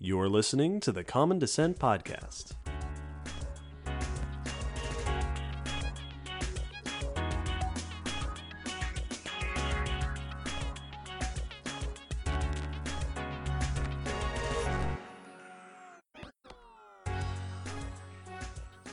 You're listening to the Common Descent Podcast.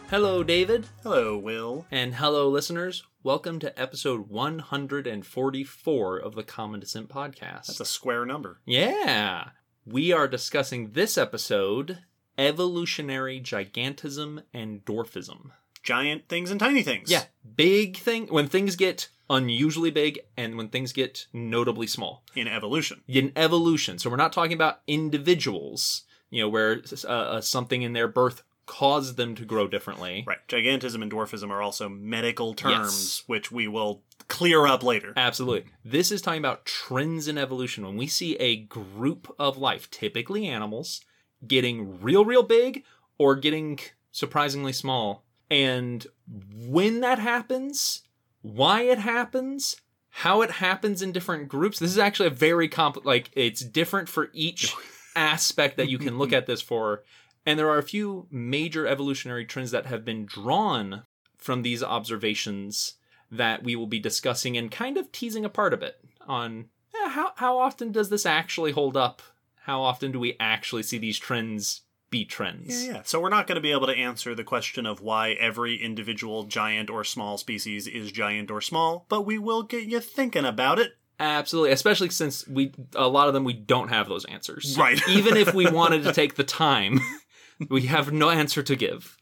Hello, David, Hello, Will. and hello, listeners. Welcome to episode 144 of the Common Descent Podcast. That's a square number. yeah, we are discussing this episode evolutionary gigantism and dwarfism. Giant things and tiny things. Yeah, big thing when things get unusually big and when things get notably small. In evolution. in evolution. So we're not talking about individuals, you know, where uh, uh, something in their birth caused them to grow differently. Right. Gigantism and dwarfism are also medical terms, Yes. which we will clear up later. Absolutely. This is talking about trends in evolution. When we see a group of life, typically animals, getting real, real big or getting surprisingly small. And when that happens, why it happens, how it happens in different groups. This is actually a very complex, like, it's different for each aspect that you can look at this for. And there are a few major evolutionary trends that have been drawn from these observations that we will be discussing and kind of teasing apart a bit on eh, how how often does this actually hold up? How often do we actually see these trends be trends? Yeah, yeah. So we're not going to be able to answer the question of why every individual giant or small species is giant or small, but we will get you thinking about it. Absolutely, especially since we a lot of them we don't have those answers. Right. Even if we wanted to take the time, we have no answer to give.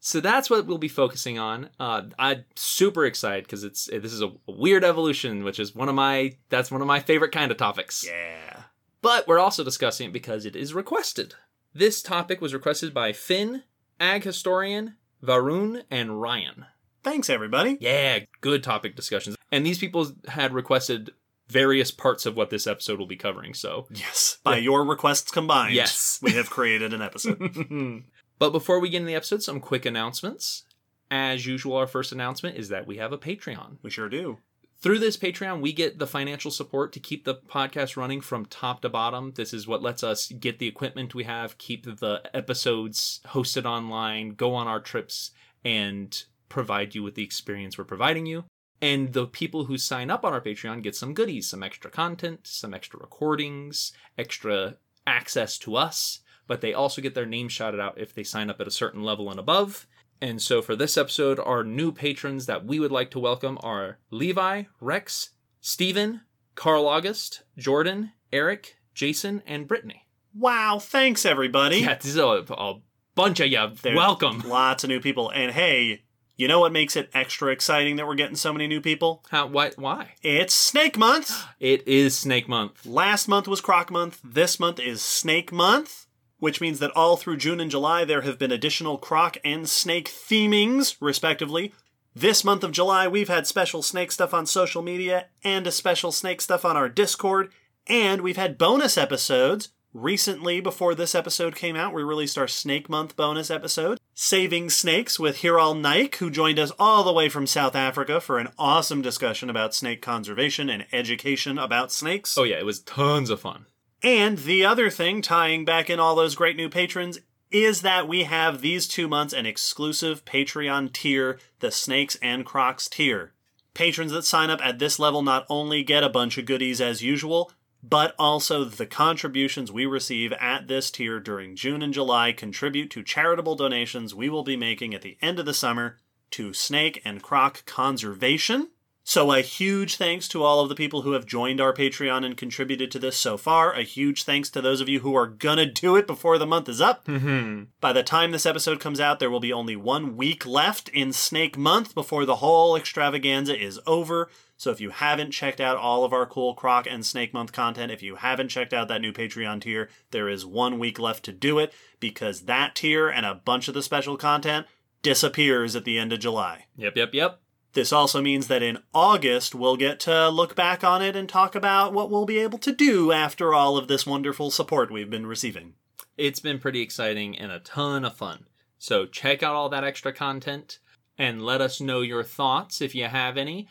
So that's what we'll be focusing on. Uh, I'm super excited because it's this is a weird evolution, which is one of my that's one of my favorite kind of topics. Yeah. But we're also discussing it because it is requested. This topic was requested by Finn, Ag Historian, Varun, and Ryan. Thanks, everybody. Yeah, good topic discussions. And these people had requested various parts of what this episode will be covering, so. Yes. By your requests combined, Yes. we have created an episode. but before we get into the episode, some quick announcements. As usual, our first announcement is that we have a Patreon. we sure do. Through this Patreon, we get the financial support to keep the podcast running from top to bottom. This is what lets us get the equipment we have, keep the episodes hosted online, go on our trips, and provide you with the experience we're providing you. And the people who sign up on our Patreon get some goodies, some extra content, some extra recordings, extra access to us, but they also get their name shouted out if they sign up at a certain level and above. And so for this episode, our new patrons that we would like to welcome are Levi, Rex, Stephen, Carl August, Jordan, Eric, Jason, and Brittany. Wow. Thanks, everybody. Yeah, this is a, a bunch of you. There's Welcome. Lots of new people. And hey, you know what makes it extra exciting that we're getting so many new people? How? Why? Why? It's Snake Month. It is Snake Month. Last month was Croc Month. This month is Snake Month, which means that all through June and July there have been additional Croc and Snake themings, respectively. This month of July, we've had special snake stuff on social media and a special snake stuff on our Discord, and we've had bonus episodes. Recently, before this episode came out, we released our Snake Month bonus episode, Saving Snakes with Hiral Naik, who joined us all the way from South Africa for an awesome discussion about snake conservation and education about snakes. Oh yeah, it was tons of fun. And the other thing, tying back in all those great new patrons, is that we have these two months an exclusive Patreon tier, the Snakes and Crocs tier. Patrons that sign up at this level not only get a bunch of goodies as usual, but also the contributions we receive at this tier during June and July contribute to charitable donations we will be making at the end of the summer to snake and croc conservation. So, a huge thanks to all of the people who have joined our Patreon and contributed to this so far. A huge thanks to those of you who are gonna do it before the month is up. Mm-hmm. By the time this episode comes out, there will be only one week left in Snake Month before the whole extravaganza is over. So if you haven't checked out all of our cool Croc and Snake Month content, if you haven't checked out that new Patreon tier, there is one week left to do it because that tier and a bunch of the special content disappears at the end of July. Yep, yep, yep. This also means that in August, we'll get to look back on it and talk about what we'll be able to do after all of this wonderful support we've been receiving. It's been pretty exciting and a ton of fun. So check out all that extra content and let us know your thoughts if you have any.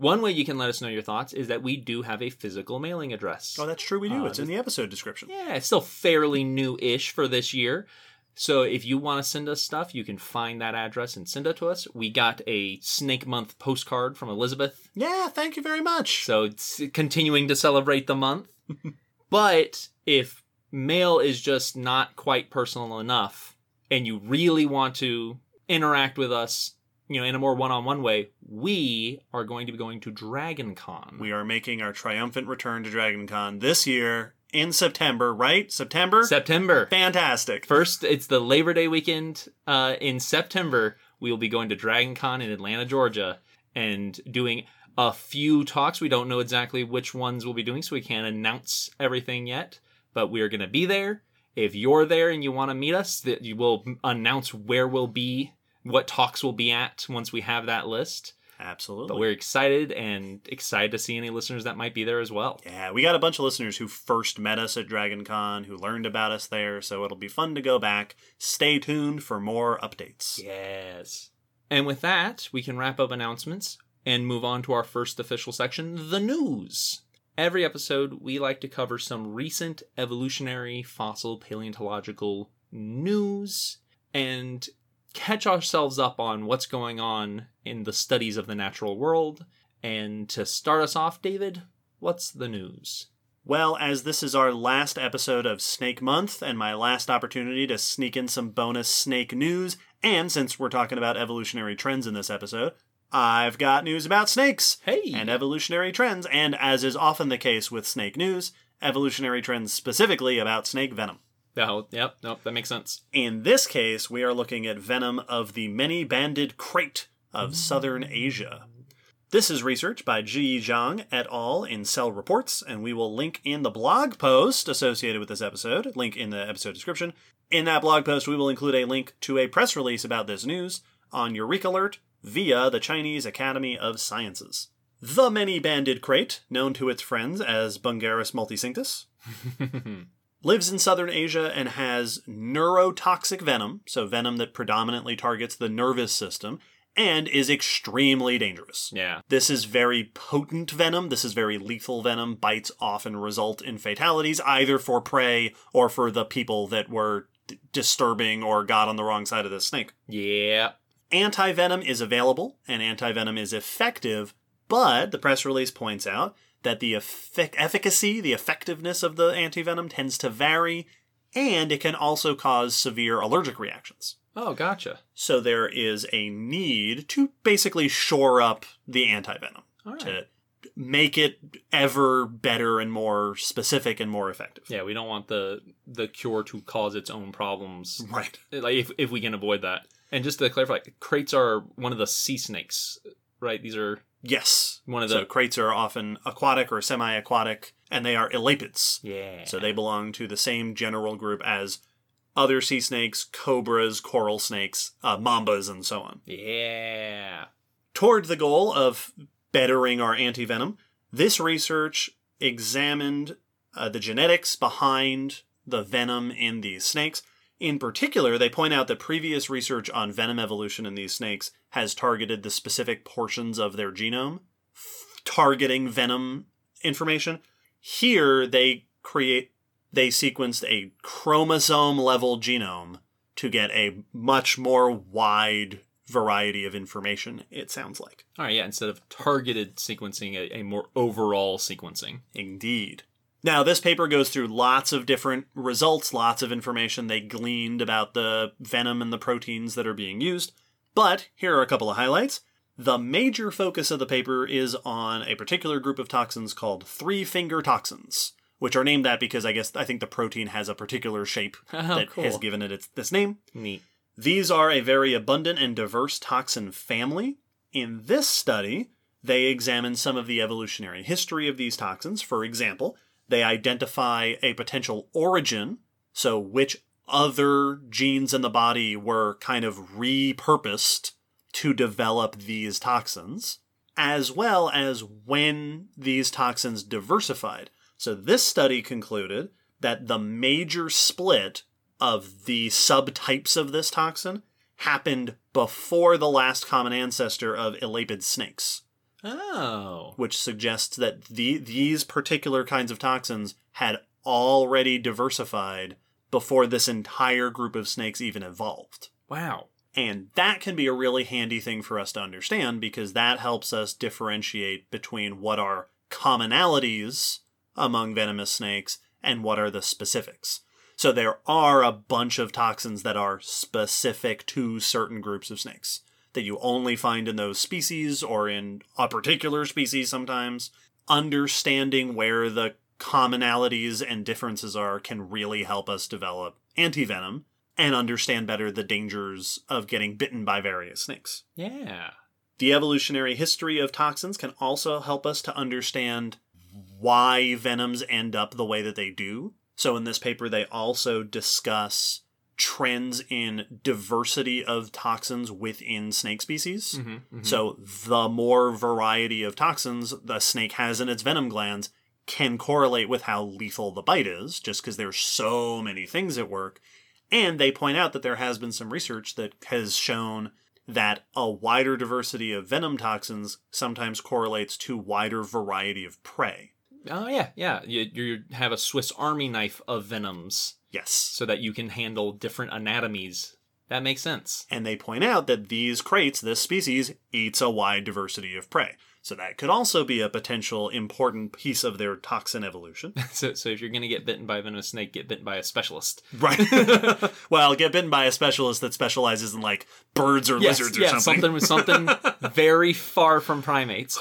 One way you can let us know your thoughts is that we do have a physical mailing address. Oh, that's true. We do. Uh, it's in the episode description. Yeah, it's still fairly new-ish for this year. So if you want to send us stuff, you can find that address and send it to us. We got a Snake Month postcard from Elizabeth, Yeah, thank you very much. so it's continuing to celebrate the month. but if mail is just not quite personal enough and you really want to interact with us, you know, in a more one-on-one way, we are going to be going to Dragon Con. We are making our triumphant return to Dragon Con this year in September, right? September? September. Fantastic. First, it's the Labor Day weekend uh, in September. We will be going to Dragon Con in Atlanta, Georgia, and doing a few talks. We don't know exactly which ones we'll be doing, so we can't announce everything yet. But we are going to be there. If you're there and you want to meet us, that you will announce where we'll be, what talks we'll be at once we have that list. Absolutely. But we're excited and excited to see any listeners that might be there as well. Yeah, we got a bunch of listeners who first met us at Dragon Con, who learned about us there, so it'll be fun to go back. Stay tuned for more updates. Yes. And with that, we can wrap up announcements and move on to our first official section, the news. Every episode, we like to cover some recent evolutionary, fossil, paleontological news and catch ourselves up on what's going on in the studies of the natural world. And to start us off, David, what's the news? Well, as this is our last episode of Snake Month and my last opportunity to sneak in some bonus snake news, and since we're talking about evolutionary trends in this episode, I've got news about snakes Hey! and evolutionary trends, and as is often the case with snake news, evolutionary trends specifically about snake venom. Oh, yep, nope, that makes sense. In this case, we are looking at venom of the many banded krait of hmm. southern Asia. This is research by Ji Zhang et al. in Cell Reports, and we will link in the blog post associated with this episode, link in the episode description. In that blog post, we will include a link to a press release about this news on EurekAlert via the Chinese Academy of Sciences. The many banded krait, known to its friends as Bungarus multicinctus, lives in southern Asia and has neurotoxic venom, so venom that predominantly targets the nervous system, and is extremely dangerous. Yeah. This is very potent venom. This is very lethal venom. Bites often result in fatalities, either for prey or for the people that were d- disturbing or got on the wrong side of the snake. Yeah. Anti venom is available, and anti venom is effective, but the press release points out that the effic- efficacy, the effectiveness of the anti venom tends to vary, and it can also cause severe allergic reactions. Oh, gotcha. So there is a need to basically shore up the anti venom to make it ever better and more specific and more effective. Yeah, we don't want the the cure to cause its own problems. Right. Like if if we can avoid that. And just to clarify, kraits are one of the sea snakes, right? These are Yes. one of So the kraits are often aquatic or semi-aquatic, and they are elapids. yeah. So they belong to the same general group as other sea snakes, cobras, coral snakes, uh, mambas, and so on. yeah. Toward the goal of bettering our antivenom, this research examined uh, the genetics behind the venom in these snakes. In particular, they point out that previous research on venom evolution in these snakes has targeted the specific portions of their genome, f- targeting venom information. Here, they create they sequenced a chromosome level genome to get a much more wide variety of information, it sounds like. All right, yeah, instead of targeted sequencing, a, a more overall sequencing. Indeed. Now, this paper goes through lots of different results, lots of information they gleaned about the venom and the proteins that are being used. But here are a couple of highlights. The major focus of the paper is on a particular group of toxins called three finger toxins, which are named that because I guess I think the protein has a particular shape Oh, that cool. has given it its, this name. Neat. These are a very abundant and diverse toxin family. In this study, they examine some of the evolutionary history of these toxins. For example, they identify a potential origin, so which other genes in the body were kind of repurposed to develop these toxins, as well as when these toxins diversified. So this study concluded that the major split of the subtypes of this toxin happened before the last common ancestor of elapid snakes. Oh. which suggests that the, these particular kinds of toxins had already diversified before this entire group of snakes even evolved. Wow. And that can be a really handy thing for us to understand because that helps us differentiate between what are commonalities among venomous snakes and what are the specifics. So there are a bunch of toxins that are specific to certain groups of snakes that you only find in those species or in a particular species sometimes. Understanding where the commonalities and differences are can really help us develop anti-venom and understand better the dangers of getting bitten by various snakes. Yeah. The evolutionary history of toxins can also help us to understand why venoms end up the way that they do. So, in this paper, they also discuss trends in diversity of toxins within snake species. Mm-hmm, So, the more variety of toxins the snake has in its venom glands can correlate with how lethal the bite is, just because there's so many things at work. And they point out that there has been some research that has shown that a wider diversity of venom toxins sometimes correlates to wider variety of prey. Oh yeah, yeah. You, you have a Swiss Army knife of venoms Yes. so that you can handle different anatomies. That makes sense. And they point out that these kraits, this species, eats a wide diversity of prey. So that could also be a potential important piece of their toxin evolution. So, so if you're gonna get bitten by a venomous snake, get bitten by a specialist. Right. well, get bitten by a specialist that specializes in like birds or Yes, lizards or yeah, something. with something very far from primates.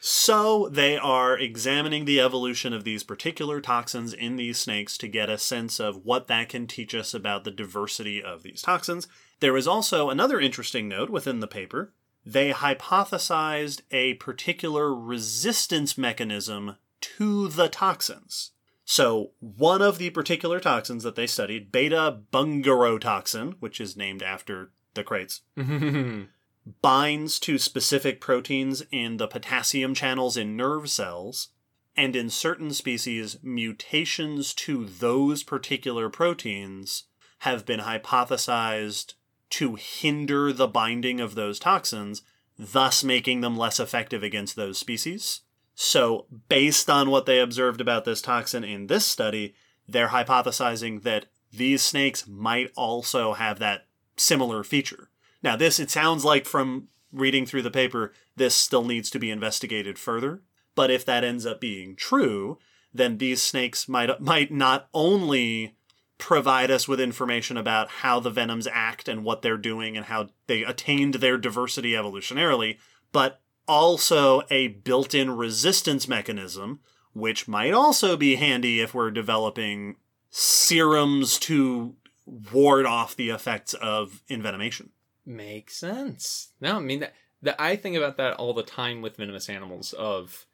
So they are examining the evolution of these particular toxins in these snakes to get a sense of what that can teach us about the diversity of these toxins. There is also another interesting note within the paper. They hypothesized a particular resistance mechanism to the toxins. So, one of the particular toxins that they studied, beta bungarotoxin, which is named after the kraits, binds to specific proteins in the potassium channels in nerve cells, and in certain species, mutations to those particular proteins have been hypothesized to hinder the binding of those toxins, thus making them less effective against those species. So, based on what they observed about this toxin in this study, they're hypothesizing that these snakes might also have that similar feature. Now, this, it sounds like from reading through the paper, this still needs to be investigated further. But if that ends up being true, then these snakes might, might not only provide us with information about how the venoms act and what they're doing and how they attained their diversity evolutionarily, but also a built in resistance mechanism, which might also be handy if we're developing serums to ward off the effects of envenomation. Makes sense. No, I mean that, that I think about that all the time with venomous animals. Of,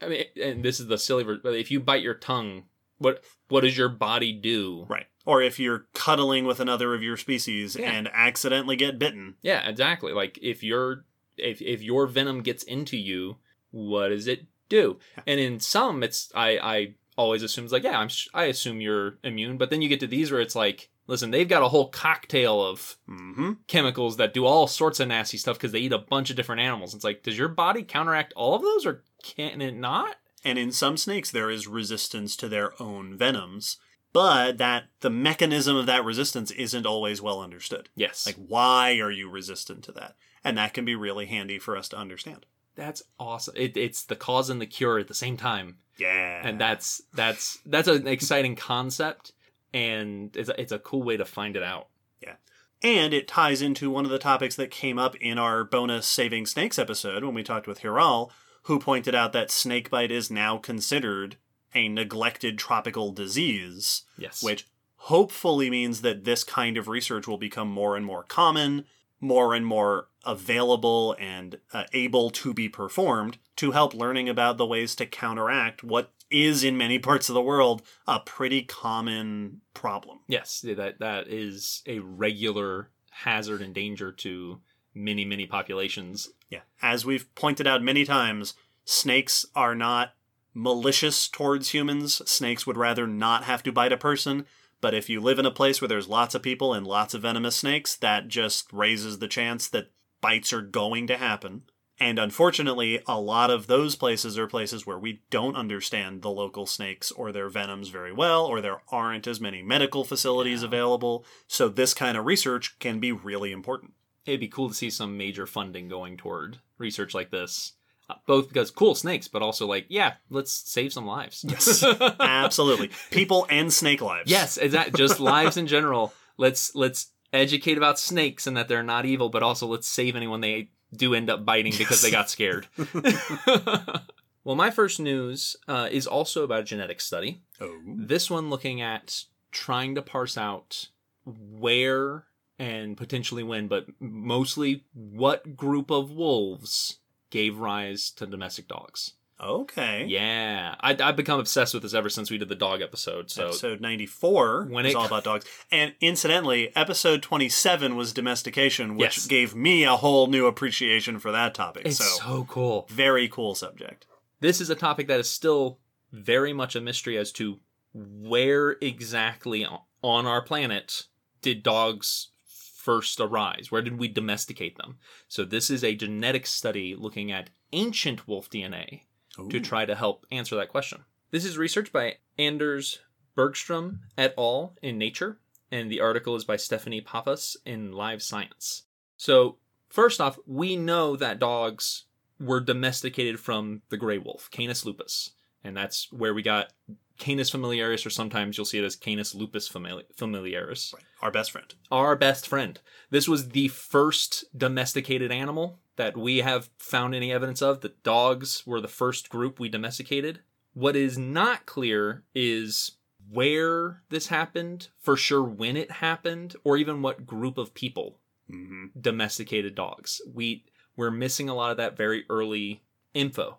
I mean, and this is the silly but if you bite your tongue, what what does your body do? Right. Or if you're cuddling with another of your species Yeah. and accidentally get bitten. Yeah, exactly. Like if your if if your venom gets into you, what does it do? And in some, it's I I always assume it's like yeah, I'm I assume you're immune, but then you get to these where it's like, listen, they've got a whole cocktail of Mm-hmm. chemicals that do all sorts of nasty stuff because they eat a bunch of different animals. It's like, does your body counteract all of those, or can it not? And in some snakes, there is resistance to their own venoms, but that the mechanism of that resistance isn't always well understood. Yes, Like, why are you resistant to that? And that can be really handy for us to understand. that's awesome. It, it's the cause and the cure at the same time, Yeah. and that's that's that's an exciting concept, and it's a, it's a cool way to find it out. Yeah. And it ties into one of the topics that came up in our bonus Saving Snakes episode when we talked with Hiral, who pointed out that snakebite is now considered a neglected tropical disease, Yes, which hopefully means that this kind of research will become more and more common, more and more available and uh, able to be performed to help learning about the ways to counteract what is in many parts of the world a pretty common problem. yes, that that is a regular hazard and danger to many many populations. Yeah. As we've pointed out many times, snakes are not malicious towards humans. Snakes would rather not have to bite a person. But if you live in a place where there's lots of people and lots of venomous snakes, that just raises the chance that bites are going to happen. And unfortunately, a lot of those places are places where we don't understand the local snakes or their venoms very well, or there aren't as many medical facilities available. So, this kind of research can be really important. It'd be cool to see some major funding going toward research like this. Uh, both because cool snakes, but also like, yeah, let's save some lives. Yes. Absolutely. People and snake lives. yes, exactly. Just lives in general. Let's let's educate about snakes and that they're not evil, but also let's save anyone they do end up biting because they got scared. well, my first news uh, is also about a genetic study. Oh. This one looking at trying to parse out where and potentially win, but mostly what group of wolves gave rise to domestic dogs. Okay. Yeah, I, I've become obsessed with this ever since we did the dog episode. So episode 94 When is it- all about dogs. And incidentally, episode 27 was domestication, which Yes. gave me a whole new appreciation for that topic. it's so, so cool. very cool subject. This is a topic that is still very much a mystery as to where exactly on our planet did dogs first arise? Where did we domesticate them? So, this is a genetic study looking at ancient wolf DNA to try to help answer that question. This is research by Anders Bergstrom et al. in Nature, and the article is by Stephanie Pappas in Live Science. So, first off, we know that dogs were domesticated from the gray wolf, Canis lupus, and that's where we got Canis familiaris, or sometimes you'll see it as Canis lupus famili- familiaris Our best friend. our best friend. This was the first domesticated animal that we have found any evidence of. The dogs were the first group we domesticated. What is not clear is where this happened, for sure when it happened, or even what group of people hmm domesticated dogs. We we're missing a lot of that very early info.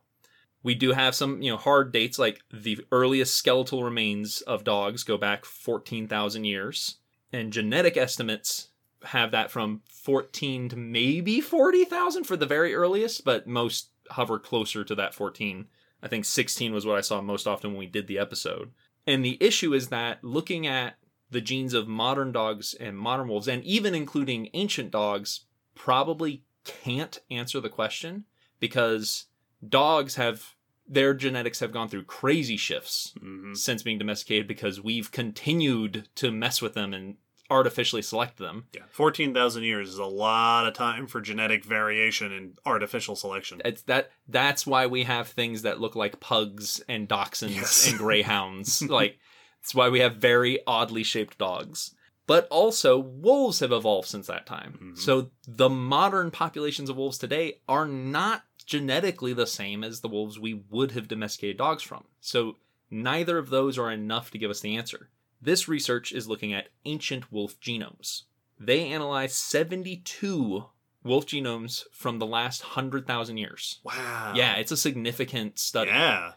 We do have some, you know, hard dates like the earliest skeletal remains of dogs go back 14,000 years and genetic estimates have that from 14 to maybe 40,000 for the very earliest, but most hover closer to that 14. I think 16 was what I saw most often when we did the episode. And the issue is that looking at the genes of modern dogs and modern wolves, and even including ancient dogs, probably can't answer the question because dogs have their genetics have gone through crazy shifts hmm since being domesticated because we've continued to mess with them and artificially select them. Yeah. 14,000 years is a lot of time for genetic variation and artificial selection. It's that that's why we have things that look like pugs and dachshunds Yes. and greyhounds. like it's why we have very oddly shaped dogs. But also wolves have evolved since that time. Mhm. So the modern populations of wolves today are not genetically the same as the wolves we would have domesticated dogs from. So neither of those are enough to give us the answer. This research is looking at ancient wolf genomes. They analyzed 72 wolf genomes from the last 100,000 years. Wow. Yeah, it's a significant study. Yeah.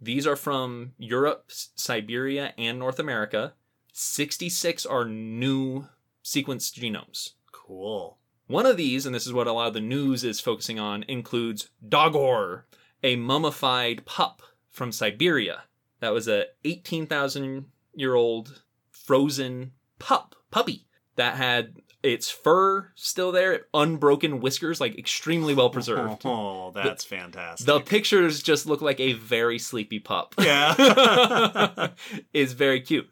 These are from Europe, Siberia, and North America. 66 are new sequenced genomes. Cool. One of these, and this is what a lot of the news is focusing on, includes Dogor, a mummified pup from Siberia. That was a 18,000 year old frozen pup, puppy, that had its fur still there, unbroken whiskers, like extremely well preserved. Oh, that's fantastic. The pictures just look like a very sleepy pup. Yeah. is very cute.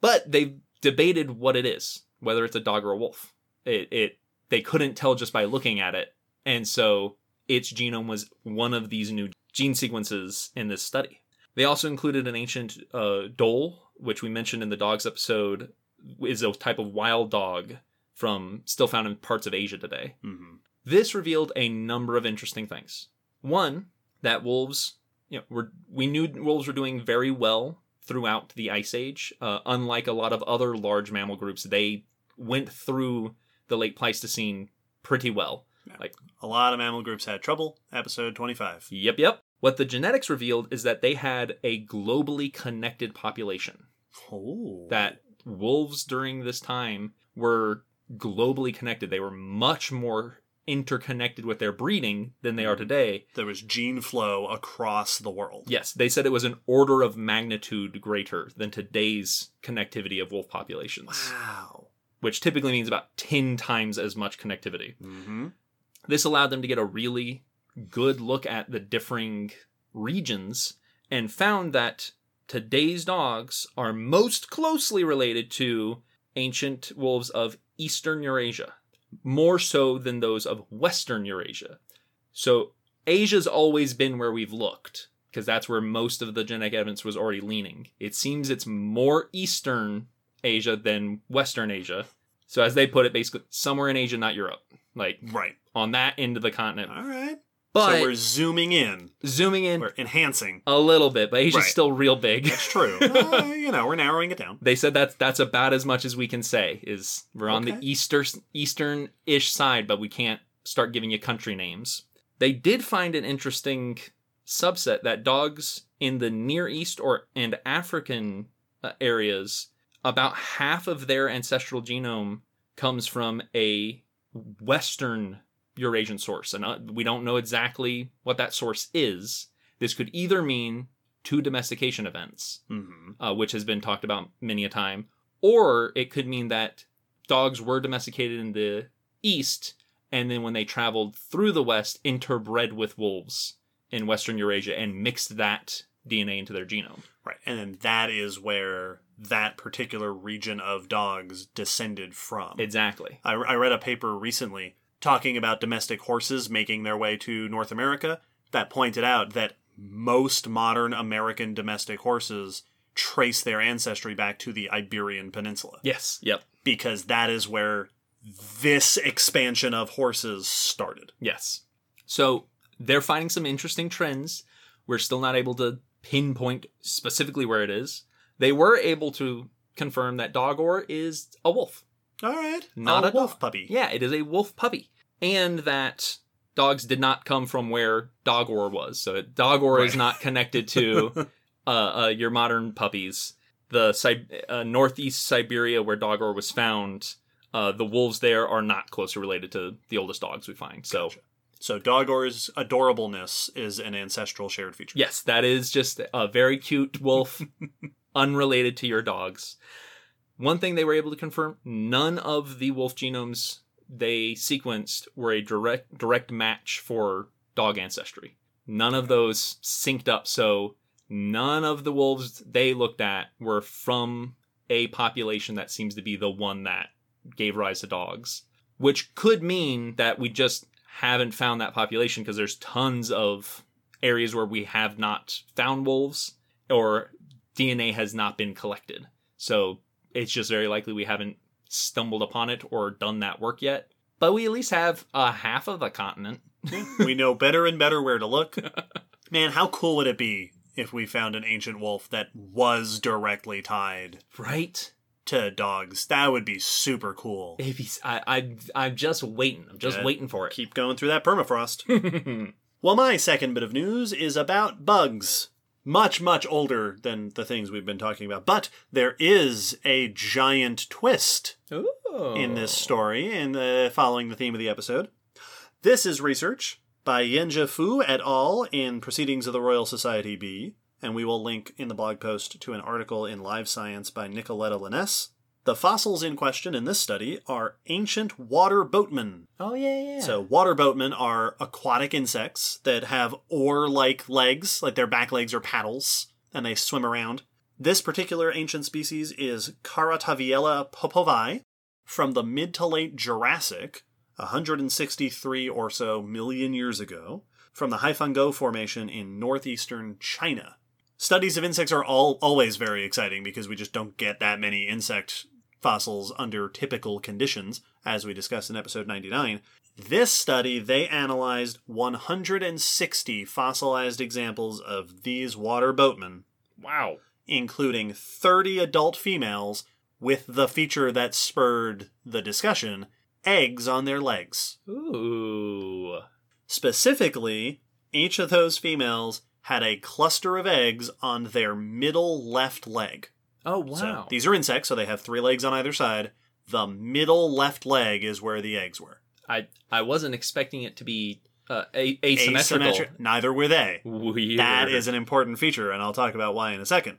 But they debated what it is, whether it's a dog or a wolf. It, it they couldn't tell just by looking at it, and so its genome was one of these new gene sequences in this study. They also included an ancient uh, dhole, which we mentioned in the dogs episode, is a type of wild dog from still found in parts of Asia today. Mhm. This revealed a number of interesting things. One, that wolves, you know, were we knew wolves were doing very well throughout the Ice Age. Uh, unlike a lot of other large mammal groups, they went through the late Pleistocene pretty well. Like A lot of mammal groups had trouble. Episode 25. Yep, yep. What the genetics revealed is that they had a globally connected population. Oh. That wolves during this time were globally connected. They were much more interconnected with their breeding than they are mm-hmm. today. there was gene flow across the world. Yes, they said it was an order of magnitude greater than today's connectivity of wolf populations, Wow. Which typically means about 10 times as much connectivity. Mm-hmm. This allowed them to get a really good look at the differing regions and found that today's dogs are most closely related to ancient wolves of Eastern Eurasia, more so than those of Western Eurasia. So Asia's always been where we've looked because that's where most of the genetic evidence was already leaning. It seems it's more Eastern Asia than Western Asia. So as they put it, basically somewhere in Asia, not Europe, like Right. on that end of the continent. All right. But so we're zooming in. zooming in We're enhancing. a little bit, but Asia's Right. still real big. That's true. Uh, you know, we're narrowing it down. they said that's that's about as much as we can say. Is we're on the Okay. easter eastern ish side, but we can't start giving you country names. They did find an interesting subset that dogs in the Near East or and African uh, areas, about half of their ancestral genome comes from a Western Eurasian source, and uh, we don't know exactly what that source is. This could either mean two domestication events, hmm uh, which has been talked about many a time, or it could mean that dogs were domesticated in the east, and then when they traveled through the west, interbred with wolves in Western Eurasia and mixed that DNA into their genome. Right. And then that is where that particular region of dogs descended from. Exactly. I, I read a paper recently talking about domestic horses making their way to North America that pointed out that most modern American domestic horses trace their ancestry back to the Iberian Peninsula Yes. Yep. because that is where this expansion of horses started. Yes. So they're finding some interesting trends. We're still not able to pinpoint specifically where it is. They were able to confirm that Dogor is a wolf. All right. Not a a wolf dog. puppy. Yeah, it is a wolf puppy. And that dogs did not come from where Dogor was. So Dogor is not connected to uh, uh, your modern puppies. The Si- uh, northeast Siberia, where Dogor was found, uh, the wolves there are not closely related to the oldest dogs we find. So, Gotcha. So Dogor's adorableness is an ancestral shared feature. yes, that is just a very cute wolf, unrelated to your dogs. One thing they were able to confirm none of the wolf genomes they sequenced were a direct direct match for dog ancestry. None of those synced up, so none of the wolves they looked at were from a population that seems to be the one that gave rise to dogs, which could mean that we just haven't found that population because there's tons of areas where we have not found wolves or DNA has not been collected. So it's just very likely we haven't stumbled upon it or done that work yet. But we at least have a half of the continent. we know better and better where to look. Man, how cool would it be if we found an ancient wolf that was directly tied Right? to dogs? That would be super cool. I, I, I'm just waiting. I'm just Yeah. waiting for it. Keep going through that permafrost. well, my second bit of news is about bugs. Much, much older than the things we've been talking about. But there is a giant twist Ooh. in this story in uh, following the theme of the episode. This is research by Yanzhe Fu et al. in Proceedings of the Royal Society B, and we will link in the blog post to an article in Live Science by Nicoletta Lanese. The fossils in question in this study are ancient water boatmen. Oh yeah, yeah. So, water boatmen are aquatic insects that have oar like legs, like their back legs are paddles, and they swim around. This particular ancient species is Karataviella popovi from the mid to late Jurassic, 163 or so million years ago, from the Haifanggou Formation in northeastern China. Studies of insects are all always very exciting because we just don't get that many insect fossils under typical conditions, as we discussed in episode 99. This study, they analyzed 160 fossilized examples of these water boatmen, wow. including 30 adult females with the feature that spurred the discussion eggs on their legs. Ooh. Specifically, each of those females had a cluster of eggs on their middle left leg. Oh wow. So these are insects, so they have three legs on either side. The middle left leg is where the eggs were. I I wasn't expecting it to be uh, a- asymmetrical. Asymmetri- Neither were they. Weird. That is an important feature, and I'll talk about why in a second.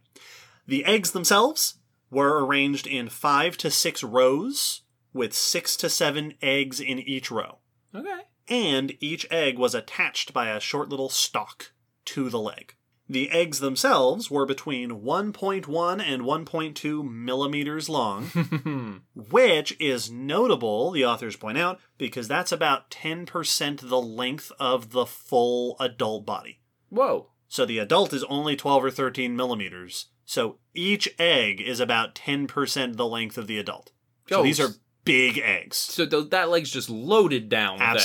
The eggs themselves were arranged in five to six rows, with six to seven eggs in each row. okay. and each egg was attached by a short little stalk to the leg. The eggs themselves were between 1.1 and 1.2 millimeters long, which is notable, the authors point out, because that's about 10% the length of the full adult body. Whoa. So the adult is only 12 or 13 millimeters. So each egg is about 10% the length of the adult. So these are big eggs, So th- that leg's just loaded down. with eggs.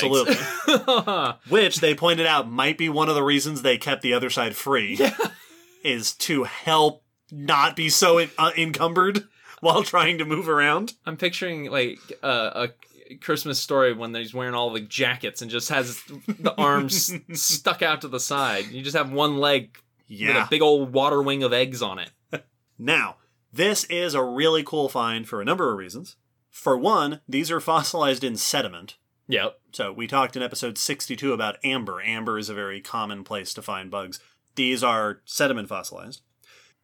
Absolutely. which they pointed out might be one of the reasons they kept the other side free, is to help not be so en- uh, encumbered while trying to move around. I'm picturing like uh, a Christmas story when he's wearing all the jackets and just has the arms stuck out to the side. You just have one leg with a big old water wing of eggs on it. Now, this is a really cool find for a number of reasons. For one, these are fossilized in sediment. Yep. So we talked in episode 62 about amber. Amber is a very common place to find bugs. These are sediment fossilized.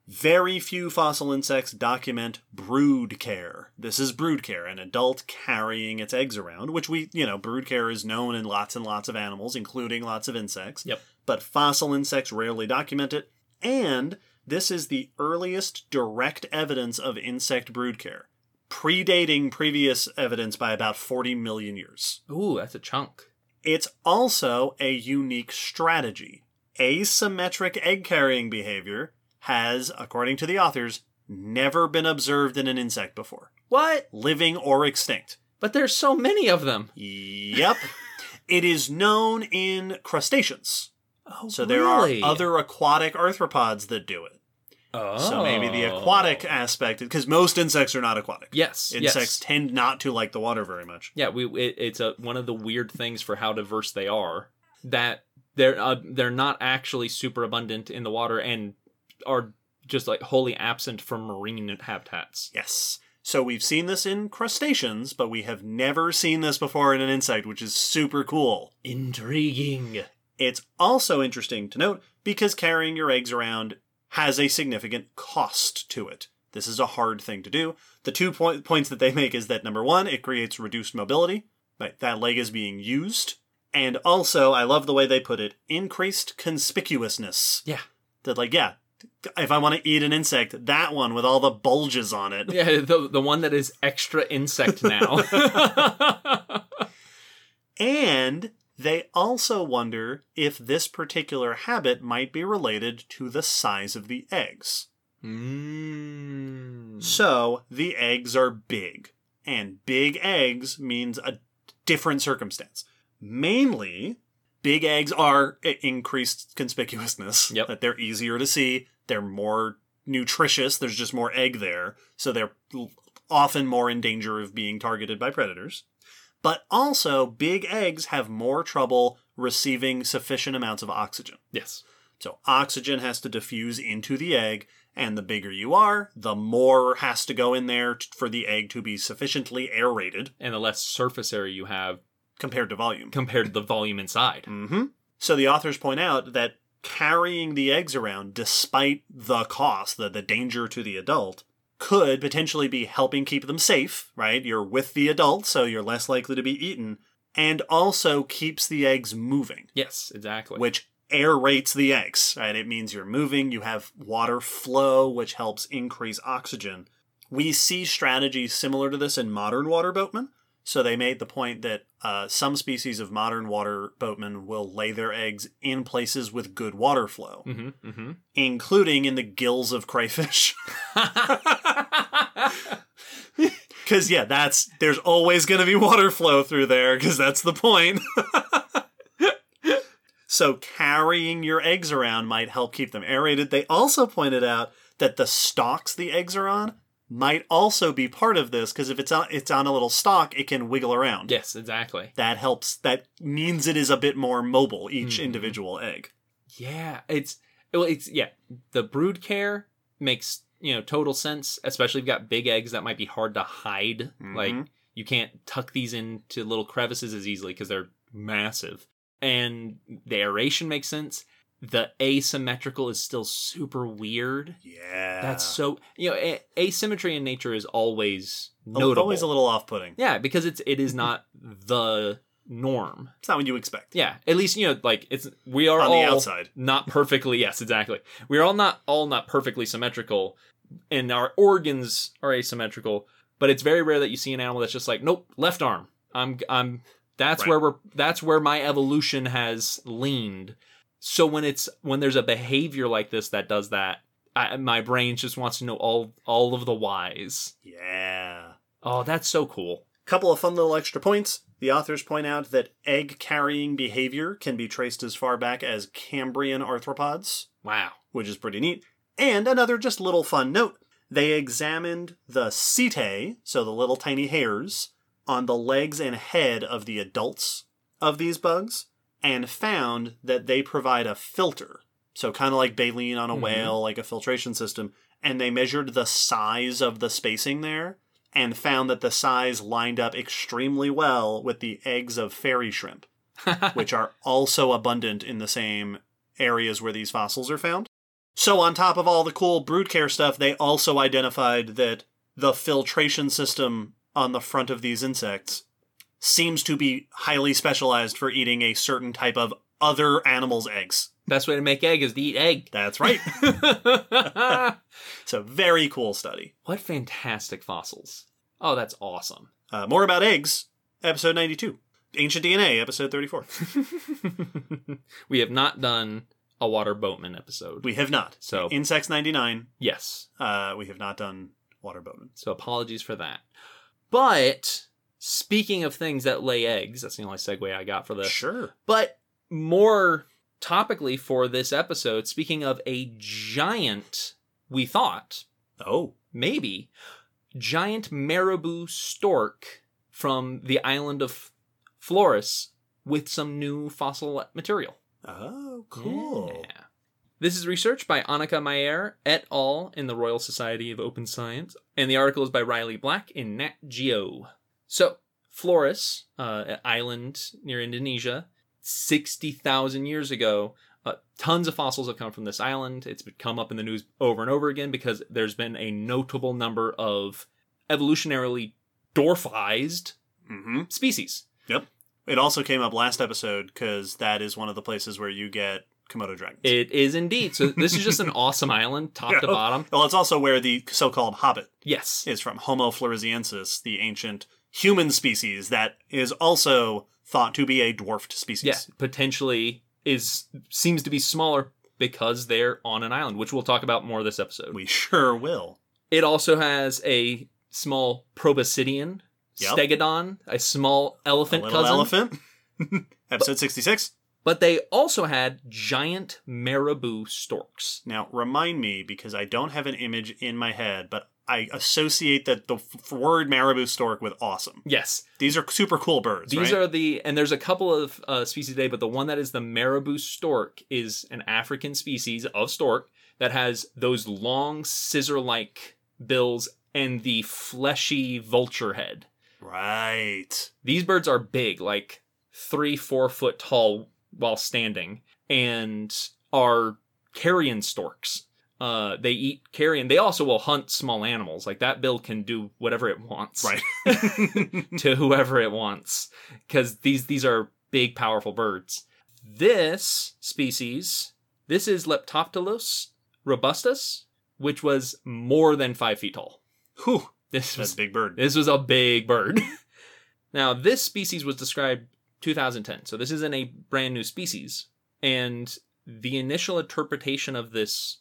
Very few fossil insects document brood care. This is brood care, an adult carrying its eggs around, which we, you know, brood care is known in lots and lots of animals, including lots of insects. Yep. But fossil insects rarely document it. And this is the earliest direct evidence of insect brood care, predating previous evidence by about 40 million years. Ooh, that's a chunk. It's also a unique strategy. Asymmetric egg carrying behavior has, according to the authors, never been observed in an insect before, What? living or extinct. But there's so many of them. Yep. it is known in crustaceans. Oh, So there really? are other aquatic arthropods that do it. Oh. So maybe the aquatic aspect, because most insects are not aquatic. Yes. Insects Yes. tend not to like the water very much. Yeah, we it, it's a one of the weird things for how diverse they are that they're uh, they're not actually super abundant in the water and are just like wholly absent from marine habitats. Yes. So we've seen this in crustaceans, but we have never seen this before in an insect, which is super cool. Intriguing. It's also interesting to note because carrying your eggs around has a significant cost to it. This is a hard thing to do. The two point, points that they make is that number one, it creates reduced mobility. Right, that leg is being used. And also, I love the way they put it, increased conspicuousness. Yeah. That, like, yeah, if I want to eat an insect, that one with all the bulges on it. Yeah, the the one that is extra insect now. And they also wonder if this particular habit might be related to the size of the eggs. mm. So the eggs are big, and big eggs means a different circumstance. Mainly, big eggs are increased conspicuousness. Yep. That they're easier to see, they're more nutritious, there's just more egg there, so they're often more in danger of being targeted by predators. But also, big eggs have more trouble receiving sufficient amounts of oxygen. Yes. So oxygen has to diffuse into the egg, and the bigger you are, the more has to go in there t- for the egg to be sufficiently aerated And the less surface area you have compared to volume. compared to the volume inside. hmm So the authors point out that carrying the eggs around, despite the cost, the, the danger to the adult, could potentially be helping keep them safe, right? You're with the adult, so you're less likely to be eaten, and also keeps the eggs moving. Yes, exactly. which aerates the eggs, right? It means you're moving, you have water flow, which helps increase oxygen. We see strategies similar to this in modern water boatmen. So they made the point that uh, some species of modern water boatmen will lay their eggs in places with good water flow, hmm hmm including in the gills of crayfish. Because yeah, that's there's always going to be water flow through there because that's the point. so carrying your eggs around might help keep them aerated. They also pointed out that the stalks the eggs are on might also be part of this because if it's on it's on a little stalk, it can wiggle around. yes, exactly. That helps. That means it is a bit more mobile each Mhm. individual egg. Yeah, it's well, it's yeah. The brood care makes you know total sense, especially if you've got big eggs that might be hard to hide. Like Mhm. you can't tuck these into little crevices as easily because they're massive. And the aeration makes sense. The asymmetrical is still super weird. Yeah, That's so you know a- asymmetry in nature is always Al- notable. always a little off-putting. yeah, because it's it is not the norm. It's not what you expect. Yeah, at least you know, like it's we are On all the outside. not perfectly. Yes, exactly. We are all not all not perfectly symmetrical, and our organs are asymmetrical. But it's very rare that you see an animal that's just like, nope, left arm. I'm I'm. That's Right. where we're. That's where my evolution has leaned. So when it's when there's a behavior like this that does that, I, my brain just wants to know all all of the whys. Yeah. Oh, that's so cool. Couple of fun little extra points. The authors point out that egg carrying behavior can be traced as far back as Cambrian arthropods, Wow. which is pretty neat. And another just little fun note they examined the setae, so the little tiny hairs, on the legs and head of the adults of these bugs, and found that they provide a filter. So, kind of like baleen on a Mhm. whale, like a filtration system. And they measured the size of the spacing there and found that the size lined up extremely well with the eggs of fairy shrimp, which are also abundant in the same areas where these fossils are found. So, on top of all the cool brood care stuff, they also identified that the filtration system on the front of these insects seems to be highly specialized for eating a certain type of other animal's eggs. Best way to make egg is to eat egg. That's right. it's a very cool study. what fantastic fossils. Oh, that's awesome. Uh, more about eggs, episode 92. Ancient DNA, episode 34. we have not done a water boatman episode. We have not. So- Insects 99, yes. uh, we have not done water boatman. So apologies for that. But speaking of things that lay eggs, that's the only segue I got for this. Sure. But more topically for this episode, speaking of a giant, we thought, Oh, maybe, giant marabou stork from the island of Flores with some new fossil material. oh, cool. Yeah. This is research by Hanneke Meijer et al. in the Royal Society of Open Science, and the article is by Riley Black in Nat Geo. So, Flores, uh, an island near Indonesia, 60,000 years ago, uh, tons of fossils have come from this island. It's come up in the news over and over again because there's been a notable number of evolutionarily dwarfized hmm species. Yep. It also came up last episode because that is one of the places where you get Komodo dragons. It is indeed. So, this is just an awesome island, top to bottom. well, it's also where the so called hobbit Yes. is from Homo floresiensis, the ancient human species that is also thought to be a dwarfed species. Yeah, potentially is seems to be smaller because they're on an island, which we'll talk about more this episode. We sure will. It also has a small proboscidean, Yep. stegodon, a small A elephant little cousin. elephant. Episode 66. But they also had giant marabou storks. Now, remind me, because I don't have an image in my head, but I associate that the f- word marabou stork with awesome. Yes, These are super cool birds. these right? are the and there's a couple of uh, species today, but the one that is the marabou stork is an African species of stork that has those long scissor-like bills and the fleshy vulture head. right. These birds are big, like three, four foot tall while standing, and are carrion storks. Uh, they eat carrion. They also will hunt small animals. Like that bill can do whatever it wants, Right. to whoever it wants, because these these are big, powerful birds. This species, this is Leptoptilos robustus, which was more than five feet tall. Whew. This was a big bird. this was a big bird. now, this species was described 2010, so this isn't a brand new species. And the initial interpretation of this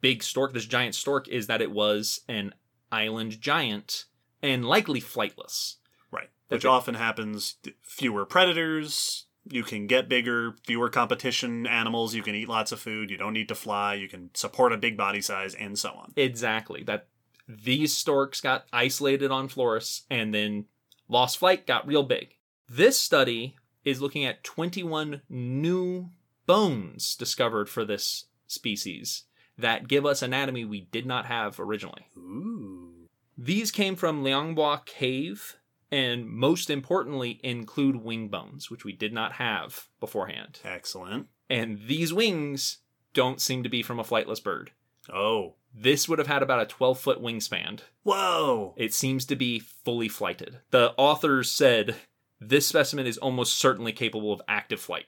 big stork, this giant stork, is that it was an island giant and likely flightless. Right. Which often happens. Fewer predators. You can get bigger, fewer competition animals. You can eat lots of food. You don't need to fly. You can support a big body size, and so on. Exactly. That these storks got isolated on Flores and then lost flight, got real big. This study is looking at 21 new bones discovered for this species that give us anatomy we did not have originally. Ooh. These came from Liang Bua Cave and most importantly include wing bones, which we did not have beforehand. Excellent. And these wings don't seem to be from a flightless bird. Oh. This would have had about a 12 foot wingspan. Whoa. It seems to be fully flighted. The authors said this specimen is almost certainly capable of active flight.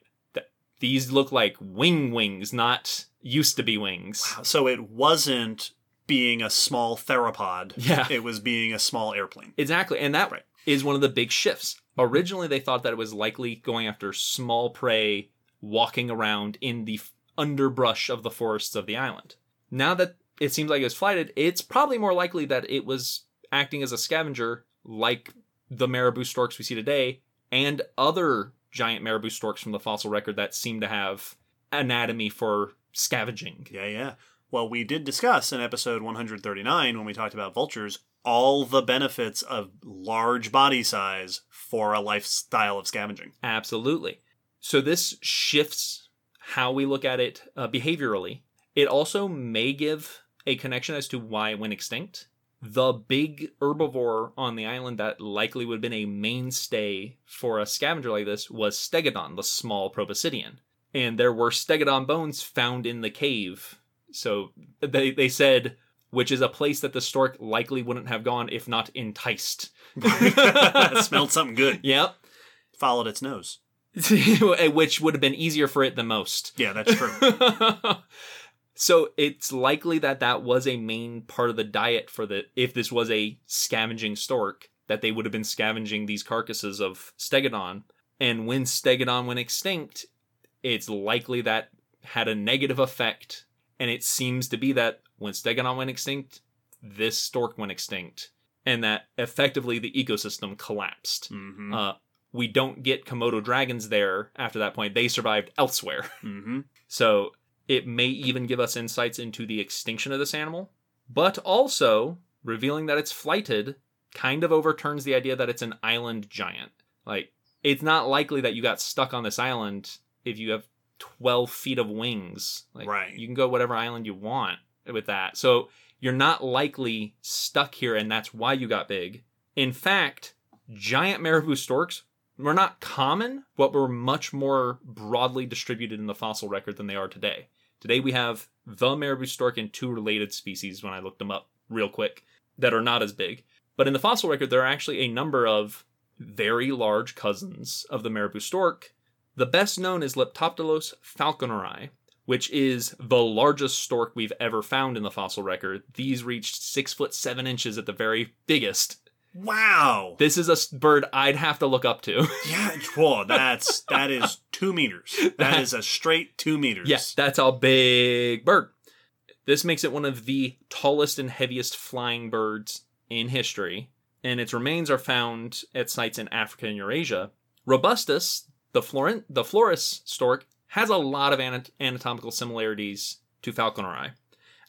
These look like wing wings, not used to be wings. So it wasn't being a small theropod. Yeah. It was being a small airplane. Exactly, and that is Right. one of the big shifts. Originally, they thought that it was likely going after small prey walking around in the f- underbrush of the forests of the island. Now that it seems like it was flighted, it's probably more likely that it was acting as a scavenger, like the marabou storks we see today, and other giant marabou storks from the fossil record that seem to have anatomy for scavenging. Yeah, yeah. Well, we did discuss in episode 139 when we talked about vultures all the benefits of large body size for a lifestyle of scavenging. Absolutely. So this shifts how we look at it uh, behaviorally. It also may give a connection as to why it went extinct. The big herbivore on the island that likely would have been a mainstay for a scavenger like this was Stegodon, the small proboscidean. And there were Stegodon bones found in the cave. So they, they said, which is a place that the stork likely wouldn't have gone if not enticed. Smelled something good. Yep. Followed its nose. which would have been easier for it than most. Yeah, that's true. so it's likely that that was a main part of the diet for the if this was a scavenging stork that they would have been scavenging these carcasses of stegodon and when stegodon went extinct it's likely that had a negative effect and it seems to be that when stegodon went extinct this stork went extinct and that effectively the ecosystem collapsed hmm uh, we don't get Komodo dragons there after that point. They survived elsewhere. hmm So it may even give us insights into the extinction of this animal, but also revealing that it's flighted kind of overturns the idea that it's an island giant. Like, it's not likely that you got stuck on this island if you have 12 feet of wings. Like, Right. You can go whatever island you want with that. So you're not likely stuck here, and that's why you got big. In fact, giant marabou storks were not common, but were much more broadly distributed in the fossil record than they are today. Today we have the marabou stork and two related species when I looked them up real quick that are not as big. But in the fossil record, there are actually a number of very large cousins of the marabou stork. The best known is Leptoptilos falconeri, which is the largest stork we've ever found in the fossil record. These reached six foot seven inches at the very biggest. Wow. This is a bird I'd have to look up to. Yeah, whoa, that's that is two meters. That is a straight two meters. Yes, that's a big bird. This makes it one of the tallest and heaviest flying birds in history, and its remains are found at sites in Africa and Eurasia. Robustus, the Florent, the Florus stork, has a lot of anat- anatomical similarities to Falconeri,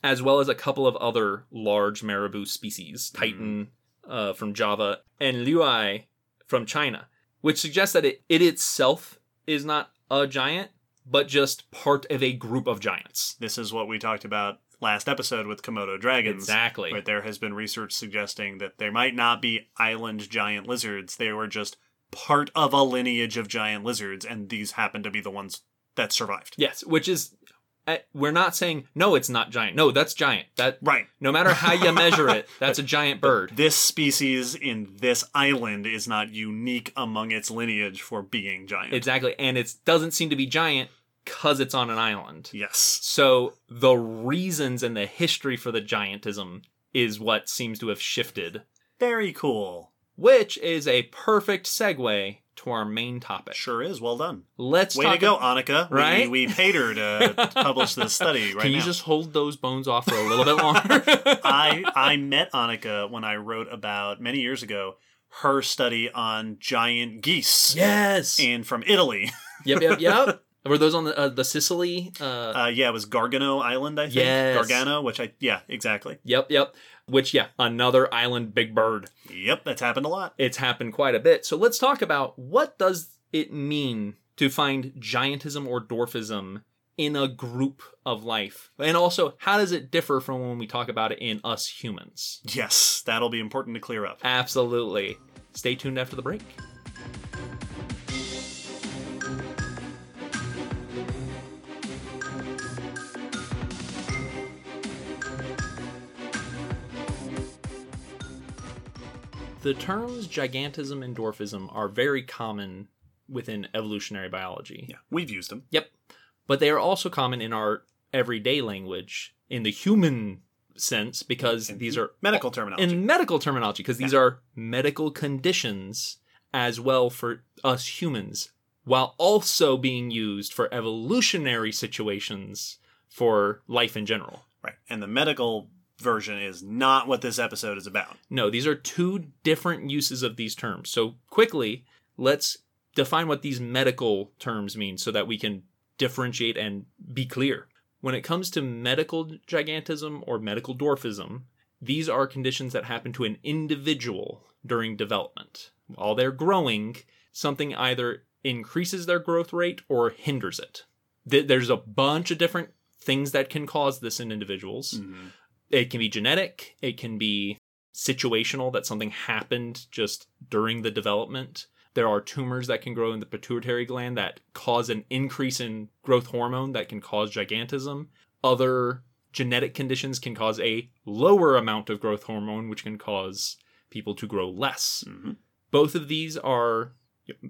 as well as a couple of other large marabou species, Titan uh, from Java and Liuai from China, which suggests that it, it itself is not a giant, but just part of a group of giants. This is what we talked about last episode with Komodo dragons. Exactly. Where there has been research suggesting that there might not be island giant lizards. They were just part of a lineage of giant lizards, and these happen to be the ones that survived. Yes, which is uh, we're not saying no, it's not giant. No, that's giant. That Right. no matter how you measure it, that's a giant bird. This species in this island is not unique among its lineage for being giant. Exactly, and it doesn't seem to be giant because it's on an island. yes. So the reasons and the history for the giantism is what seems to have shifted, Very cool. Which is a perfect segue to our main topic. Sure is. Well done. Let's Way to go, Hanneke. Right? We, paid her to, to publish this study right Can you now. just hold those bones off for a little bit longer? I I met Hanneke when I wrote about many years ago her study on giant geese yes. and from Italy. yep, yep, yep. Were those on the uh, the Sicily? Uh, Uh, yeah, it was Gargano Island, I think. Yes. Gargano, which I yeah, exactly. yep, yep. Which yeah, another island big bird. Yep, that's happened a lot. It's happened quite a bit. So let's talk about what does it mean to find giantism or dwarfism in a group of life, and also how does it differ from when we talk about it in us humans? Yes, that'll be important to clear up. Absolutely. Stay tuned after the break. The terms gigantism and dwarfism are very common within evolutionary biology. Yeah, we've used them. Yep. But they are also common in our everyday language in the human sense because these are Medical terminology. in medical terminology because these are medical conditions as well for us humans while also being used for evolutionary situations for life in general. right. And the medical version is not what this episode is about. No, these are two different uses of these terms. So, quickly, let's define what these medical terms mean so that we can differentiate and be clear. When it comes to medical gigantism or medical dwarfism, these are conditions that happen to an individual during development. While they're growing, something either increases their growth rate or hinders it. There's a bunch of different things that can cause this in individuals mm-hmm. It can be genetic. It can be situational that something happened just during the development. There are tumors that can grow in the pituitary gland that cause an increase in growth hormone that can cause gigantism. Other genetic conditions can cause a lower amount of growth hormone which can cause people to grow less. Mhm. both of these are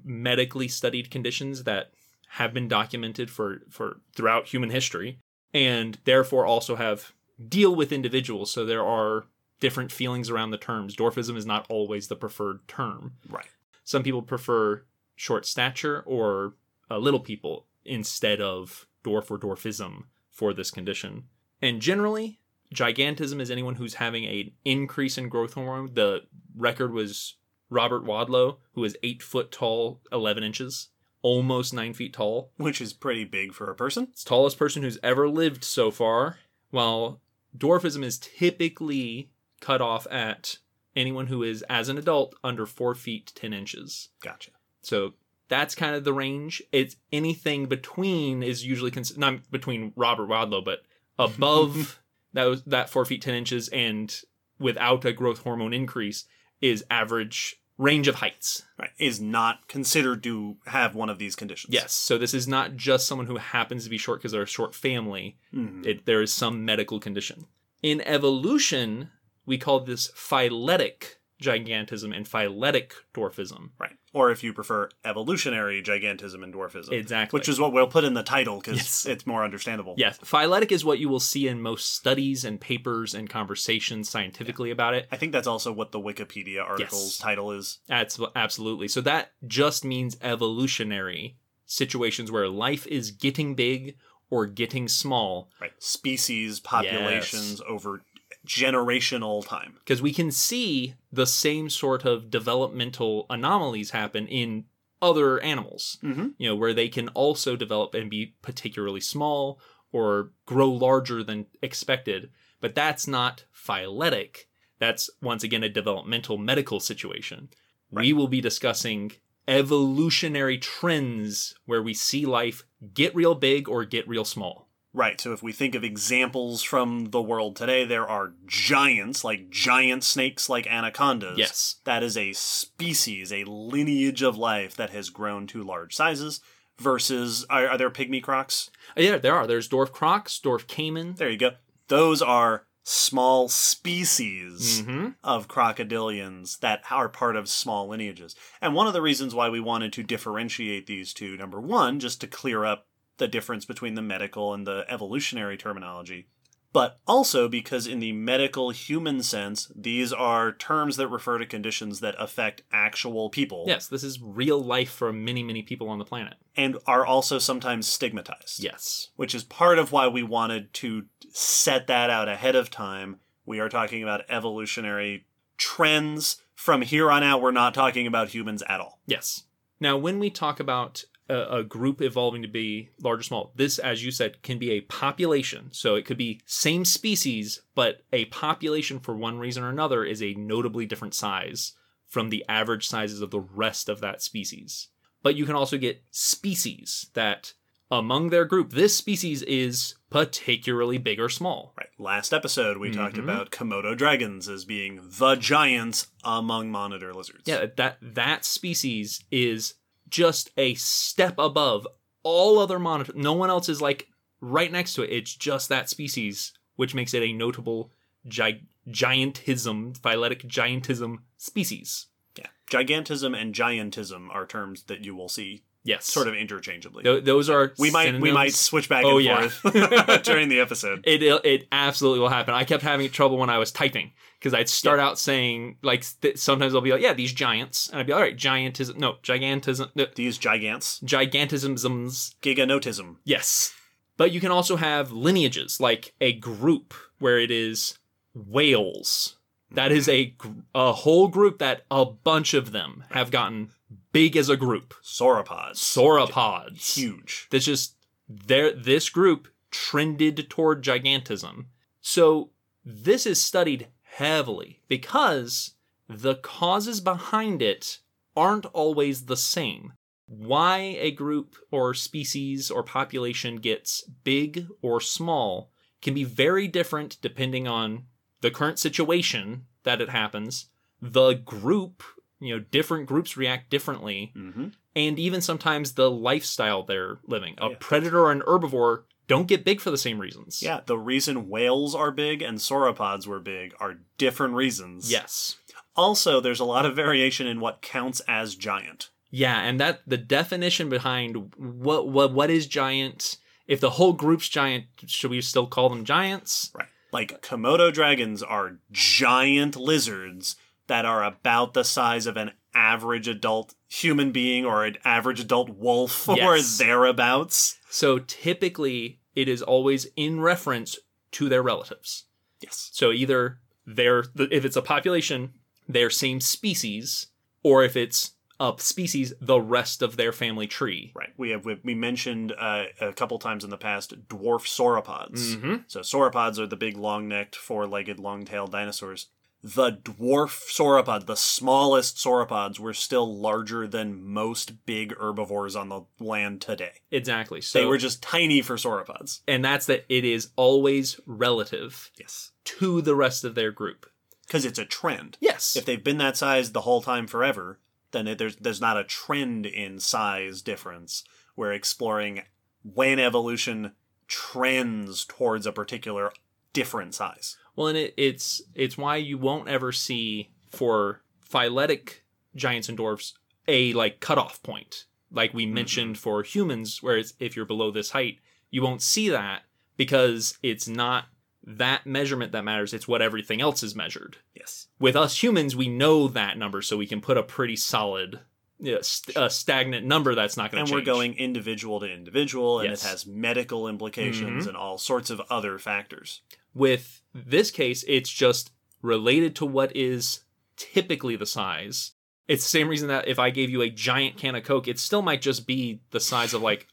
medically studied conditions that have been documented for for throughout human history and therefore also have deal with individuals so there are different feelings around the terms. Dwarfism is not always the preferred term. Right. some people prefer short stature or uh, little people instead of dwarf or dwarfism for this condition. And generally gigantism is anyone who's having an increase in growth hormone. The record was robert wadlow who is 8 foot tall 11 inches almost 9 feet tall. Which is pretty big for a person. it's tallest person who's ever lived so far, while dwarfism is typically cut off at anyone who is, as an adult, under 4 feet 10 inches. Gotcha. So that's kind of the range. It's anything between is usually cons- not between Robert Wadlow, but above that was that 4 feet 10 inches and without a growth hormone increase is average range of heights. Right. Is not considered to have one of these conditions. Yes. So this is not just someone who happens to be short because they're a short family. Mhm. It, there is some medical condition. In evolution, we call this phyletic gigantism and phyletic dwarfism. Right. Or if you prefer, evolutionary gigantism and dwarfism. Exactly. Which is what we'll put in the title because Yes. it's more understandable. Yes, phyletic is what you will see in most studies and papers and conversations scientifically about it. I think that's also what the Wikipedia article's Yes. title is. That's absolutely. So that just means evolutionary situations where life is getting big or getting small Right. Species, populations over generational time. because we can see the same sort of developmental anomalies happen in other animals. Mm-hmm. You know, where they can also develop and be particularly small or grow larger than expected. But that's not phyletic. That's once again a developmental medical situation. We will be discussing evolutionary trends where we see life get real big or get real small. Right. So if we think of examples from the world today, there are giants, like giant snakes like anacondas. Yes. That is a species, a lineage of life that has grown to large sizes versus are, are there pygmy crocs? Uh, Yeah, there are. There's dwarf crocs, dwarf caiman. There you go. Those are small species hmm of crocodilians that are part of small lineages. And one of the reasons why we wanted to differentiate these two, number one, just to clear up the difference between the medical and the evolutionary terminology, but also because in the medical human sense, these are terms that refer to conditions that affect actual people Yes, this is real life for many, many people on the planet. and are also sometimes stigmatized. Yes. which is part of why we wanted to set that out ahead of time. We are talking about evolutionary trends. From here on out, we're not talking about humans at all. Yes. Now, when we talk about a, a group evolving to be large or small, this, as you said, can be a population. So it could be same species, but a population for one reason or another is a notably different size from the average sizes of the rest of that species. But you can also get species that, among their group, this species is particularly big or small. Right. Last episode, we talked Mhm. about Komodo dragons as being the giants among monitor lizards. Yeah, that that species is just a step above all other monitor. No one else is like right next to it. It's just that species, which makes it a notable gi- giantism, phyletic giantism species. Yeah. Gigantism and giantism are terms that you will see Yes. sort of interchangeably. Th- those are we might we might switch back Oh, and yeah. forth during the episode. It it absolutely will happen. I kept having trouble when I was typing because I'd start out saying like th- sometimes I'll be like, yeah, these giants, and I'd be all right, giantism, no, gigantism, no, These gigants. gigantisms. Giganotism. Yes, but you can also have lineages like a group where it is whales. That is a a whole group that a bunch of them have gotten big as a group. Sauropods. Sauropods. Huge. That's just there. This group trended toward gigantism. So this is studied heavily because the causes behind it aren't always the same. Why a group or species or population gets big or small can be very different depending on the current situation that it happens, the group, you know, different groups react differently hmm and even sometimes the lifestyle they're living. A Yeah. predator or an herbivore don't get big for the same reasons. Yeah, the reason whales are big and sauropods were big are different reasons. Yes. Also, there's a lot of variation in what counts as giant. Yeah, and that the definition behind what what what is giant? If the whole group's giant, should we still call them giants? Right. Like Komodo dragons are giant lizards that are about the size of an average adult human being or an average adult wolf or thereabouts. So typically it is always in reference to their relatives. Yes. So either they're if it's a population, their same species, or if it's a species, the rest of their family tree. Right. We have we, we mentioned uh, a couple times in the past dwarf sauropods. Mm-hmm. So sauropods are the big long-necked, four-legged, long-tailed dinosaurs. The dwarf sauropod, the smallest sauropods, were still larger than most big herbivores on the land today. Exactly. So They were just tiny for sauropods. and that's that it is always relative Yes. to the rest of their group. Because it's a trend. Yes. If they've been that size the whole time forever, then it, there's there's not a trend in size difference. We're exploring when evolution trends towards a particular different size. Well, and it, it's it's why you won't ever see for phyletic giants and dwarfs a like cutoff point, like we mentioned for humans, where it's, if you're below this height, you won't see that because it's not that measurement that matters. It's what everything else is measured. Yes. With us humans, we know that number, so we can put a pretty solid, you know, st- a stagnant number that's not going And to change. we're going individual to individual, and Yes. it has medical implications Mhm. and all sorts of other factors. With this case, it's just related to what is typically the size. It's the same reason that if I gave you a giant can of Coke, it still might just be the size of like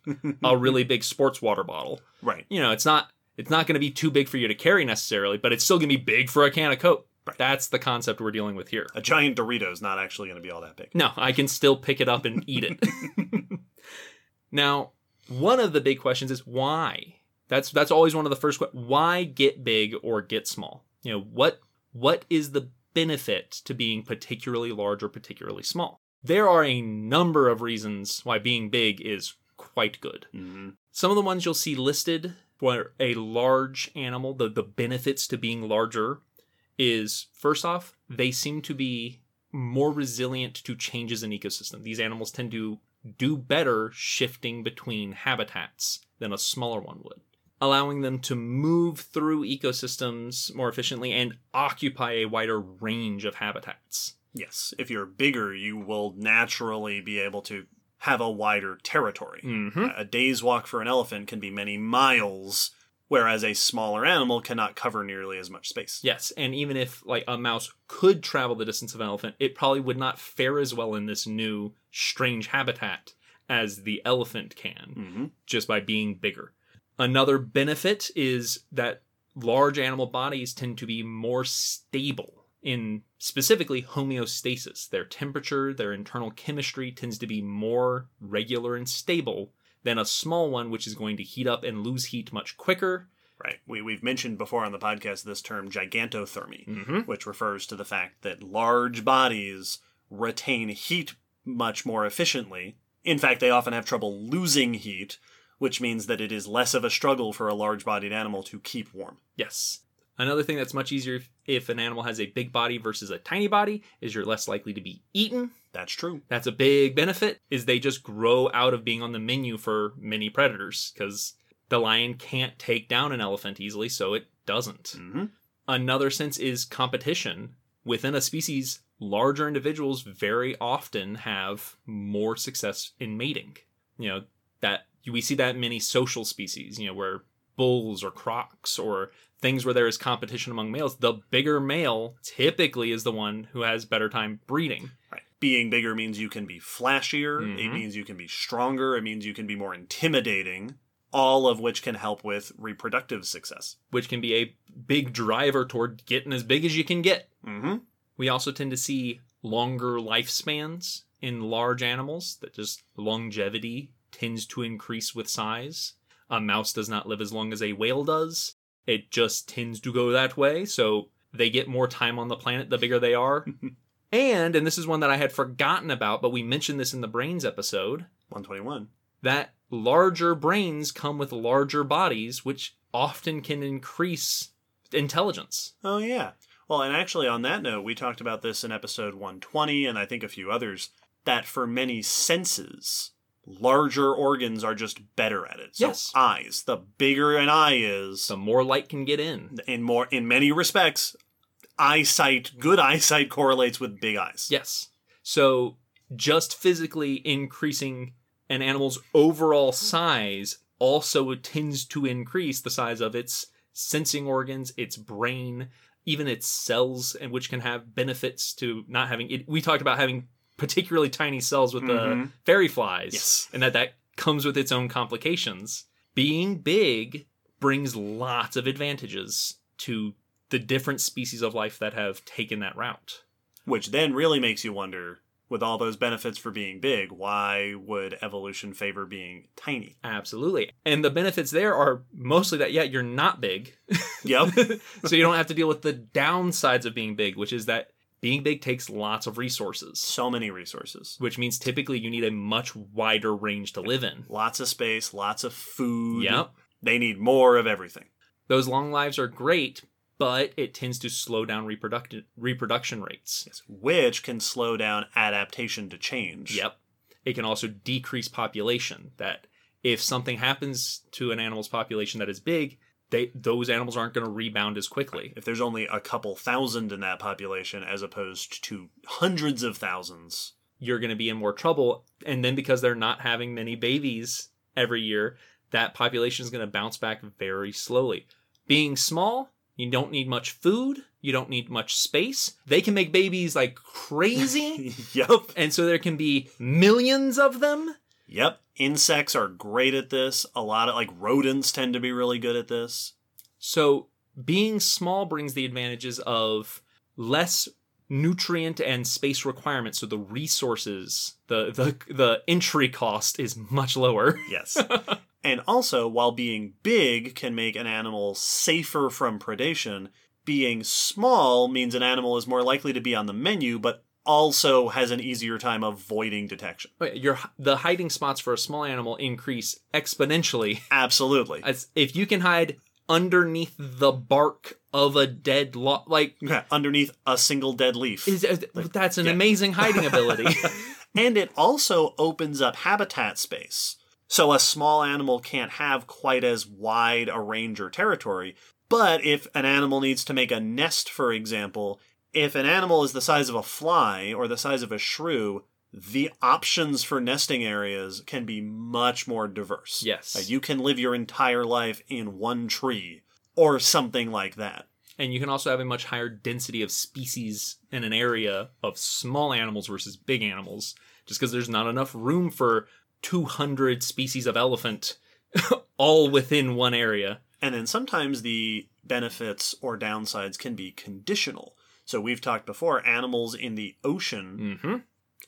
a really big sports water bottle. Right. You know, it's not it's not going to be too big for you to carry necessarily, but it's still going to be big for a can of Coke. Right. That's the concept we're dealing with here. A giant Dorito is not actually going to be all that big. No, I can still pick it up and eat it. now, one of the big questions is why. That's that's always one of the first questions. Why get big or get small? You know what what is the benefit to being particularly large or particularly small? There are a number of reasons why being big is quite good. hmm Some of the ones you'll see listed for a large animal, the, the benefits to being larger is first off, they seem to be more resilient to changes in ecosystem. These animals tend to do better shifting between habitats than a smaller one would, allowing them to move through ecosystems more efficiently and occupy a wider range of habitats. Yes. If you're bigger, you will naturally be able to have a wider territory. Mm-hmm. A day's walk for an elephant can be many miles, whereas a smaller animal cannot cover nearly as much space. Yes, and even if like a mouse could travel the distance of an elephant, it probably would not fare as well in this new strange habitat as the elephant can, hmm just by being bigger. Another benefit is that large animal bodies tend to be more stable in specifically homeostasis. Their temperature, their internal chemistry tends to be more regular and stable than a small one, which is going to heat up and lose heat much quicker. Right. We, we've mentioned before on the podcast this term gigantothermy, Mm-hmm. which refers to the fact that large bodies retain heat much more efficiently. In fact, they often have trouble losing heat, which means that it is less of a struggle for a large bodied animal to keep warm. Yes. Another thing that's much easier if, if an animal has a big body versus a tiny body is you're less likely to be eaten. That's true. That's a big benefit is they just grow out of being on the menu for many predators because the lion can't take down an elephant easily, so it doesn't. hmm Another sense is competition. Within a species, larger individuals very often have more success in mating. You know, that we see that in many social species, you know, where bulls or crocs or things where there is competition among males, the bigger male typically is the one who has better time breeding. Right. Being bigger means you can be flashier. It Mhm. means you can be stronger. It means you can be more intimidating. All of which can help with reproductive success. which can be a big driver toward getting as big as you can get. hmm We also tend to see longer lifespans in large animals, that just longevity tends to increase with size. A mouse does not live as long as a whale does. It just tends to go that way, so they get more time on the planet the bigger they are. and, and this is one that I had forgotten about, but we mentioned this in the brains episode, 121. that larger brains come with larger bodies, which often can increase intelligence. Oh, yeah. Well, and actually, on that note, we talked about this in episode 120, and I think a few others, that for many senses, larger organs are just better at it. So Yes. eyes, the bigger an eye is, The more light can get in. in more in many respects, eyesight, good eyesight correlates with big eyes. Yes. So just physically increasing an animal's overall size also tends to increase the size of its sensing organs, its brain, even its cells, and which can have benefits to not having it. We talked about having particularly tiny cells with the Mhm. fairy flies, Yes. and that that comes with its own complications. Being big brings lots of advantages to the different species of life that have taken that route. Which then really makes you wonder, with all those benefits for being big, why would evolution favor being tiny? Absolutely. And the benefits there are mostly that, yeah, you're not big. Yep. so you don't have to deal with the downsides of being big, which is that being big takes lots of resources, so many resources. which means typically you need a much wider range to live in. Lots of space, lots of food. Yep. They need more of everything. Those long lives are great, but it tends to slow down reproduction reproduction rates. Yes. Which can slow down adaptation to change. Yep. It can also decrease population. That if something happens to an animal's population that is big, they those animals aren't going to rebound as quickly. If there's only a couple thousand in that population as opposed to hundreds of thousands. You're going to be in more trouble, and then because they're not having many babies every year, that population is going to bounce back very slowly. Being small, you don't need much food, you don't need much space. They can make babies like crazy, yep. and so there can be millions of them. Yep. Insects are great at this. A lot of like rodents tend to be really good at this. So being small brings the advantages of less nutrient and space requirements so the resources the the the entry cost is much lower Yes. and also, while being big can make an animal safer from predation, being small means an animal is more likely to be on the menu, but also has an easier time avoiding detection. Oh, your the hiding spots for a small animal increase exponentially Absolutely. as if you can hide underneath the bark of a dead log like Yeah, Underneath a single dead leaf. is, that's an yeah. amazing hiding ability and it also opens up habitat space. So a small animal can't have quite as wide a range or territory. But if an animal needs to make a nest, for example, if an animal is the size of a fly or the size of a shrew, the options for nesting areas can be much more diverse. Yes. Uh, you can live your entire life in one tree or something like that. and you can also have a much higher density of species in an area of small animals versus big animals just because there's not enough room for 200 species of elephant all within one area And then sometimes the benefits or downsides can be conditional. So we've talked before, animals in the ocean, mm-hmm.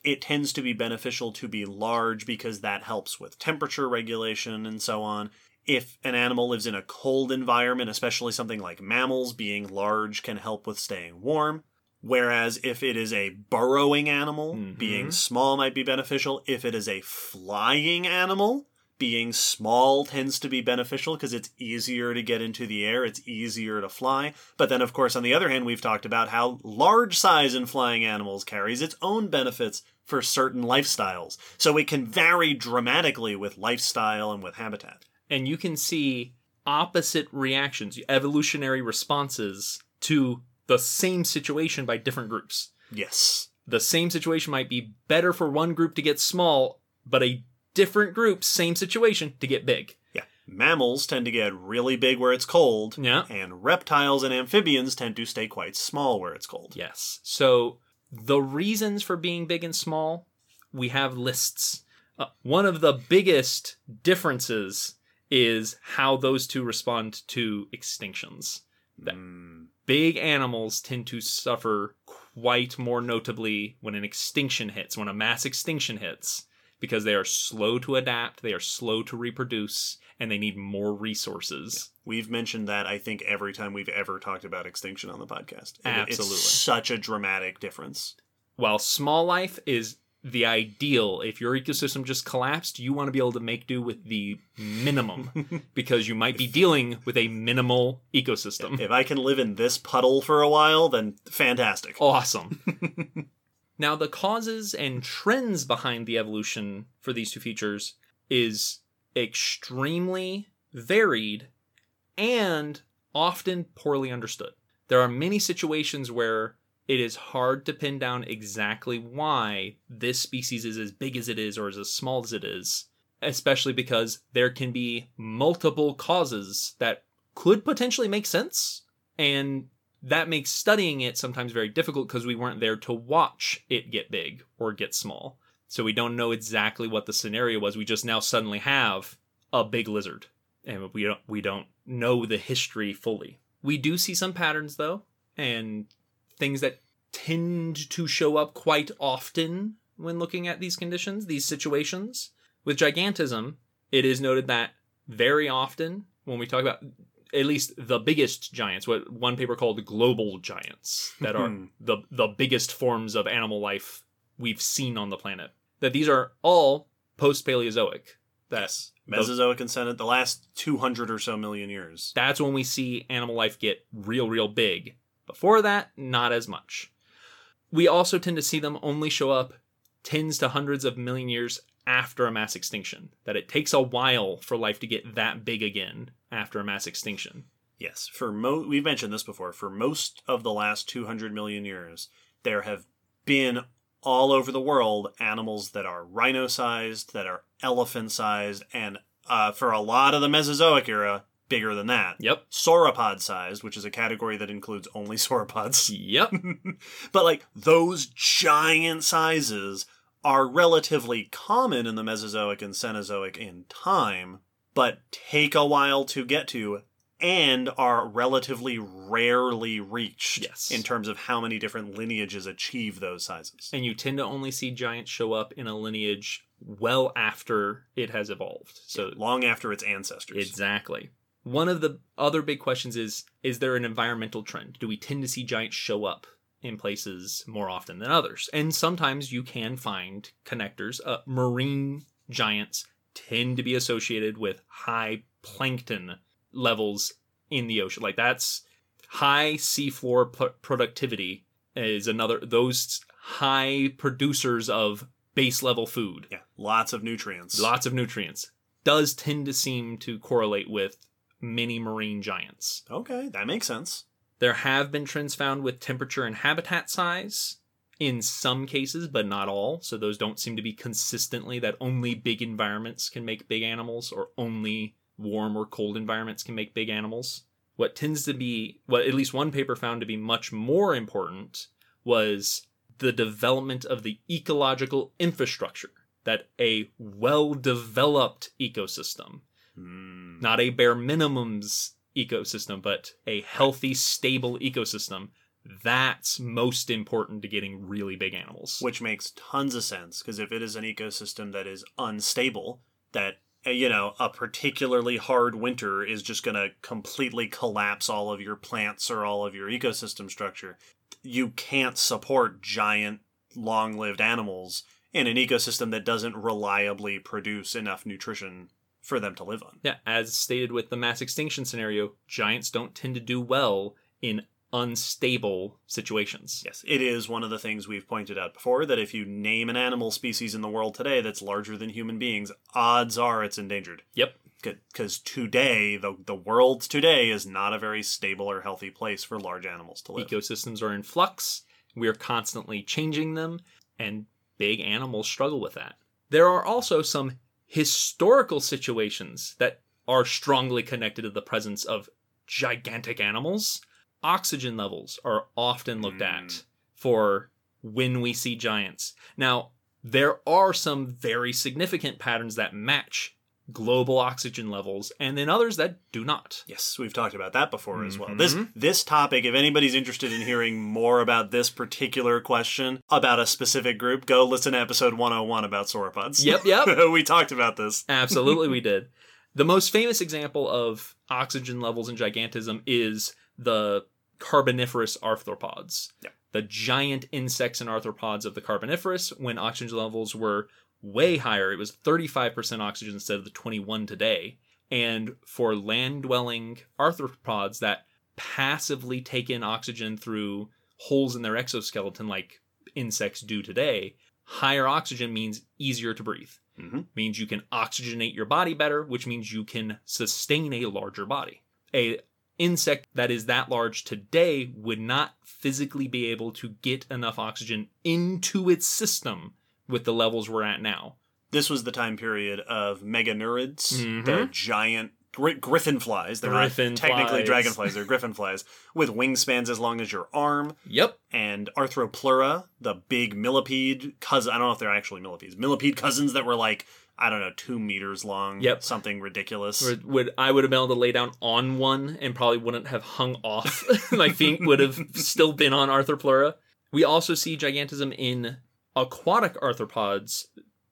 it tends to be beneficial to be large because that helps with temperature regulation and so on. If an animal lives in a cold environment, especially something like mammals, being large can help with staying warm. Whereas if it is a burrowing animal, Mhm. being small might be beneficial. If it is a flying animal, being small tends to be beneficial because it's easier to get into the air, it's easier to fly. But then, of course, on the other hand, we've talked about how large size in flying animals carries its own benefits for certain lifestyles. So it can vary dramatically with lifestyle and with habitat. and you can see opposite reactions, evolutionary responses to the same situation by different groups. Yes. The same situation might be better for one group to get small, but a different groups, same situation, to get big. Yeah. Mammals tend to get really big where it's cold. Yeah. And reptiles and amphibians tend to stay quite small where it's cold. Yes. So the reasons for being big and small, we have lists. Uh, one of the biggest differences is how those two respond to extinctions. That Mm, big animals tend to suffer quite more notably when an extinction hits, when a mass extinction hits, because they are slow to adapt, they are slow to reproduce, and they need more resources. We've mentioned that I think every time we've ever talked about extinction on the podcast. It- Absolutely. It's such a dramatic difference. While small life is the ideal, if your ecosystem just collapsed, you want to be able to make do with the minimum because you might be dealing with a minimal ecosystem. If I can live in this puddle for a while, then fantastic. Awesome. now, the causes and trends behind the evolution for these two features is extremely varied and often poorly understood. There are many situations where it is hard to pin down exactly why this species is as big as it is or is as small as it is, especially because there can be multiple causes that could potentially make sense and that makes studying it sometimes very difficult because we weren't there to watch it get big or get small. So we don't know exactly what the scenario was. We just now suddenly have a big lizard, and we don't we don't know the history fully. We do see some patterns though, and things that tend to show up quite often when looking at these conditions, these situations. With gigantism, it is noted that very often when we talk about at least the biggest giants, what one paper called global giants, that are Hmm. the the biggest forms of animal life we've seen on the planet. That these are all post Paleozoic. That's Mesozoic and Ceno- the last 200 or so million years. that's when we see animal life get real, real big. Before that, not as much. We also tend to see them only show up tens to hundreds of million years after a mass extinction. That it takes a while for life to get that big again after a mass extinction. Yes, for mo- we've mentioned this before. For most of the last 200 million years, there have been all over the world animals that are rhino-sized, that are elephant-sized, and uh, for a lot of the Mesozoic era, bigger than that. Yep. Sauropod-sized, which is a category that includes only sauropods. Yep. but like those giant sizes are relatively common in the Mesozoic and Cenozoic in time, but take a while to get to and are relatively rarely reached Yes. in terms of how many different lineages achieve those sizes. and you tend to only see giants show up in a lineage well after it has evolved. So Long after its ancestors. Exactly. One of the other big questions is is there an environmental trend? Do we tend to see giants show up in places more often than others? And sometimes you can find connectors. Uh, marine giants tend to be associated with high plankton levels in the ocean. Like that's high seafloor p- productivity is another those high producers of base level food yeah, lots of nutrients. lots of nutrients does tend to seem to correlate with many marine giants. Okay, that makes sense. There have been trends found with temperature and habitat size in some cases, but not all. So those don't seem to be consistently that only big environments can make big animals or only warm or cold environments can make big animals. What tends to be, what at least one paper found to be much more important was the development of the ecological infrastructure that a well developed ecosystem Hmm. not a bare minimums ecosystem, but a healthy, stable ecosystem. That's most important to getting really big animals. which makes tons of sense because if it is an ecosystem that is unstable that uh, you know a particularly hard winter is just going to completely collapse all of your plants or all of your ecosystem structure you can't support giant long-lived animals in an ecosystem that doesn't reliably produce enough nutrition for them to live on. Yeah, as stated with the mass extinction scenario, giants don't tend to do well in unstable situations. Yes, it is one of the things we've pointed out before that if you name an animal species in the world today that's larger than human beings, odds are it's endangered. Yep. Because today, the, the world today is not a very stable or healthy place for large animals to live. Ecosystems are in flux. We are constantly changing them, and big animals struggle with that. There are also some historical situations that are strongly connected to the presence of gigantic animals. Oxygen levels are often looked Mm. at for when we see giants. Now, there are some very significant patterns that match global oxygen levels, and then others that do not. Yes, we've talked about that before as well. This this topic, if anybody's interested in hearing more about this particular question about a specific group, go listen to episode 101 about sauropods. Yep, yep. we talked about this. Absolutely, we did. The most famous example of oxygen levels in gigantism is the Carboniferous arthropods. Yep. The giant insects and arthropods of the Carboniferous, when oxygen levels were way higher, it was 35% oxygen instead of the 21 today. And for land dwelling arthropods that passively take in oxygen through holes in their exoskeleton, like insects do today, higher oxygen means easier to breathe Mhm. means you can oxygenate your body better, which means you can sustain a larger body. A insect that is that large today would not physically be able to get enough oxygen into its system with the levels we're at now. This was the time period of meganeurids, Mhm. the giant gri- griffin flies. They're Griffin not technically flies. dragonflies, they're griffin flies with wingspans as long as your arm. Yep. And Arthropleura, the big millipede cousin. I don't know if they're actually millipedes. Millipede cousins that were like, I don't know, two meters long. Yep. Something ridiculous. Would, would I would have been able to lay down on one and probably wouldn't have hung off. My feet would have still been on Arthropleura. We also see gigantism in aquatic arthropods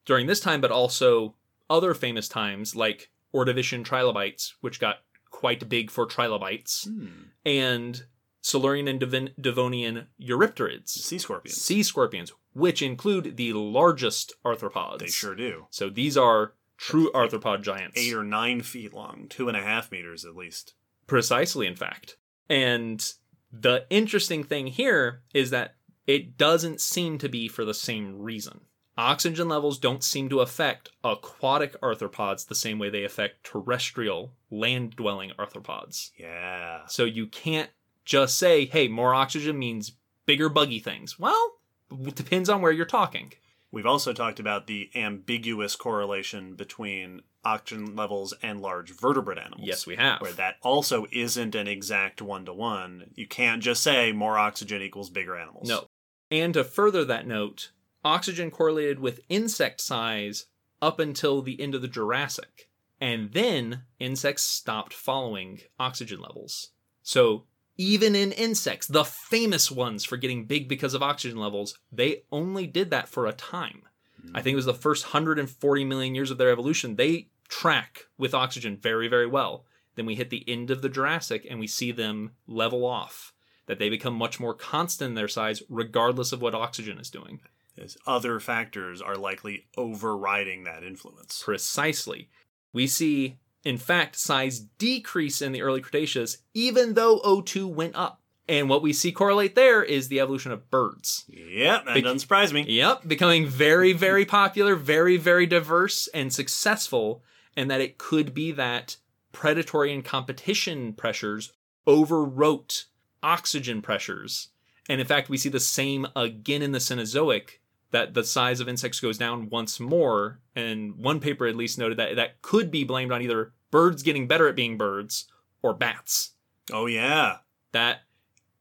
during this time, but also other famous times like Ordovician trilobites, which got quite big for trilobites, Hmm. and Silurian and Devon- Devonian eurypterids, Sea scorpions. sea scorpions, which include the largest arthropods. They sure do. So these are true arthropod giants. Eight or nine feet long, two and a half meters at least. Precisely, in fact. And the interesting thing here is that it doesn't seem to be for the same reason. Oxygen levels don't seem to affect aquatic arthropods the same way they affect terrestrial, land dwelling arthropods. Yeah. So you can't just say, hey, more oxygen means bigger buggy things. Well, it depends on where you're talking. We've also talked about the ambiguous correlation between oxygen levels and large vertebrate animals. Yes, we have. Where that also isn't an exact one to one. You can't just say more oxygen equals bigger animals. No. And to further that note, oxygen correlated with insect size up until the end of the Jurassic. And then insects stopped following oxygen levels. So even in insects, the famous ones for getting big because of oxygen levels, they only did that for a time. I think it was the first 140 million years of their evolution. They track with oxygen very, very well. Then we hit the end of the Jurassic and we see them level off, that they become much more constant in their size, regardless of what oxygen is doing. As other factors are likely overriding that influence. Precisely. We see, in fact, size decrease in the early Cretaceous, even though O2 went up. And what we see correlate there is the evolution of birds. Yep, that Bec- doesn't surprise me. Yep, becoming very, very popular, very, very diverse and successful, and that it could be that predatory and competition pressures overwrote oxygen pressures. And in fact, we see the same again in the Cenozoic, that the size of insects goes down once more. And one paper at least noted that that could be blamed on either birds getting better at being birds or bats. Oh yeah. That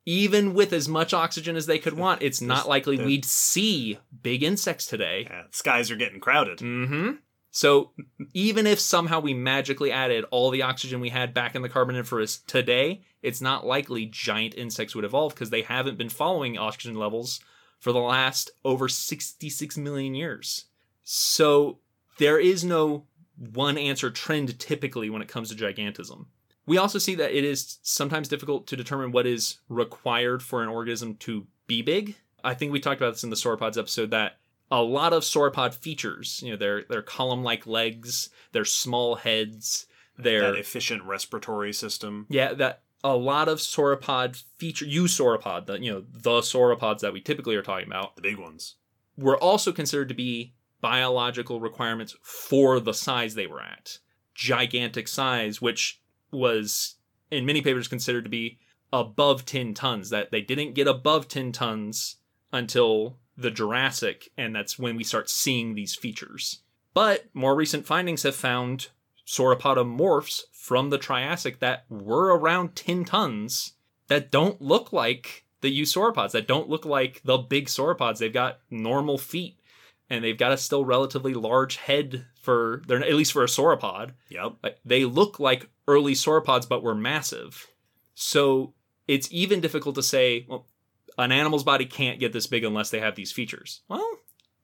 even with as much oxygen as they could want, it's not likely we'd see big insects today. yeah. Skies are getting crowded. Mm-hmm. So even if somehow we magically added all the oxygen we had back in the Carboniferous today, it's not likely giant insects would evolve because they haven't been following oxygen levels for the last over 66 million years. So there is no one answer trend typically when it comes to gigantism. We also see that it is sometimes difficult to determine what is required for an organism to be big. I think we talked about this in the sauropods episode that a lot of sauropod features. You know, their their column-like legs, their small heads, their That efficient respiratory system. yeah, that a lot of sauropod feature you sauropod the you know the sauropods that we typically are talking about, The big ones. were also considered to be biological requirements for the size they were at. Gigantic size, which was in many papers considered to be above 10 tons, that they didn't get above 10 tons until the Jurassic, and that's when we start seeing these features. But more recent findings have found sauropodomorphs from the Triassic that were around 10 tons that don't look like the eusauropods, that don't look like the big sauropods. They've got normal feet and they've got a still relatively large head for they're at least for a sauropod. Yep. They look like early sauropods but were massive. So it's even difficult to say, well, an animal's body can't get this big unless they have these features. Well,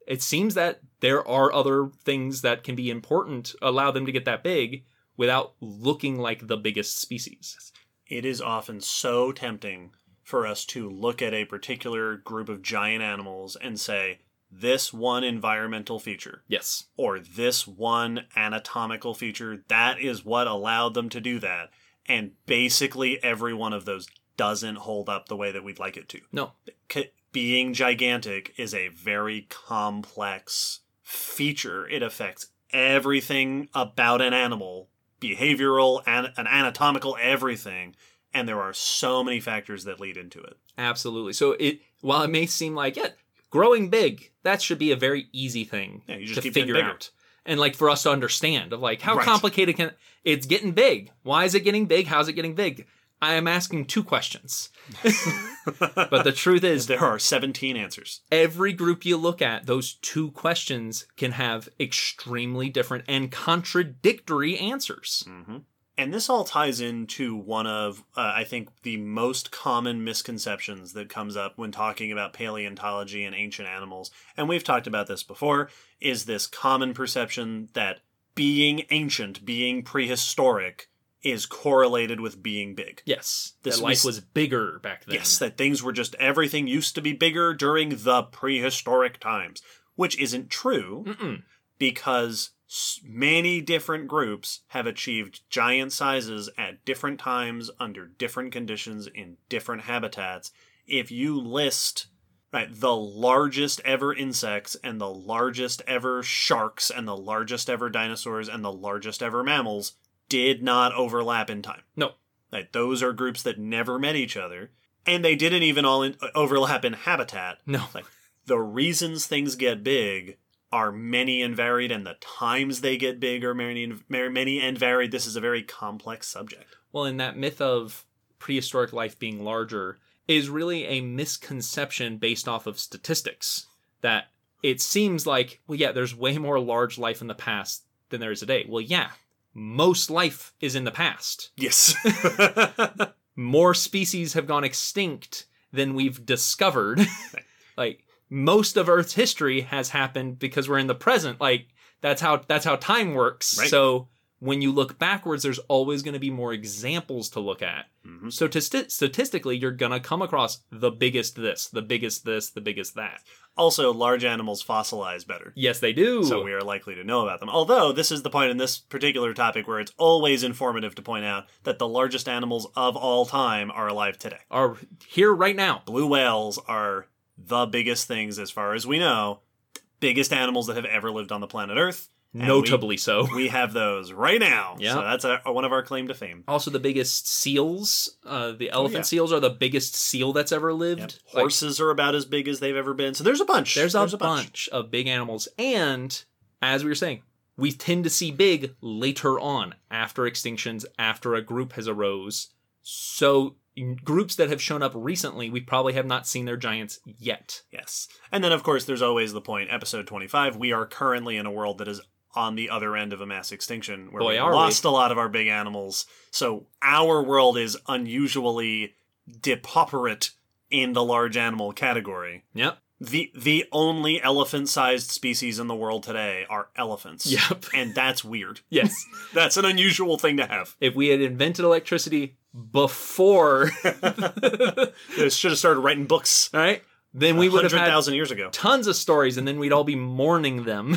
it seems that there are other things that can be important, allow them to get that big without looking like the biggest species. It is often so tempting for us to look at a particular group of giant animals and say, this one environmental feature Yes. or this one anatomical feature, that is what allowed them to do that. And basically, every one of those doesn't hold up the way that we'd like it to. No. Being gigantic is a very complex feature. It affects everything about an animal, behavioral and an anatomical everything, and there are so many factors that lead into it. Absolutely. So it while it may seem like yeah, growing big, that should be a very easy thing Yeah, you just to keep figure out. And like for us to understand of like how Right. complicated can it's getting big. Why is it getting big? How's it getting big? I am asking two questions. but the truth is There are 17 answers. every group you look at, those two questions can have extremely different and contradictory answers. And this all ties into one of, uh, I think, the most common misconceptions that comes up when talking about paleontology and ancient animals. And we've talked about this before is this common perception that being ancient, being prehistoric, is correlated with being big. Yes, This that life was- was bigger back then. Yes, that things were just everything used to be bigger during the prehistoric times, which isn't true Mm-mm. because many different groups have achieved giant sizes at different times under different conditions in different habitats. If you list right the largest ever insects and the largest ever sharks and the largest ever dinosaurs and the largest ever mammals did not overlap in time. No. Like those are groups that never met each other and they didn't even all in, uh, overlap in habitat No. like the reasons things get big are many and varied and the times they get big are many and, many and varied this is a very complex subject Well, and that myth of prehistoric life being larger is really a misconception based off of statistics. That it seems like, well, yeah, there's way more large life in the past than there is today. Well, yeah, most life is in the past. yes More species have gone extinct than we've discovered. like most of Earth's history has happened because we're in the present. Like that's how that's how time works. Right. So when you look backwards, there's always going to be more examples to look at. Mhm. So to st- statistically, you're gonna come across the biggest this, the biggest this, the biggest that. Also large animals fossilize better Yes, they do. so we are likely to know about them although this is the point in this particular topic where it's always informative to point out that the largest animals of all time are alive today are here right now. blue whales are the biggest things as far as we know biggest animals that have ever lived on the planet earth And we- Notably so. we have those right now. Yeah. So that's a, one of our claim to fame. Also, the biggest seals. Uh, the elephant yeah. seals are the biggest seal that's ever lived. Yep. Like, Horses are about as big as they've ever been. So there's a bunch. there's a, bunch. of big animals, and as we were saying, we tend to see big later on, after extinctions, after a group has arose. So groups that have shown up recently, we probably have not seen their giants yet. Yes. And then, of course, there's always the point. Episode 25, we are currently in a world that is on the other end of a mass extinction where Boy, we are we. lost a lot of our big animals. So our world is unusually depauperate in the large animal category. Yep. The the only elephant sized species in the world today are elephants. Yep. And that's weird. Yes. That's an unusual thing to have. if we had invented electricity before, They should have started writing books. all right, then we would have had 100,000 years ago. tons of stories and then we'd all be mourning them.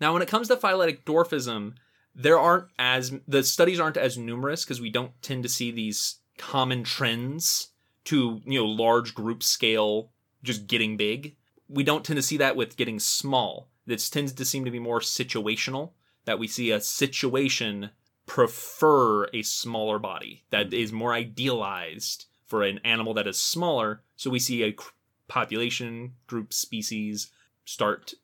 Now, when it comes to phyletic dwarfism, there aren't as the studies aren't as numerous because we don't tend to see these common trends to, you know, large group scale just getting big. We don't tend to see that with getting small. This tends to seem to be more situational that we see a situation prefer a smaller body that mm-hmm. is more idealized for an animal that is smaller. So we see a population, group, species start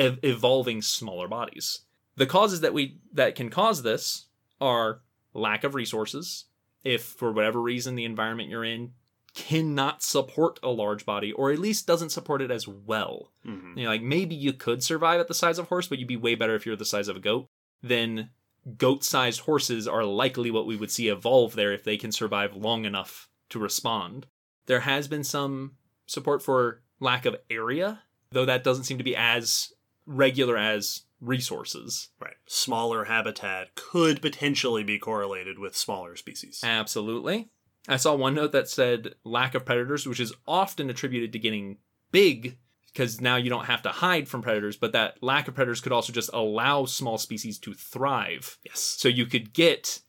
ev- evolving smaller bodies. The causes that we that can cause this are lack of resources. If for whatever reason the environment you're in cannot support a large body, or at least doesn't support it as well. Mhm. You know, like maybe you could survive at the size of a horse, but you'd be way better if you're the size of a goat. Then goat-sized horses are likely what we would see evolve there if they can survive long enough to respond. There has been some support for lack of area, though that doesn't seem to be as regular as resources. Right. Smaller habitat could potentially be correlated with smaller species. Absolutely. I saw one note that said lack of predators, which is often attributed to getting big because now you don't have to hide from predators, but that lack of predators could also just allow small species to thrive. Yes. So you could get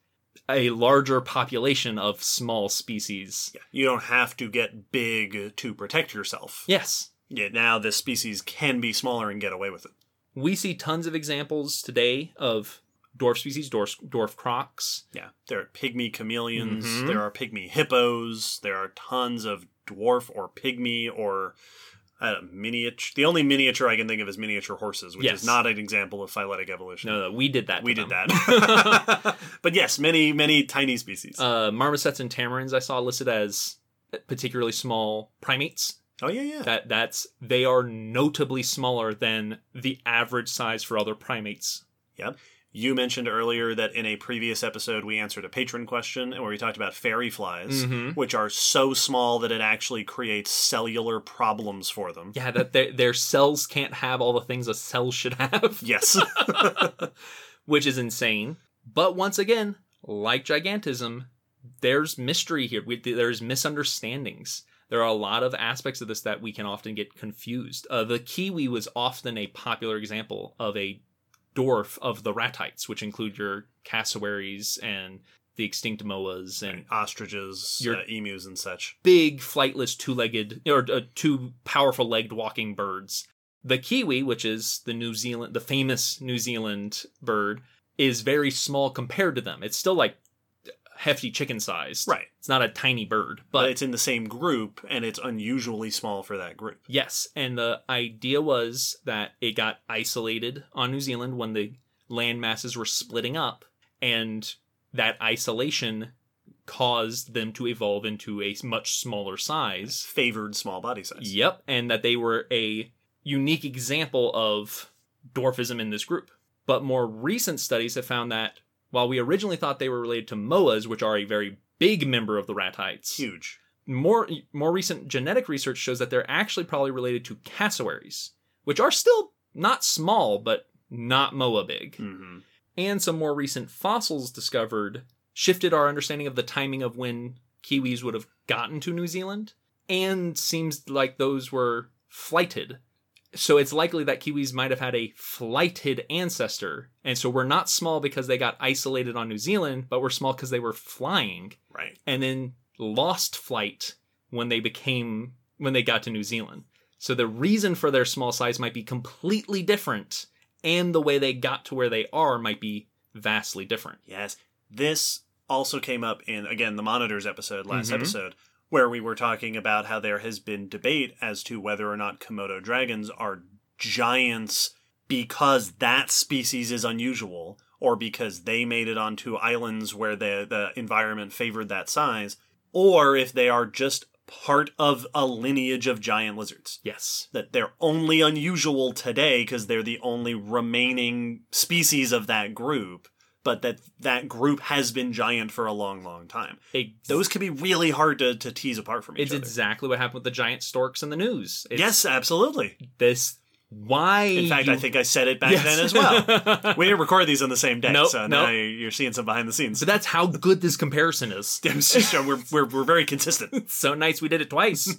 a larger population of small species. Yeah. You don't have to get big to protect yourself. Yes. Yeah, now this species can be smaller and get away with it. We see tons of examples today of dwarf species, dwarf, dwarf crocs. Yeah. There are pygmy chameleons, Mhm. there are pygmy hippos, there are tons of dwarf or pygmy or uh, miniature. The only miniature I can think of is miniature horses, which Yes. is not an example of phyletic evolution. No, no, we did that. we did them. that. but yes, many, many tiny species. uh, marmosets and tamarins I saw listed as particularly small primates. Oh, yeah, yeah. That that's they are notably smaller than the average size for other primates. Yep. You mentioned earlier that in a previous episode we answered a patron question where we talked about fairy flies, Mhm. which are so small that it actually creates cellular problems for them. Yeah, that their, their cells can't have all the things a cell should have, Yes. which is insane. But once again, like gigantism, there's mystery here. We, there's misunderstandings. There are a lot of aspects of this that we can often get confused. Uh, the kiwi was often a popular example of a dwarf of the ratites, which include your cassowaries and the extinct moas and Ostriches, Your- uh, emus, and such. big flightless two-legged or uh, two powerful legged walking birds. The kiwi, which is the New Zealand, the famous New Zealand bird, is very small compared to them. It's still like hefty chicken sized. Right. It's not a tiny bird, But, but it's in the same group, and it's unusually small for that group. yes. And the idea was that it got isolated on New Zealand when the land masses were splitting up, and that isolation caused them to evolve into a much smaller size. Favored small body size. Yep, and that they were a unique example of dwarfism in this group. But more recent studies have found that while we originally thought they were related to moas, which are a very big member of the ratites, Huge. more more recent genetic research shows that they're actually probably related to cassowaries, which are still not small but not moa big. hmm And some more recent fossils discovered shifted our understanding of the timing of when kiwis would have gotten to New Zealand, and seems like those were flighted. So it's likely that kiwis might have had a flighted ancestor, and so we're not small because they got isolated on New Zealand, but we're small because they were flying Right. and then lost flight when they became when they got to New Zealand. So the reason for their small size might be completely different, and the way they got to where they are might be vastly different. Yes. This also came up in, again, the Monitors episode, last Mhm. episode, where we were talking about how there has been debate as to whether or not Komodo dragons are giants because that species is unusual or because they made it onto islands where the, the environment favored that size, or if they are just part of a lineage of giant lizards Yes. that they're only unusual today because they're the only remaining species of that group, but that that group has been giant for a long, long time. Those can be really hard to, to tease apart from each it's other. exactly what happened with the giant storks in the news. It's yes, absolutely. This why In fact, you- I think I said it back Yes. then as well. we didn't record these on the same day, Nope, so now nope. you're seeing some behind the scenes. so that's how good this comparison is. It's we're, we're, we're very consistent. so nice we did it twice.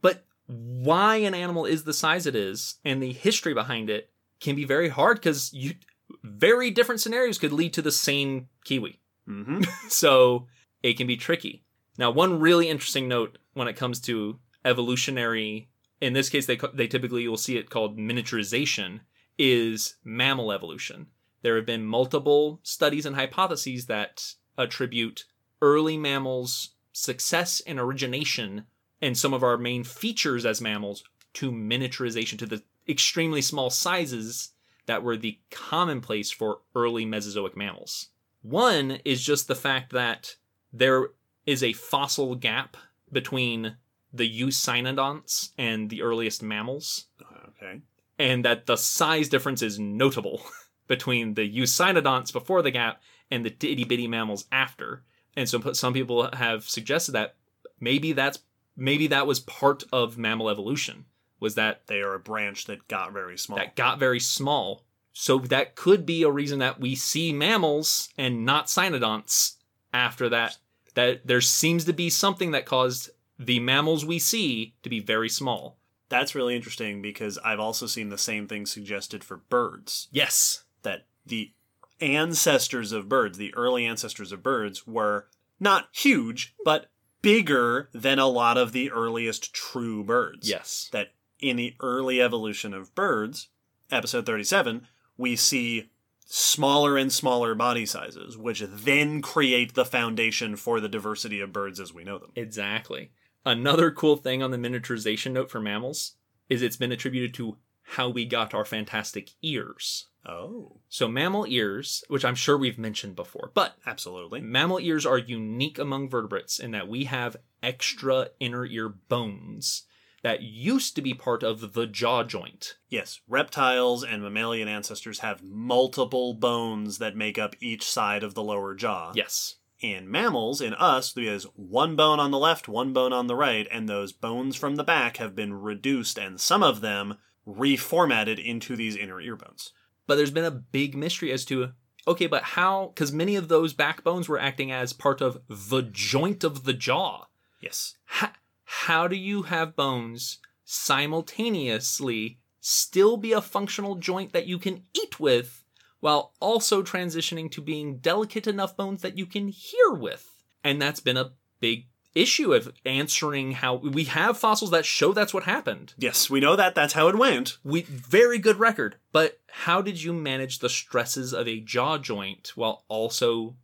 But why an animal is the size it is and the history behind it can be very hard because you very different scenarios could lead to the same kiwi. Mm-hmm. So it can be tricky. Now, one really interesting note when it comes to evolutionary, in this case, they they typically will see it called miniaturization, is mammal evolution. There have been multiple studies and hypotheses that attribute early mammals' success and origination and some of our main features as mammals to miniaturization, to the extremely small sizes that were the commonplace for early Mesozoic mammals. One is just the fact that there is a fossil gap between the Eucynodonts and the earliest mammals, Okay. and that the size difference is notable between the Eucynodonts before the gap and the itty bitty mammals after. And so some people have suggested that maybe that's maybe that was part of mammal evolution was that They are a branch that got very small. that got very small. So that could be a reason that we see mammals and not cynodonts after that. That there seems to be something that caused the mammals we see to be very small. That's really interesting because I've also seen the same thing suggested for birds. Yes. That the ancestors of birds, the early ancestors of birds, were not huge, but bigger than a lot of the earliest true birds. Yes. That in the early evolution of birds, episode 37, we see smaller and smaller body sizes, which then create the foundation for the diversity of birds as we know them. Exactly. Another cool thing on the miniaturization note for mammals is it's been attributed to how we got our fantastic ears. Oh, So mammal ears, which I'm sure we've mentioned before, but absolutely. Mammal ears are unique among vertebrates in that we have extra inner ear bones that used to be part of the jaw joint. Yes, reptiles and mammalian ancestors have multiple bones that make up each side of the lower jaw. Yes. In mammals, in us, there's one bone on the left, one bone on the right, and those bones from the back have been reduced and some of them reformatted into these inner ear bones. But there's been a big mystery as to okay, but how? Because many of those backbones were acting as part of the joint of the jaw. Yes. How, how do you have bones simultaneously still be a functional joint that you can eat with while also transitioning to being delicate enough bones that you can hear with? And that's been a big issue of answering how we have fossils that show that's what happened. Yes, we know that. That's how it went. We very good record, but how did you manage the stresses of a jaw joint while also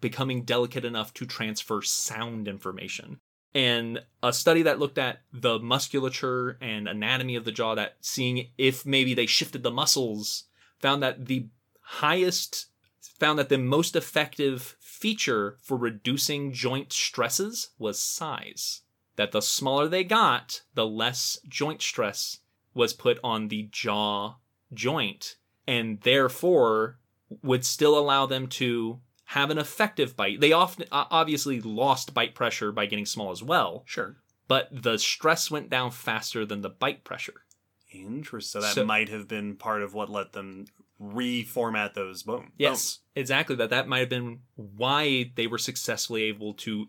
becoming delicate enough to transfer sound information? And a study that looked at the musculature and anatomy of the jaw, that seeing if maybe they shifted the muscles, found that the highest, found that the most effective feature for reducing joint stresses was size. That the smaller they got, the less joint stress was put on the jaw joint, and therefore would still allow them to have an effective bite. They often obviously lost bite pressure by getting small as well, Sure. but the stress went down faster than the bite pressure. Interesting. So that So- might have been part of what let them reformat those bones. Yes, exactly. That that might have been why they were successfully able to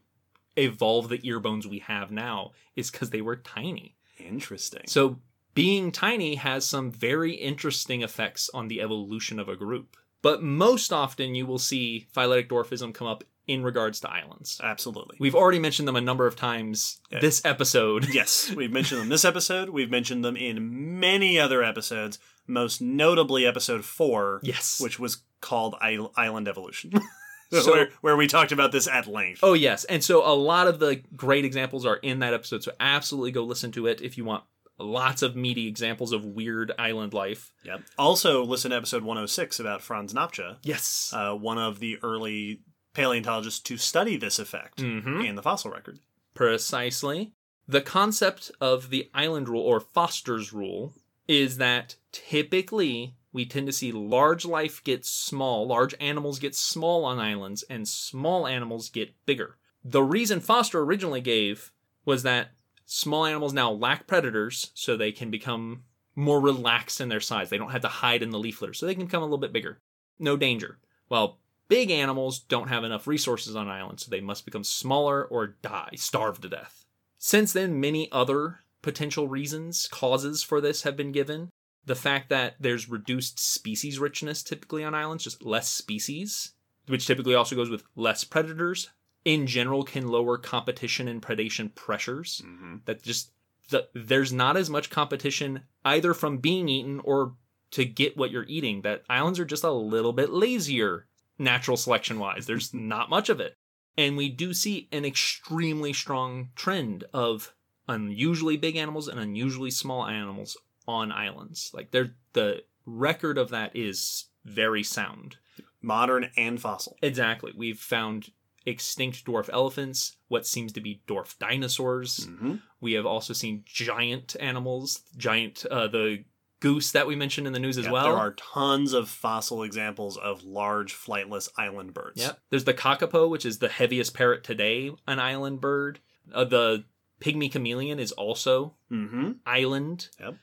evolve the ear bones we have now is because they were tiny. Interesting. So being tiny has some very interesting effects on the evolution of a group. But most often you will see phyletic dwarfism come up in regards to islands. Absolutely. We've already mentioned them a number of times Yeah. this episode. yes, we've mentioned them this episode. We've mentioned them in many other episodes, most notably episode four, Yes. which was called Island Evolution, So- where, where we talked about this at length. Oh yes, and so a lot of the great examples are in that episode. So absolutely go listen to it if you want lots of meaty examples of weird island life. Yep. Also, listen to episode 106 about Franz Nopcsa, Yes. uh, one of the early paleontologists to study this effect Mhm. in the fossil record. Precisely. The concept of the island rule or Foster's rule is that typically we tend to see large life get small, large animals get small on islands, and small animals get bigger. The reason Foster originally gave was that small animals now lack predators, so they can become more relaxed in their size. They don't have to hide in the leaf litter, so they can become a little bit bigger. No danger. While big animals don't have enough resources on islands, so they must become smaller or die, starve to death. Since then, many other potential reasons, causes for this have been given. The fact that there's reduced species richness typically on islands, just less species, which typically also goes with less predators, in general can lower competition and predation pressures. Mm-hmm. That just the, there's not as much competition either from being eaten or to get what you're eating. That islands are just a little bit lazier, natural selection wise. There's not much of it. And we do see an extremely strong trend of unusually big animals and unusually small animals on islands. Like they're the record of that is very sound. Modern and fossil. Exactly. We've found extinct dwarf elephants, what seems to be dwarf dinosaurs. Mhm. We have also seen giant animals, giant uh, the goose that we mentioned in the news as Yeah, well. There are tons of fossil examples of large flightless island birds. Yep. There's the kakapo, which is the heaviest parrot today, an island bird. Uh, the pygmy chameleon is also Mm-hmm. island. Yep.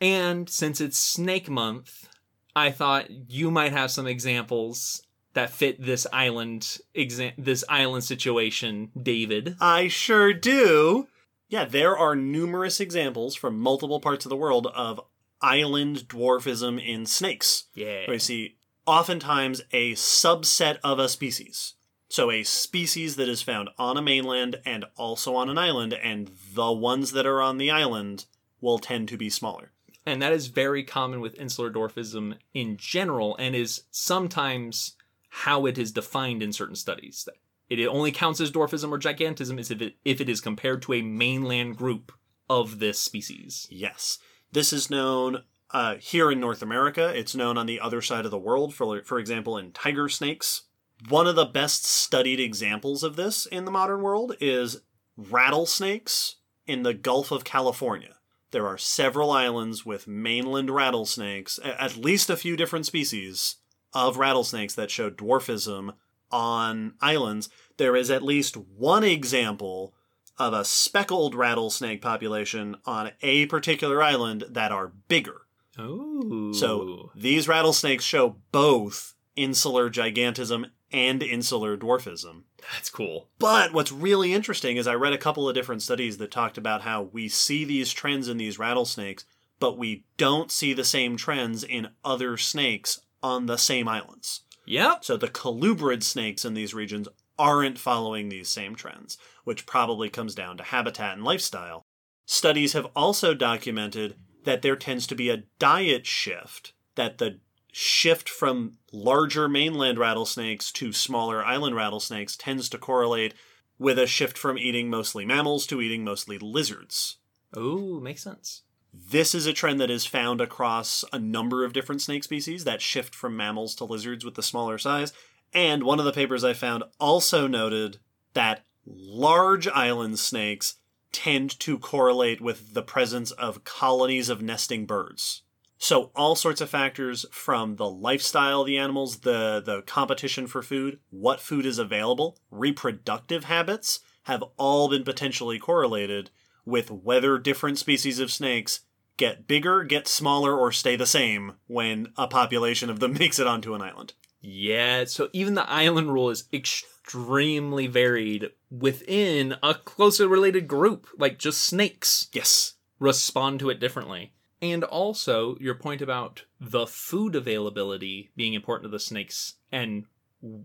And since it's Snake Month, I thought you might have some examples that fit this island exa- this island situation, David. I sure do. Yeah, there are numerous examples from multiple parts of the world of island dwarfism in snakes. Yeah. Where you see oftentimes a subset of a species. So a species that is found on a mainland and also on an island, and the ones that are on the island will tend to be smaller. And that is very common with insular dwarfism in general and is sometimes how it is defined in certain studies. It only counts as dwarfism or gigantism is if it, if it is compared to a mainland group of this species. Yes. This is known uh, here in North America. It's known on the other side of the world, for, for example, in tiger snakes. One of the best studied examples of this in the modern world is rattlesnakes in the Gulf of California. There are several islands with mainland rattlesnakes, at least a few different species of rattlesnakes that show dwarfism on islands. There is at least one example of a speckled rattlesnake population on a particular island that are bigger. Oh. So these rattlesnakes show both insular gigantism and insular dwarfism. that's cool. But what's really interesting is I read a couple of different studies that talked about how we see these trends in these rattlesnakes, but we don't see the same trends in other snakes on the same islands. Yep. So the colubrid snakes in these regions aren't following these same trends, which probably comes down to habitat and lifestyle. Studies have also documented that there tends to be a diet shift, that the shift from larger mainland rattlesnakes to smaller island rattlesnakes tends to correlate with a shift from eating mostly mammals to eating mostly lizards. Oh, makes sense. This is a trend that is found across a number of different snake species, that shift from mammals to lizards with the smaller size. And one of the papers I found also noted that large island snakes tend to correlate with the presence of colonies of nesting birds. So all sorts of factors from the lifestyle of the animals, the the competition for food, what food is available, reproductive habits have all been potentially correlated with whether different species of snakes get bigger, get smaller, or stay the same when a population of them makes it onto an island. Yeah, so even the island rule is extremely varied within a closely related group, like just snakes Yes. respond to it differently. And also, your point about the food availability being important to the snakes and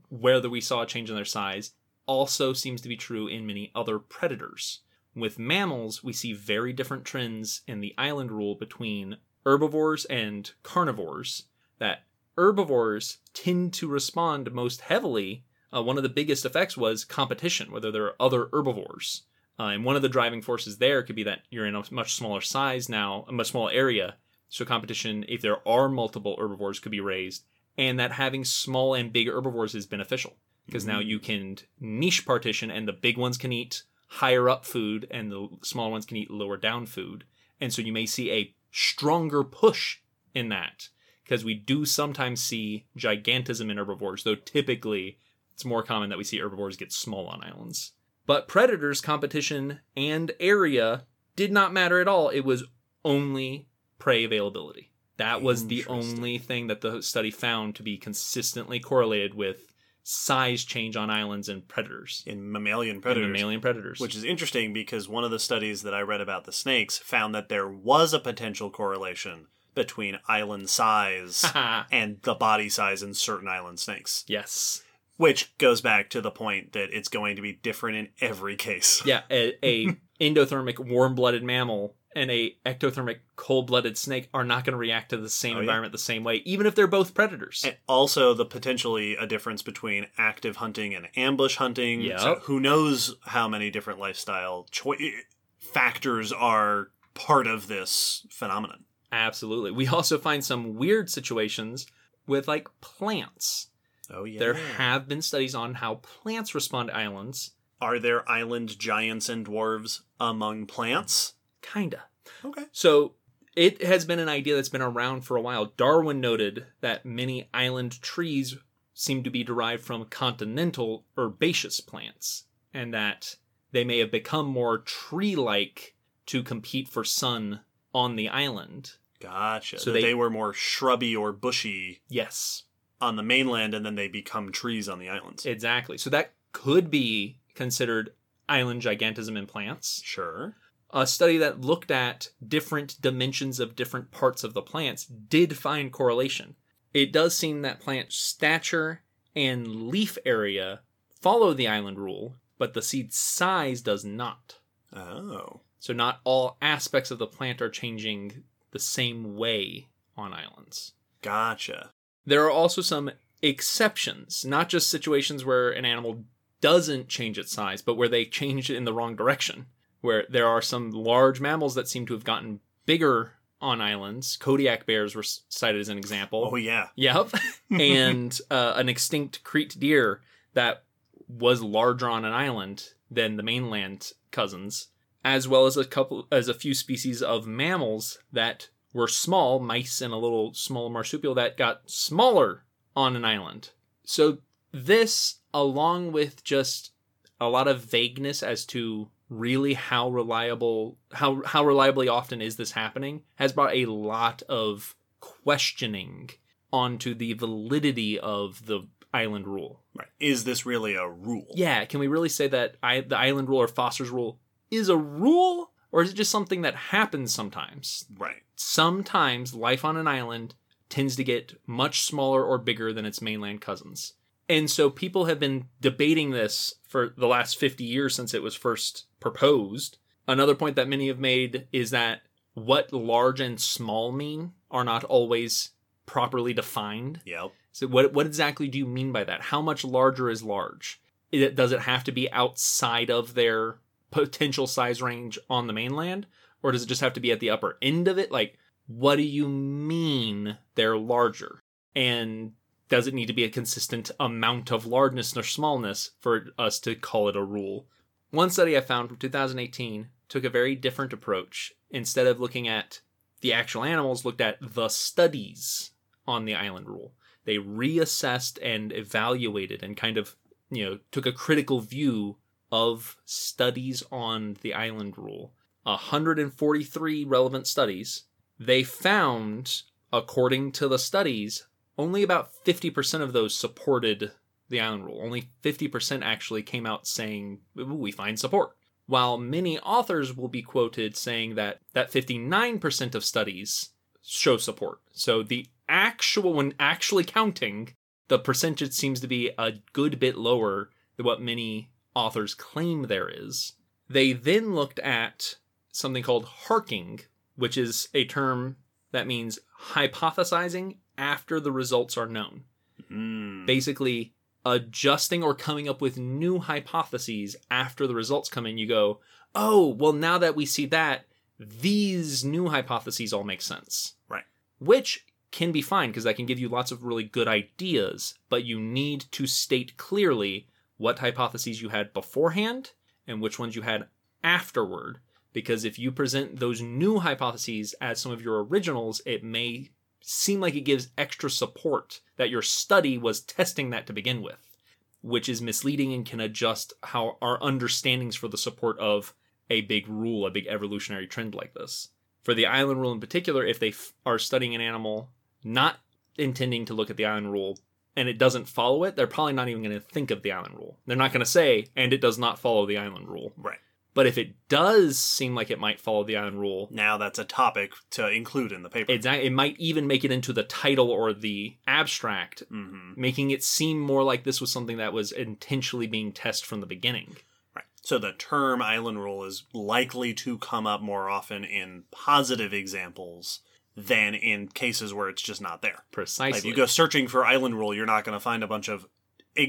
whether we saw a change in their size also seems to be true in many other predators. With mammals, we see very different trends in the island rule between herbivores and carnivores. That herbivores tend to respond most heavily. Uh, one of the biggest effects was competition, whether there are other herbivores. Uh, and one of the driving forces there could be that you're in a much smaller size now, a much smaller area. So competition, if there are multiple herbivores, could be raised, and that having small and big herbivores is beneficial because now you can niche partition, and the big ones can eat higher up food, and the small ones can eat lower down food. And so you may see a stronger push in that because we do sometimes see gigantism in herbivores, though typically it's more common that we see herbivores get small on islands. But predators, competition, and area did not matter at all. It was only prey availability. That was the only thing that the study found to be consistently correlated with size change on islands and predators. In mammalian predators. mammalian predators. Which is interesting because one of the studies that I read about the snakes found that there was a potential correlation between island size and the body size in certain island snakes. yes. Which goes back to the point that it's going to be different in every case. Yeah, a, a endothermic warm-blooded mammal and a ectothermic cold-blooded snake are not going to react to the same Oh, yeah. environment the same way, even if they're both predators. And also the potentially a difference between active hunting and ambush hunting. Yep. So who knows how many different lifestyle choi- factors are part of this phenomenon. Absolutely. We also find some weird situations with like plants. Oh yeah. There have been studies on how plants respond to islands. are there island giants and dwarves among plants? Kinda. Okay. So it has been an idea that's been around for a while. Darwin noted that many island trees seem to be derived from continental herbaceous plants, and that they may have become more tree like to compete for sun on the island. Gotcha. So they- they, were more shrubby or bushy Yes, on the mainland and then they become trees on the islands. exactly. So that could be considered island gigantism in plants. sure. A study that looked at different dimensions of different parts of the plants did find correlation. It does seem that plant stature and leaf area follow the island rule, but the seed size does not. Oh. So not all aspects of the plant are changing the same way on islands. Gotcha. There are also some exceptions, not just situations where an animal doesn't change its size, but where they change it in the wrong direction. Where there are some large mammals that seem to have gotten bigger on islands. Kodiak bears were cited as an example. Oh yeah. Yep. and uh, an extinct Crete deer that was larger on an island than the mainland cousins, as well as a couple as a few species of mammals that were small, mice and a little small marsupial that got smaller on an island. So this along with just a lot of vagueness as to really how reliable how how reliably often is this happening has brought a lot of questioning onto the validity of the island rule. Right. Is this really a rule? Yeah, can we really say that I, the island rule or Foster's rule is a rule or is it just something that happens sometimes? Right. Sometimes life on an island tends to get much smaller or bigger than its mainland cousins. And so people have been debating this for the last 50 years since it was first proposed. Another point that many have made is that what large and small mean are not always properly defined. Yep. So what what exactly do you mean by that? How much larger is large? It, does it have to be outside of their potential size range on the mainland or does it just have to be at the upper end of it? Like what do you mean they're larger? And does it need to be a consistent amount of largeness or smallness for us to call it a rule? One study I found from 2018 took a very different approach. Instead of looking at the actual animals, looked at the studies on the island rule. They reassessed and evaluated and kind of, you know, took a critical view of studies on the island rule. 143 relevant studies. They found, according to the studies, only about 50% of those supported the island rule. Only 50% actually came out saying, we find support. While many authors will be quoted saying that that 59% of studies show support. So the actual, when actually counting, the percentage seems to be a good bit lower than what many authors claim there is. They then looked at something called harking, which is a term that means hypothesizing after the results are known. Mm. Basically, adjusting or coming up with new hypotheses after the results come in. You go, oh, well, now that we see that, these new hypotheses all make sense. Right. Which can be fine because that can give you lots of really good ideas, but you need to state clearly what hypotheses you had beforehand and which ones you had afterward. Because if you present those new hypotheses as some of your originals, it may seem like it gives extra support that your study was testing that to begin with, which is misleading and can adjust how our understandings for the support of a big rule, a big evolutionary trend like this. For the island rule in particular, if they f- are studying an animal not intending to look at the island rule and it doesn't follow it, they're probably not even going to think of the island rule. They're not going to say, and it does not follow the island rule. Right. But if it does seem like it might follow the island rule, Now that's a topic to include in the paper. it's, it might even make it into the title or the abstract, hmm making it seem more like this was something that was intentionally being tested from the beginning. Right. So the term island rule is likely to come up more often in positive examples than in cases where it's just not there. Precisely. Like if you go searching for island rule, you're not going to find a bunch of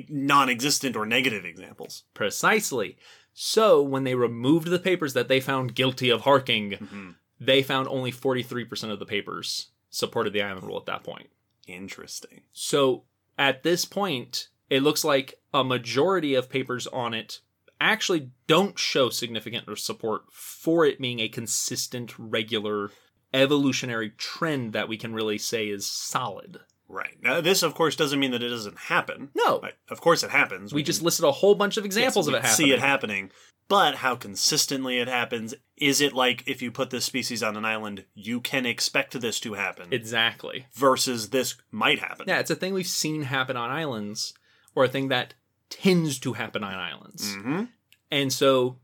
non-existent or negative examples. Precisely. So when they removed the papers that they found guilty of harking, Mhm. they found only 43% of the papers supported the island rule at that point. Interesting. So at this point, it looks like a majority of papers on it actually don't show significant support for it being a consistent, regular evolutionary trend that we can really say is solid. Right. Now, this, of course, doesn't mean that it doesn't happen. No. Of course, it happens. we just listed a whole bunch of examples Yes, of it we happening. See it happening. But how consistently it happens, is it like if you put this species on an island, you can expect this to happen Exactly. versus this might happen? Yeah, it's a thing we've seen happen on islands, or a thing that tends to happen on islands. hmm And so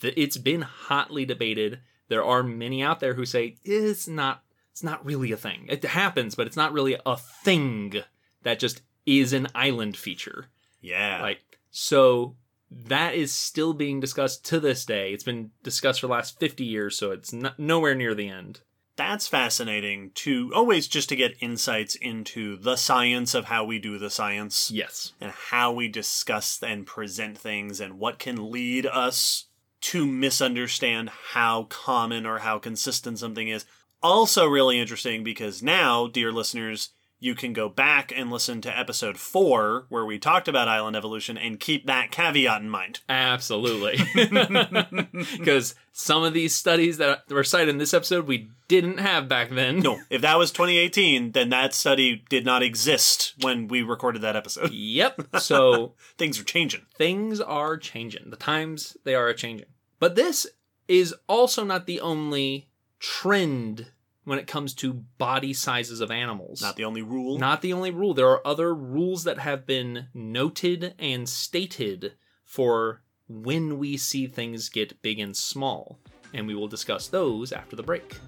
th- it's been hotly debated. There are many out there who say it's not it's not really a thing. It happens, but it's not really a thing that just is an island feature. Yeah. Like so that is still being discussed to this day. It's been discussed for the last 50 years, so it's not, nowhere near the end. That's fascinating to always just to get insights into the science of how we do the science Yes. and how we discuss and present things and what can lead us to misunderstand how common or how consistent something is. Also, really interesting because now, dear listeners, you can go back and listen to episode four where we talked about island evolution and keep that caveat in mind. Absolutely. Because some of these studies that were cited in this episode we didn't have back then. No, if that was 2018, then that study did not exist when we recorded that episode. Yep. So Things are changing. things are changing. The times they are changing. But this is also not the only trend when it comes to body sizes of animals. Not the only rule. Not the only rule. There are other rules that have been noted and stated for when we see things get big and small. And we will discuss those after the break.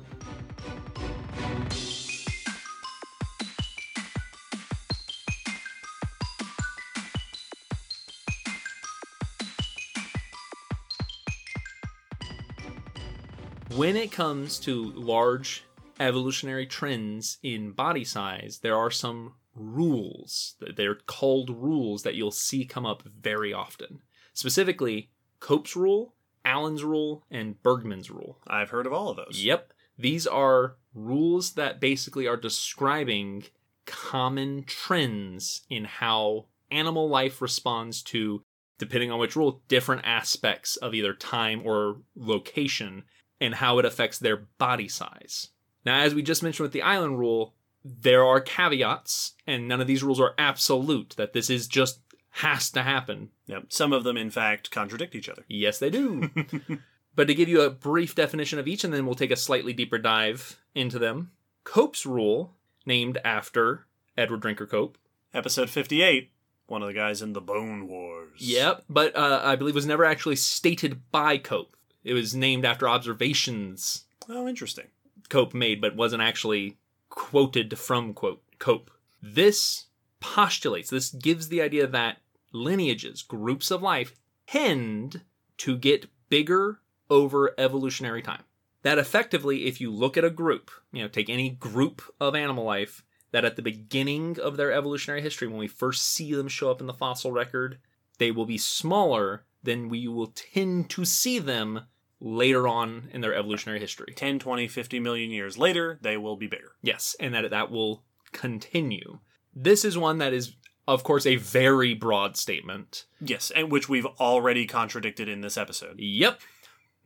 When it comes to large evolutionary trends in body size, there are some rules. They're called rules that you'll see come up very often. Specifically, Cope's rule, Allen's rule, and Bergmann's rule. I've heard of all of those. Yep. These are rules that basically are describing common trends in how animal life responds to, depending on which rule, different aspects of either time or location and how it affects their body size. Now, as we just mentioned with the island rule, there are caveats, and none of these rules are absolute, that this is just has to happen. Yep. Some of them, in fact, contradict each other. Yes, they do. but to give you a brief definition of each, and then we'll take a slightly deeper dive into them. Cope's rule, named after Edward Drinker Cope. Episode 58, one of the guys in the Bone Wars. Yep, but uh, I believe was never actually stated by Cope. It was named after observations Oh, interesting. Cope made, but wasn't actually quoted from quote Cope. This postulates, this gives the idea that lineages, groups of life, tend to get bigger over evolutionary time. That effectively, if you look at a group, you know, take any group of animal life, that at the beginning of their evolutionary history, when we first see them show up in the fossil record, they will be smaller than we will tend to see them later on in their evolutionary history. 10, 20, 50 million years later, they will be bigger. Yes, and that that will continue. This is one that is, of course, a very broad statement. Yes, and which we've already contradicted in this episode. Yep.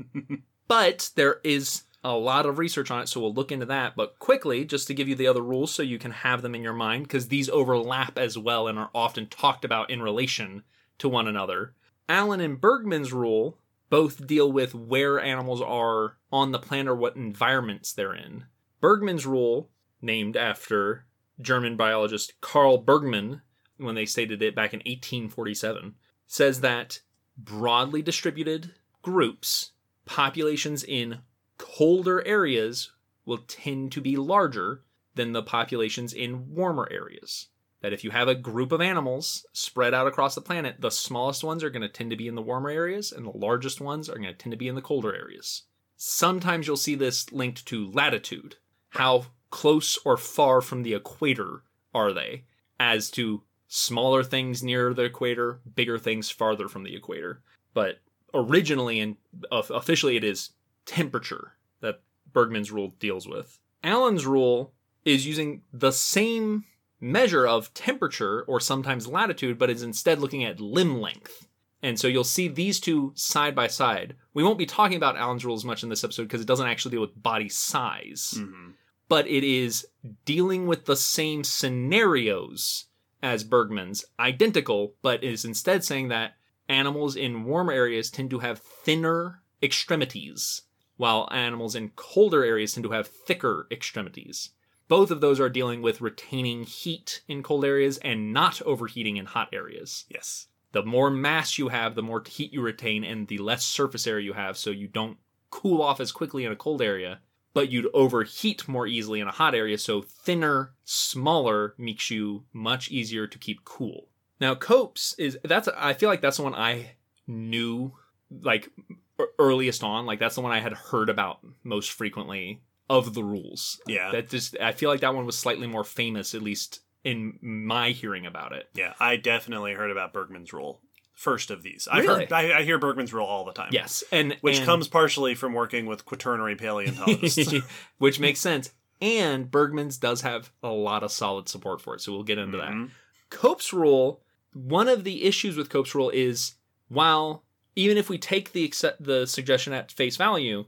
but there is a lot of research on it, so we'll look into that. But quickly, just to give you the other rules so you can have them in your mind, because these overlap as well and are often talked about in relation to one another. Allen and Bergmann's rule both deal with where animals are on the planet or what environments they're in. Bergmann's rule, named after German biologist Carl Bergmann, when they stated it back in 1847, says that broadly distributed groups, populations in colder areas will tend to be larger than the populations in warmer areas. That if you have a group of animals spread out across the planet, the smallest ones are going to tend to be in the warmer areas, and the largest ones are going to tend to be in the colder areas. Sometimes you'll see this linked to latitude. How close or far from the equator are they? As to smaller things near the equator, bigger things farther from the equator. But originally and officially, it is temperature that Bergmann's rule deals with. Allen's rule is using the same measure of temperature or sometimes latitude, but is instead looking at limb length. And so you'll see these two side by side. We won't be talking about Allen's rule as much in this episode because it doesn't actually deal with body size, Mm-hmm. but it is dealing with the same scenarios as Bergmann's, identical, but is instead saying that animals in warmer areas tend to have thinner extremities, while animals in colder areas tend to have thicker extremities. Both of those are dealing with retaining heat in cold areas and not overheating in hot areas. Yes. The more mass you have, the more heat you retain, and the less surface area you have, so you don't cool off as quickly in a cold area, but you'd overheat more easily in a hot area, so thinner, smaller makes you much easier to keep cool. Now, Copes is that's I feel like that's the one I knew like earliest on, like that's the one I had heard about most frequently of the rules. Yeah. That just I feel like that one was slightly more famous, at least in my hearing about it. Yeah, I definitely heard about Bergmann's rule first of these. I've Really? heard I, I hear Bergmann's rule all the time. Yes, and Which and- comes partially from working with quaternary paleontologists. which makes sense. And Bergmann's does have a lot of solid support for it, so we'll get into that. Mhm. Cope's rule, one of the issues with Cope's rule is while even if we take the the suggestion at face value,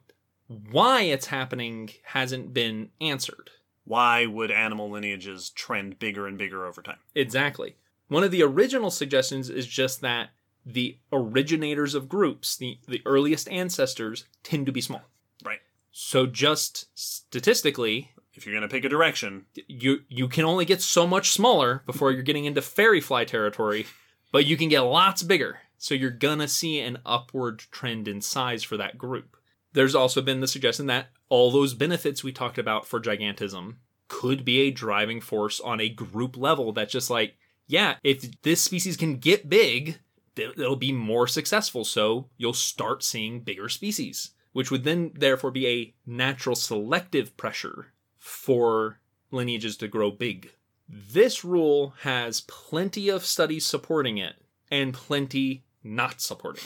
why it's happening hasn't been answered. Why would animal lineages trend bigger and bigger over time? Exactly. One of the original suggestions is just that the originators of groups, the, the earliest ancestors, tend to be small. Right. So just statistically, If you're going to pick a direction, you you can only get so much smaller before you're getting into fairy fly territory, but you can get lots bigger. So you're gonna see an upward trend in size for that group. There's also been the suggestion that all those benefits we talked about for gigantism could be a driving force on a group level that's just like, yeah, if this species can get big, th- it'll be more successful. So you'll start seeing bigger species, which would then therefore be a natural selective pressure for lineages to grow big. This rule has plenty of studies supporting it and plenty not supporting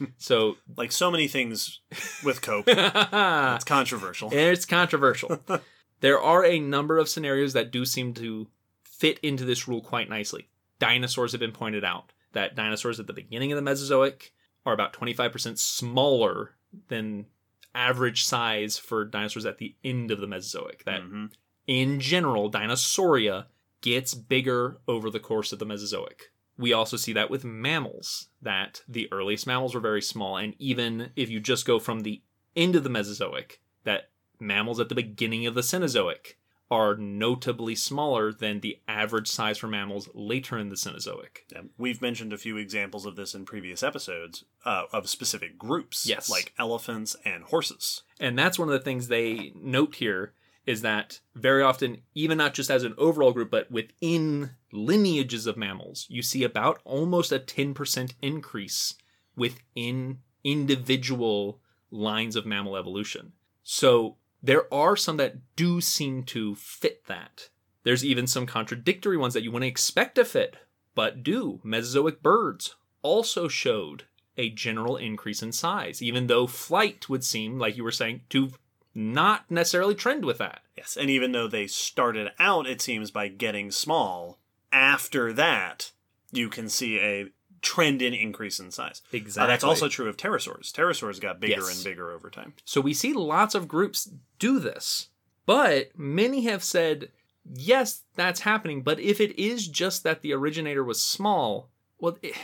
it. So like so many things with Cope, it's controversial. it's controversial. there are a number of scenarios that do seem to fit into this rule quite nicely. Dinosaurs have been pointed out that dinosaurs at the beginning of the Mesozoic are about 25% smaller than average size for dinosaurs at the end of the Mesozoic. That Mhm. in general, Dinosauria gets bigger over the course of the Mesozoic. We also see that with mammals, that the earliest mammals were very small, and even if you just go from the end of the Mesozoic, that mammals at the beginning of the Cenozoic are notably smaller than the average size for mammals later in the Cenozoic. Yeah, We've mentioned a few examples of this in previous episodes uh, of specific groups, Yes. like elephants and horses. And that's one of the things they note here is that very often, even not just as an overall group, but within lineages of mammals, you see about almost a 10% increase within individual lines of mammal evolution. So there are some that do seem to fit that. There's even some contradictory ones that you wouldn't expect to fit, but do. Mesozoic birds also showed a general increase in size, even though flight would seem, like you were saying, to not necessarily trend with that. Yes, and even though they started out, it seems, by getting small, after that, you can see a trend in increase in size. Uh, Exactly. that's also true of pterosaurs. Pterosaurs got bigger Yes. and bigger over time. So we see lots of groups do this, but many have said, yes, that's happening. But if it is just that the originator was small, well, it,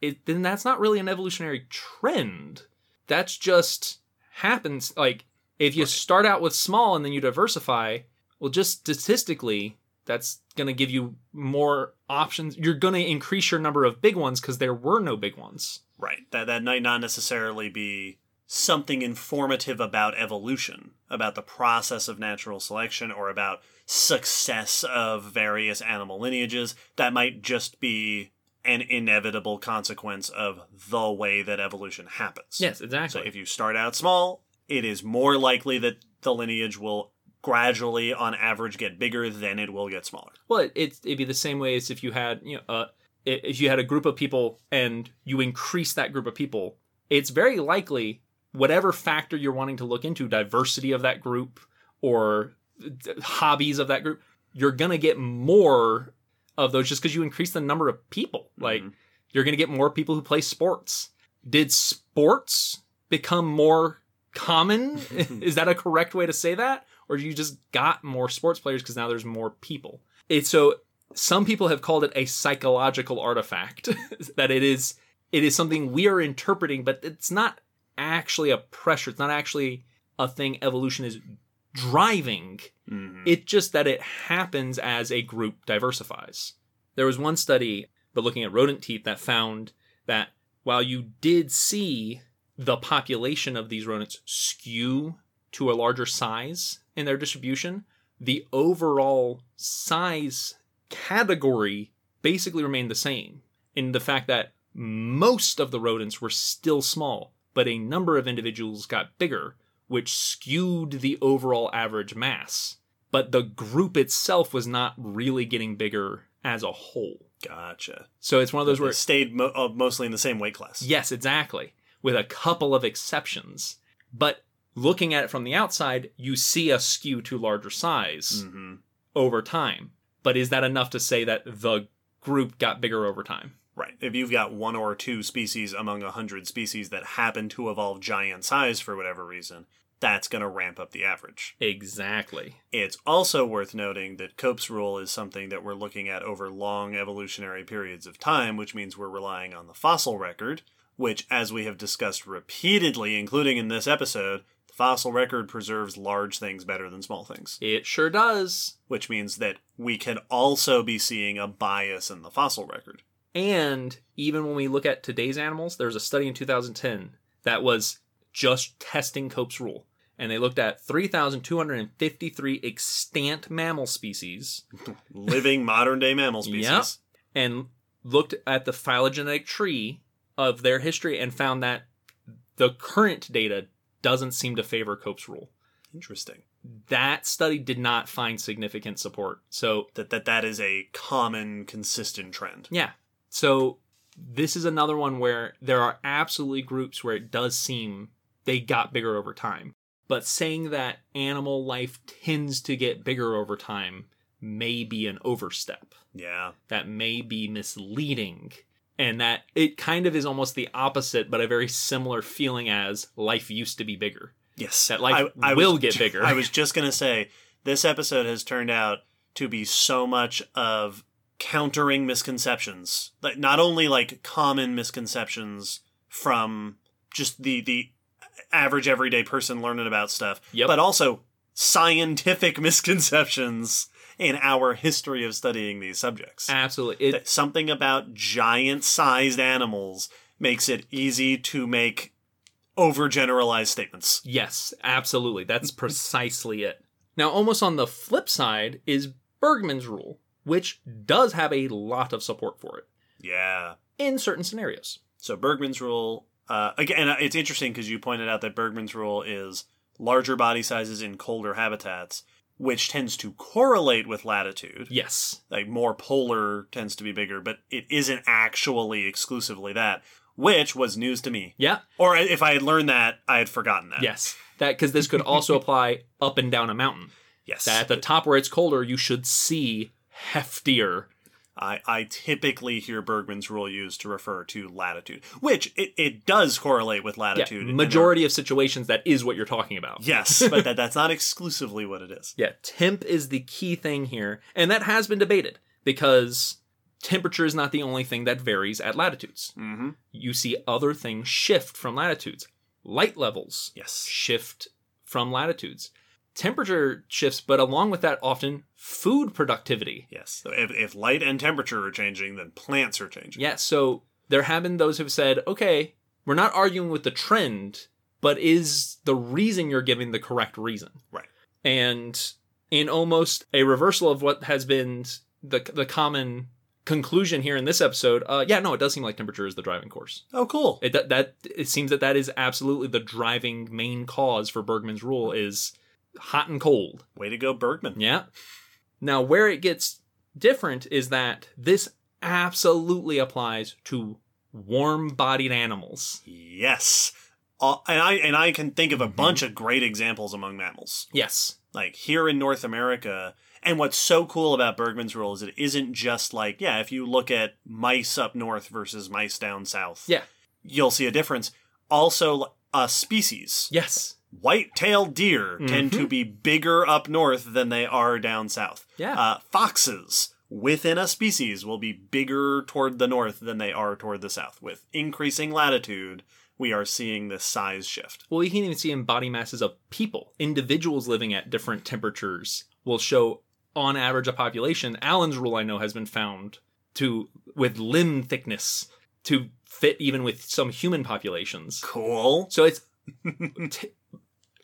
it, then that's not really an evolutionary trend. That's just happens. Like if you start out with small and then you diversify, well, just statistically, that's going to give you more options. You're going to increase your number of big ones because there were no big ones. Right. That that might not necessarily be something informative about evolution, about the process of natural selection, or about success of various animal lineages. That might just be an inevitable consequence of the way that evolution happens. Yes, exactly. So if you start out small, it is more likely that the lineage will gradually, on average, get bigger than it will get smaller. well, it, it, it'd be the same way as if you had, you know, uh, if you had a group of people and you increase that group of people, it's very likely whatever factor you're wanting to look into, diversity of that group or hobbies of that group, you're gonna get more of those just because you increase the number of people. Like Mhm. you're gonna get more people who play sports. Did sports become more common? Is that a correct way to say that? Or you just got more sports players because now there's more people? It's so some people have called it a psychological artifact that it is it is something we are interpreting but it's not actually a pressure it's not actually a thing evolution is driving Mhm. it's just that it happens as a group diversifies there was one study but looking at rodent teeth that found that while you did see the population of these rodents skew to a larger size in their distribution the overall size category basically remained the same in the fact that most of the rodents were still small, but a number of individuals got bigger, which skewed the overall average mass. But the group itself was not really getting bigger as a whole. Gotcha. So it's one of those where it stayed mo- uh, mostly in the same weight class. Yes, exactly. With a couple of exceptions. But looking at it from the outside, you see a skew to larger size hmm over time. But is that enough to say that the group got bigger over time? Right. If you've got one or two species among a hundred species that happen to evolve giant size for whatever reason, that's going to ramp up the average. Exactly. It's also worth noting that Cope's rule is something that we're looking at over long evolutionary periods of time, which means we're relying on the fossil record, which, as we have discussed repeatedly, including in this episode, fossil record preserves large things better than small things, It sure does. which means that we can also be seeing a bias in the fossil record. And even when we look at today's animals, there was a study in 2010 that was just testing Cope's rule. And they looked at 3,253 extant mammal species Living modern day mammal species. Yep. and looked at the phylogenetic tree of their history and found that the current data doesn't seem to favor Cope's rule. Interesting. That study did not find significant support. So, That, that that is a common, consistent trend. yeah. So, this is another one where there are absolutely groups where it does seem they got bigger over time. But saying that animal life tends to get bigger over time may be an overstep. Yeah. that may be misleading and that it kind of is almost the opposite but a very similar feeling as life used to be bigger Yes. That life will get bigger. I was just going to say, this episode has turned out to be so much of countering misconceptions. Like, not only like common misconceptions from just the, the average everyday person learning about stuff, Yep. but also scientific misconceptions in our history of studying these subjects. absolutely it, something about giant sized animals makes it easy to make overgeneralized statements. yes absolutely that's precisely it now almost on the flip side is bergmann's rule which does have a lot of support for it Yeah. in certain scenarios So Bergmann's rule, uh, again, it's interesting because you pointed out that Bergmann's rule is larger body sizes in colder habitats, which tends to correlate with latitude. yes Like more polar tends to be bigger, but it isn't actually exclusively that, which was news to me. yeah Or if I had learned that, I had forgotten that. yes that because this could also apply up and down a mountain Yes. that at the top where it's colder you should see heftier I, I typically hear Bergmann's rule used to refer to latitude, which it, it does correlate with latitude. in majority of situations that is what you're talking about. yes, but that, that's not exclusively what it is. Yeah, temp is the key thing here, and that has been debated because temperature is not the only thing that varies at latitudes. Mm-hmm. You see other things shift from latitudes. Light levels Yes. shift from latitudes. Temperature shifts, but along with that, often food productivity. Yes. So if, if light and temperature are changing, then plants are changing. Yeah, so there have been those who've said, okay, we're not arguing with the trend, but is the reason you're giving the correct reason? Right. And in almost a reversal of what has been the the common conclusion here in this episode, uh, yeah, no, it does seem like temperature is the driving course. Oh, cool. It that, that it seems that that is absolutely the driving main cause for Bergmann's rule is hot and cold. Way to go, Bergmann. Yeah. Now, where it gets different is that this absolutely applies to warm-bodied animals. Yes. Uh, and I and I can think of a bunch of great examples among mammals. Yes. Like here in North America, and what's so cool about Bergmann's rule is it isn't just like, yeah, if you look at mice up north versus mice down south, Yeah. you'll see a difference. Also, uh, species. Yes. White-tailed deer tend to be bigger up north than they are down south. Yeah. Uh, foxes within a species will be bigger toward the north than they are toward the south. With increasing latitude, we are seeing this size shift. Well, you can even see in body masses of people. Individuals living at different temperatures will show, on average, a population. Allen's rule, I know, has been found to with limb thickness to fit even with some human populations. Cool. So it's t-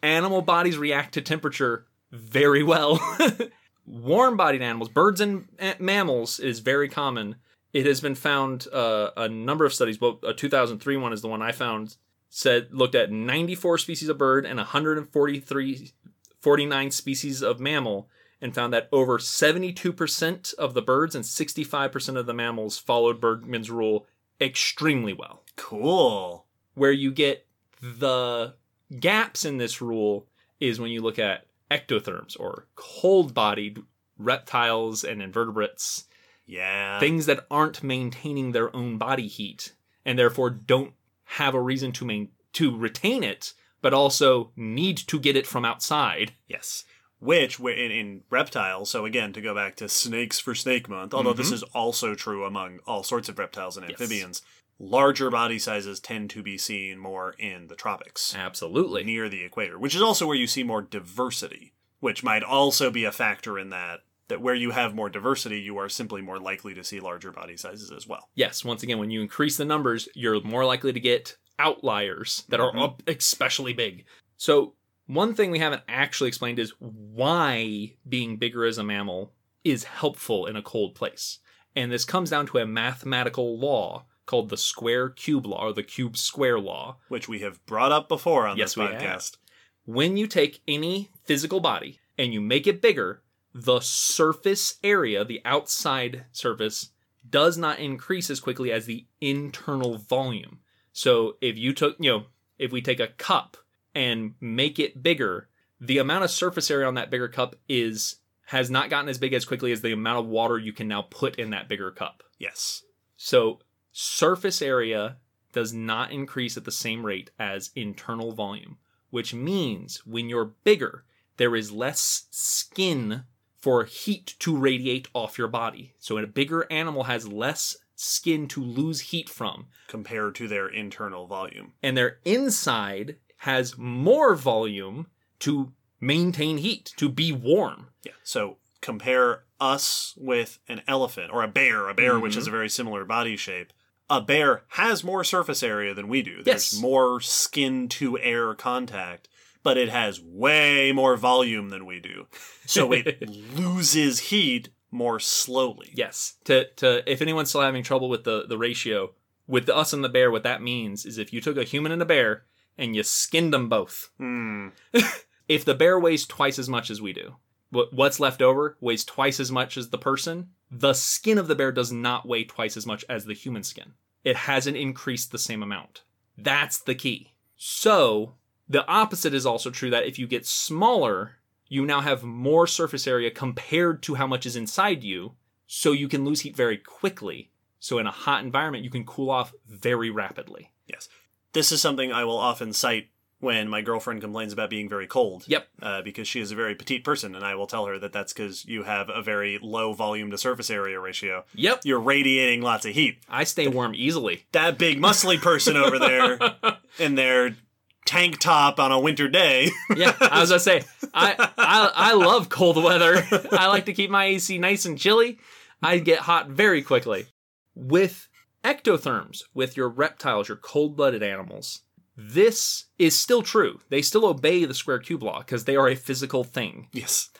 animal bodies react to temperature very well. Warm-bodied animals, birds and mammals, is very common. It has been found uh, a number of studies. But a 2003 one is the one I found. Said looked at 94 species of bird and 143, 49 species of mammal, and found that over 72% of the birds and 65% of the mammals followed Bergmann's rule extremely well Cool. where you get the gaps in this rule is when you look at ectotherms or cold bodied reptiles and invertebrates, Yeah. things that aren't maintaining their own body heat and therefore don't have a reason to main- to retain it, but also need to get it from outside. Yes. Which, in, in reptiles, so again, to go back to snakes for Snake Month, although this mm-hmm. is also true among all sorts of reptiles and amphibians, larger body sizes tend to be seen more in the tropics, Absolutely. near the equator, which is also where you see more diversity, which might also be a factor in that. That where you have more diversity, you are simply more likely to see larger body sizes as well. Yes, once again, when you increase the numbers, you're more likely to get outliers that are mm-hmm. especially big. So, one thing we haven't actually explained is why being bigger as a mammal is helpful in a cold place. And this comes down to a mathematical law called the square cube law or the cube square law. Which we have brought up before on Yes, this podcast. When you take any physical body and you make it bigger, the surface area, the outside surface, does not increase as quickly as the internal volume. So if you took, you know, if we take a cup and make it bigger, the amount of surface area on that bigger cup is has not gotten as big as quickly as the amount of water you can now put in that bigger cup. Yes. So surface area does not increase at the same rate as internal volume, which means when you're bigger, there is less skin for heat to radiate off your body. So a bigger animal has less skin to lose heat from, Compared to their internal volume. and their inside has more volume to maintain heat, to be warm. Yeah. So compare us with an elephant or a bear, a bear which Mhm. has a very similar body shape. A bear has more surface area than we do. There's Yes. more skin to air contact, but it has way more volume than we do. So it loses heat more slowly. Yes. To to if anyone's still having trouble with the the ratio with us and the bear, what that means is if you took a human and a bear and you skinned them both, Hmm. if the bear weighs twice as much as we do, what's left over weighs twice as much as the person. The skin of the bear does not weigh twice as much as the human skin. It hasn't increased the same amount. That's the key. So the opposite is also true that if you get smaller, you now have more surface area compared to how much is inside you, so you can lose heat very quickly. So in a hot environment, you can cool off very rapidly. Yes. This is something I will often cite when my girlfriend complains about being very cold. Yep. Uh, because she is a very petite person, and I will tell her that that's because you have a very low volume to surface area ratio. Yep. You're radiating lots of heat. I stay warm easily. That big muscly person over there in their tank top on a winter day. Yeah, I was gonna say I I, I love cold weather. I like to keep my AC nice and chilly. I get hot very quickly. With ectotherms, with your reptiles, your cold-blooded animals, this is still true. They still obey the square cube law because they are a physical thing. yes.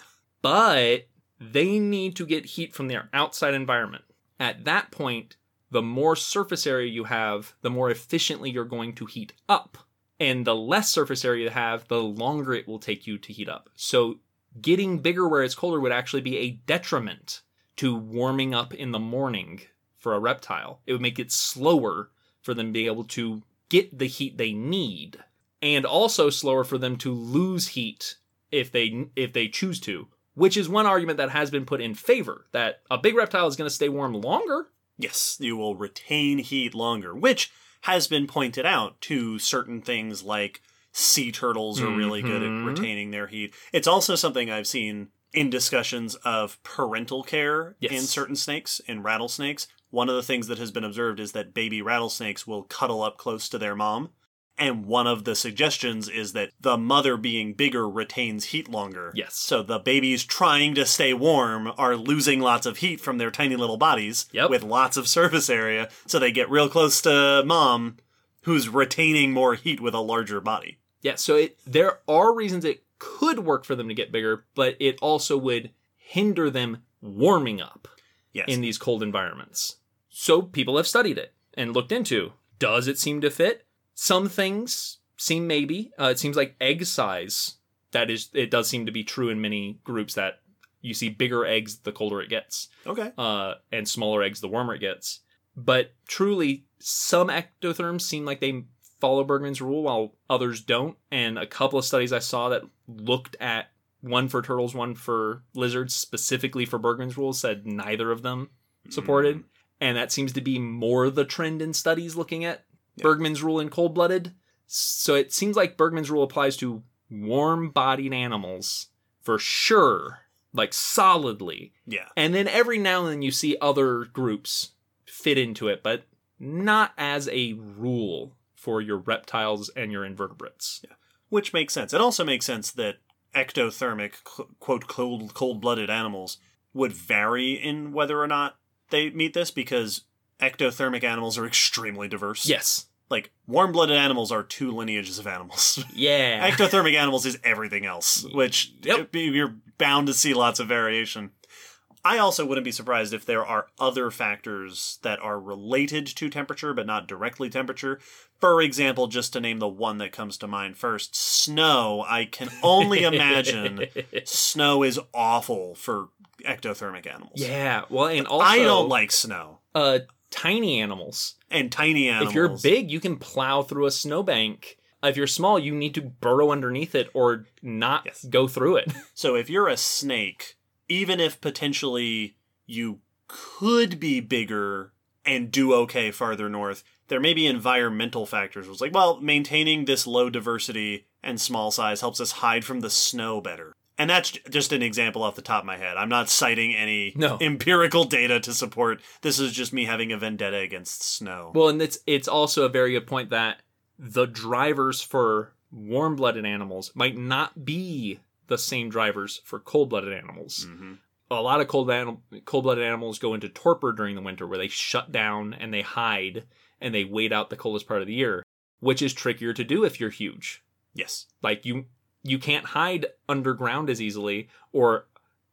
But they need to get heat from their outside environment. At that point, the more surface area you have, the more efficiently you're going to heat up. And the less surface area you have, the longer it will take you to heat up. So getting bigger where it's colder would actually be a detriment to warming up in the morning for a reptile. It would make it slower for them to be able to get the heat they need and also slower for them to lose heat if they if they choose to which is one argument that has been put in favor that a big reptile is going to stay warm longer Yes, you will retain heat longer, which has been pointed out to certain things like sea turtles are really good at Mhm. retaining their heat. It's also something I've seen in discussions of parental care Yes. in certain snakes, in rattlesnakes. One of the things that has been observed is that baby rattlesnakes will cuddle up close to their mom. And one of the suggestions is that the mother being bigger retains heat longer. Yes. So the babies trying to stay warm are losing lots of heat from their tiny little bodies Yep. with lots of surface area. So they get real close to mom, who's retaining more heat with a larger body. yeah so it there are reasons it could work for them to get bigger but it also would hinder them warming up Yes. in these cold environments. So people have studied it and looked into does it seem to fit? Some things seem maybe. Uh, it seems like egg size. That is, it does seem to be true in many groups that you see bigger eggs the colder it gets, okay. uh, and smaller eggs the warmer it gets. But truly, some ectotherms seem like they follow Bergmann's rule while others don't. And a couple of studies I saw that looked at one for turtles, one for lizards, specifically for Bergmann's rule, said neither of them supported. And that seems to be more the trend in studies looking at Yeah. Bergmann's rule in cold blooded. So it seems like Bergmann's rule applies to warm bodied animals for sure, like solidly. Yeah. And then every now and then you see other groups fit into it, but not as a rule for your reptiles and your invertebrates. Yeah. Which makes sense. It also makes sense that ectothermic, quote, cold, cold-blooded animals would vary in whether or not they meet this because ectothermic animals are extremely diverse. Yes. Like, warm-blooded animals are two lineages of animals. Yeah. ectothermic animals is everything else, which Yep. you're bound to see lots of variation. I also wouldn't be surprised if there are other factors that are related to temperature but not directly temperature. For example, just to name the one that comes to mind first, snow. I can only imagine snow is awful for ectothermic animals. yeah. Well, and also I don't like snow. uh tiny animals. And tiny animals. If you're big, you can plow through a snowbank. If you're small, you need to burrow underneath it or not Yes. go through it. So if you're a snake, even if potentially you could be bigger and do okay farther north, there may be environmental factors. It's like, well, maintaining this low diversity and small size helps us hide from the snow better. And that's just an example off the top of my head. I'm not citing any No. empirical data to support. This is just me having a vendetta against snow. Well, and it's it's also a very good point that the drivers for warm-blooded animals might not be the same drivers for cold-blooded animals. Mhm. A lot of cold anim- cold-blooded animals go into torpor during the winter, where they shut down and they hide and they wait out the coldest part of the year, which is trickier to do if you're huge. Yes. Like you you can't hide underground as easily or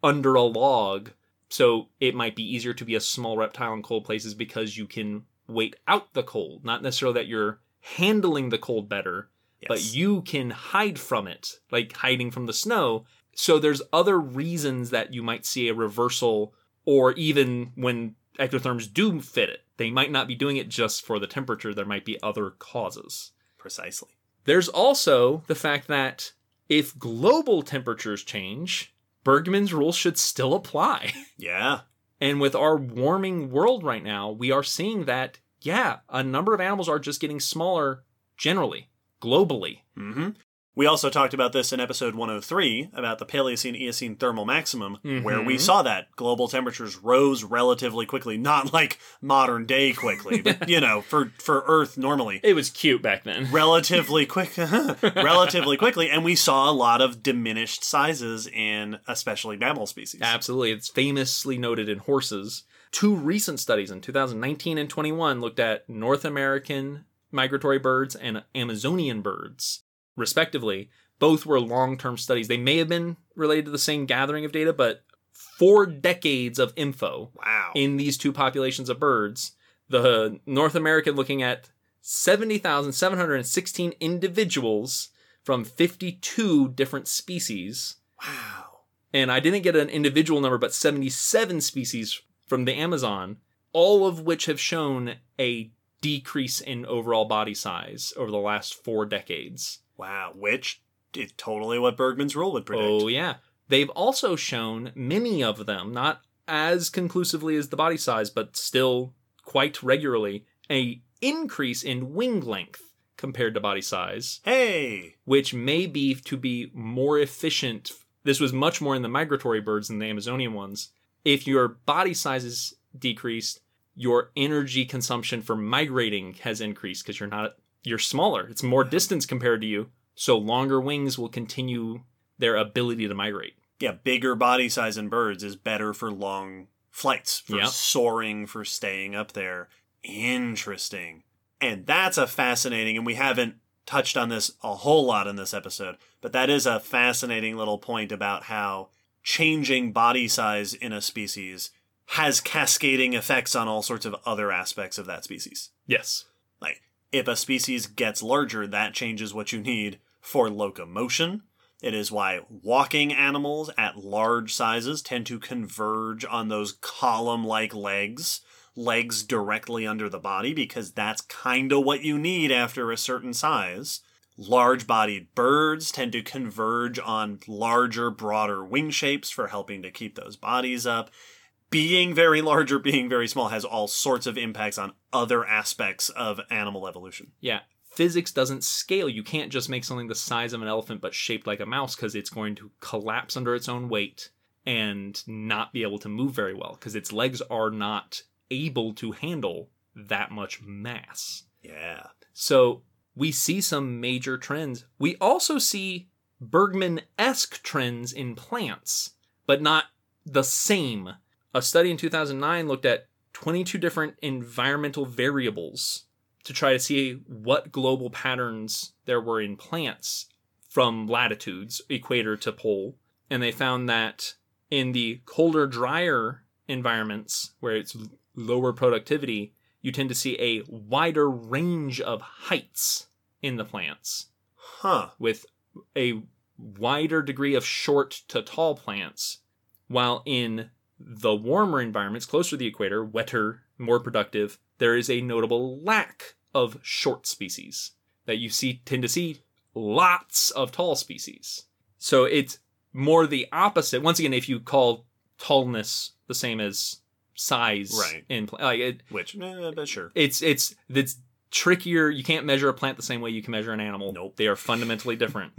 under a log. So it might be easier to be a small reptile in cold places because you can wait out the cold. Not necessarily that you're handling the cold better, Yes. but you can hide from it, like hiding from the snow. So there's other reasons that you might see a reversal, or even when ectotherms do fit it, they might not be doing it just for the temperature. There might be other causes. Precisely. There's also the fact that if global temperatures change, Bergmann's rule should still apply. Yeah. And with our warming world right now, we are seeing that, yeah, a number of animals are just getting smaller generally, globally. hmm We also talked about this in episode 103 about the Paleocene Eocene thermal maximum, where Mm-hmm. we saw that global temperatures rose relatively quickly, not like modern day quickly, but you know, for for Earth normally. It was cute back then. Relatively quick, relatively quickly, and we saw a lot of diminished sizes in especially mammal species. Absolutely. It's famously noted in horses. Two recent studies in 2019 and 21 looked at North American migratory birds and Amazonian birds, respectively. Both were long term studies. They may have been related to the same gathering of data, but four decades of info Wow. in these two populations of birds. The North American looking at 70,716 individuals from 52 different species wow. and I didn't get an individual number, but 77 species from the Amazon, all of which have shown a decrease in overall body size over the last four decades. Wow. Which is totally what Bergmann's rule would predict. Oh, yeah. They've also shown many of them, not as conclusively as the body size, but still quite regularly, a increase in wing length compared to body size. Hey. which may be to be more efficient. This was much more in the migratory birds than the Amazonian ones. If your body size is decreased, your energy consumption for migrating has increased because you're not you're smaller. It's more distance compared to you, so longer wings will continue their ability to migrate. Yeah, bigger body size in birds is better for long flights, for Yep. soaring, for staying up there. Interesting. And that's a fascinating, and we haven't touched on this a whole lot in this episode, but that is a fascinating little point about how changing body size in a species has cascading effects on all sorts of other aspects of that species. Yes. If a species gets larger, that changes what you need for locomotion. It is why walking animals at large sizes tend to converge on those column like legs, legs directly under the body, because that's kind of what you need after a certain size. Large bodied birds tend to converge on larger, broader wing shapes for helping to keep those bodies up being very large or being very small has all sorts of impacts on other aspects of animal evolution. Yeah. Physics doesn't scale. You can't just make something the size of an elephant but shaped like a mouse because it's going to collapse under its own weight and not be able to move very well because its legs are not able to handle that much mass. Yeah. So we see some major trends. We also see Bergmann esque trends in plants, but not the same. A study in 2009 looked at 22 different environmental variables to try to see what global patterns there were in plants from latitudes, equator to pole. And they found that in the colder, drier environments where it's lower productivity, you tend to see a wider range of heights in the plants Huh. with a wider degree of short to tall plants, while in the warmer environments closer to the equator, wetter, more productive, there is a notable lack of short species that you see tend to see lots of tall species. So it's more the opposite. Once again, if you call tallness the same as size Right. in like it, Which, eh, but sure. it's it's it's trickier. You can't measure a plant the same way you can measure an animal. Nope. They are fundamentally different.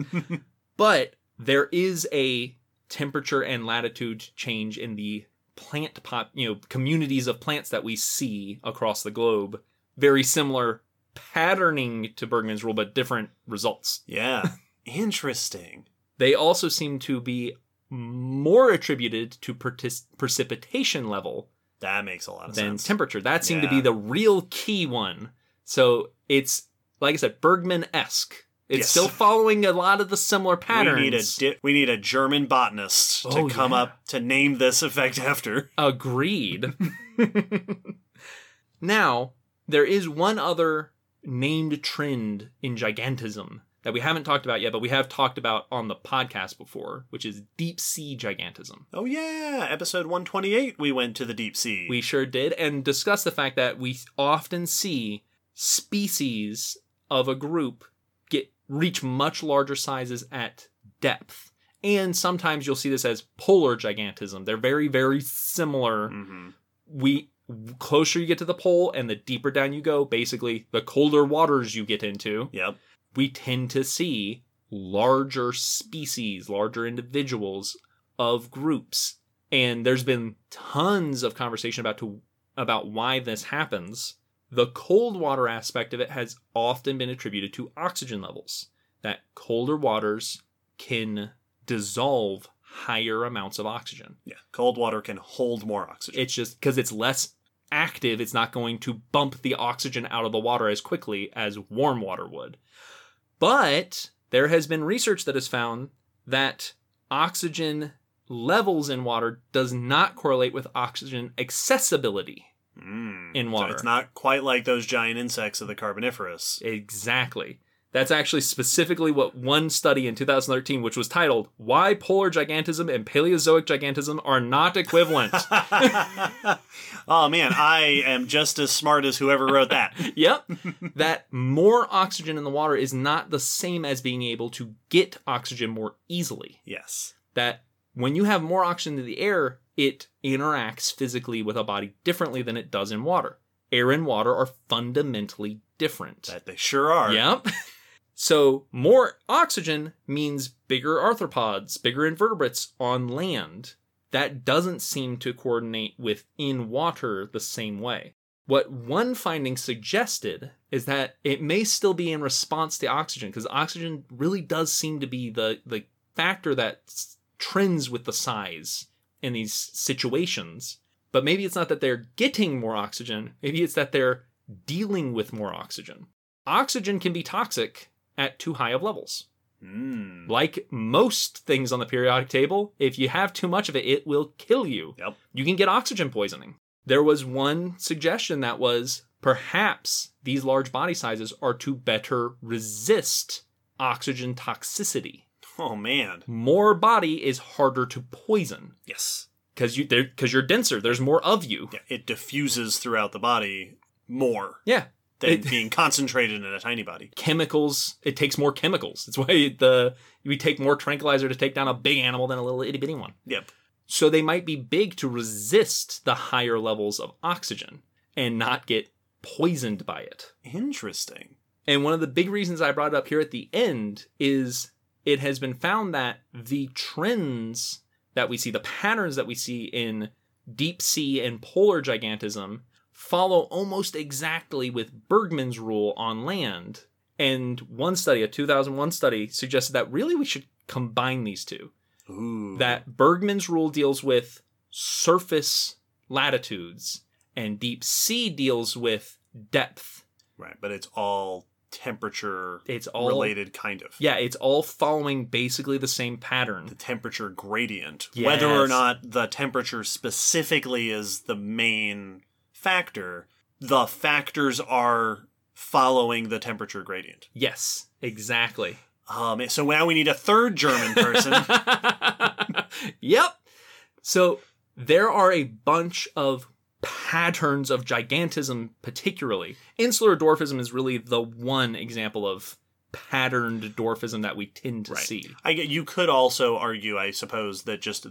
but there is a temperature and latitude change in the plant pop, you know, communities of plants that we see across the globe. Very similar patterning to Bergmann's rule, but different results. Yeah. Interesting. They also seem to be more attributed to precipitation level That makes a lot of than sense. temperature. That seemed to be the real key one. So it's like I said, Bergmann esque. It's Yes. still following a lot of the similar patterns. We need a di- we need a German botanist to Oh, come yeah. up to name this effect after. Agreed. now, there is one other named trend in gigantism that we haven't talked about yet, but we have talked about on the podcast before, which is deep sea gigantism. Oh yeah, episode 128 we went to the deep sea. We sure did, and discussed the fact that we often see species of a group reach much larger sizes at depth. And sometimes you'll see this as polar gigantism. They're very, very similar. Mhm. We closer you get to the pole and the deeper down you go, basically the colder waters you get into, Yep. we tend to see larger species, larger individuals of groups. And there's been tons of conversation about to about why this happens. The cold water aspect of it has often been attributed to oxygen levels. That colder waters can dissolve higher amounts of oxygen. Yeah. Cold water can hold more oxygen. It's just because it's less active, it's not going to bump the oxygen out of the water as quickly as warm water would. But there has been research that has found that oxygen levels in water does not correlate with oxygen accessibility Mm. In So water. it's not quite like those giant insects of the Carboniferous. Exactly. That's actually specifically what one study in 2013, which was titled Why Polar Gigantism and Paleozoic Gigantism Are Not Equivalent. oh man, I am just as smart as whoever wrote that. yep. That more oxygen in the water is not the same as being able to get oxygen more easily. Yes. That when you have more oxygen in the air, it interacts physically with a body differently than it does in water. Air and water are fundamentally different. That they sure are. Yep. So more oxygen means bigger arthropods, bigger invertebrates on land. That doesn't seem to coordinate with in water the same way. What one finding suggested is that it may still be in response to oxygen, because oxygen really does seem to be the, the factor that trends with the size in these situations. But maybe it's not that they're getting more oxygen, maybe it's that they're dealing with more oxygen. Oxygen can be toxic at too high of levels. Mm. Like most things on the periodic table, if you have too much of it, it will kill you. Yep. You can get oxygen poisoning. There was one suggestion that was perhaps these large body sizes are to better resist oxygen toxicity. Oh man. More body is harder to poison Yes. because you because you're denser. There's more of you. Yeah, it diffuses throughout the body more Yeah. than It- being concentrated in a tiny body. chemicals. It takes more chemicals. That's why the we take more tranquilizer to take down a big animal than a little itty bitty one. Yep. So they might be big to resist the higher levels of oxygen and not get poisoned by it. Interesting. And one of the big reasons I brought it up here at the end is it has been found that the trends that we see, the patterns that we see in deep sea and polar gigantism, follow almost exactly with Bergmann's rule on land. And one study, a 2001 study, suggested that really we should combine these two. Ooh. That Bergmann's rule deals with surface latitudes, and deep sea deals with depth. right, but it's all temperature It's all related kind of. Yeah, it's all following basically the same pattern. The temperature gradient. Whether or not the temperature specifically is the main factor, the factors are following the temperature gradient. Yes, exactly. Um, so now we need a third German person. yep. So there are a bunch of patterns of gigantism, particularly. Insular dwarfism is really the one example of patterned dwarfism that we tend to Right. see. I you could also argue, I suppose, that just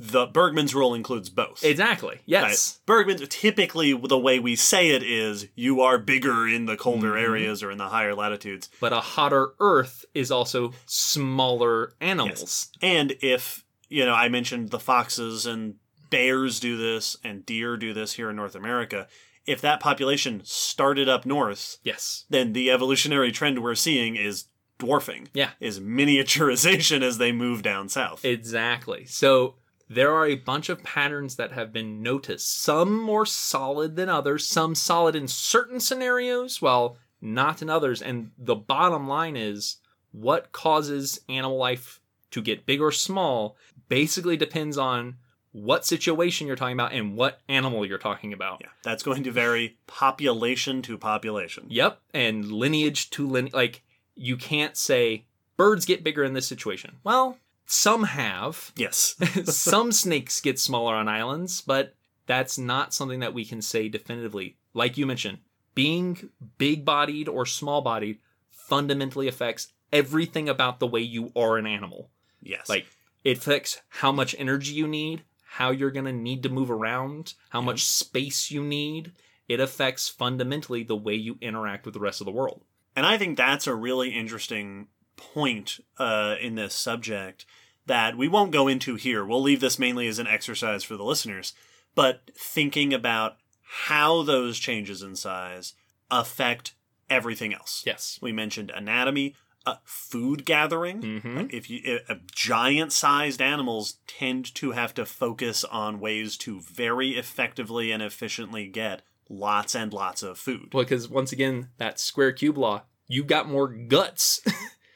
the Bergmann's rule includes both. Exactly. Yes. Right. Bergmann typically the way we say it is you are bigger in the colder Mhm. areas or in the higher latitudes. But a hotter Earth is also smaller animals. And if, you know, I mentioned the foxes and bears do this and deer do this here in North America, if that population started up north, Yes. then the evolutionary trend we're seeing is dwarfing. Yeah. Is miniaturization as they move down south. Exactly. So there are a bunch of patterns that have been noticed, some more solid than others, some solid in certain scenarios, while not in others. And the bottom line is what causes animal life to get big or small basically depends on what situation you're talking about and what animal you're talking about. yeah. That's going to vary population to population. Yep, and lineage to lineage. Like you can't say birds get bigger in this situation. Well, some have. Yes. some snakes get smaller on islands, but that's not something that we can say definitively. Like you mentioned, being big bodied or small bodied fundamentally affects everything about the way you are an animal. yes. Like it affects how much energy you need, how you're going to need to move around, how Yeah. much space you need. It affects fundamentally the way you interact with the rest of the world. And I think that's a really interesting point uh, in this subject that we won't go into here. We'll leave this mainly as an exercise for the listeners. But thinking about how those changes in size affect everything else. Yes. We mentioned anatomy, uh, food gathering. Mhm. If you uh, giant-sized animals tend to have to focus on ways to very effectively and efficiently get lots and lots of food. Well, because once again, that square cube law, you got more guts.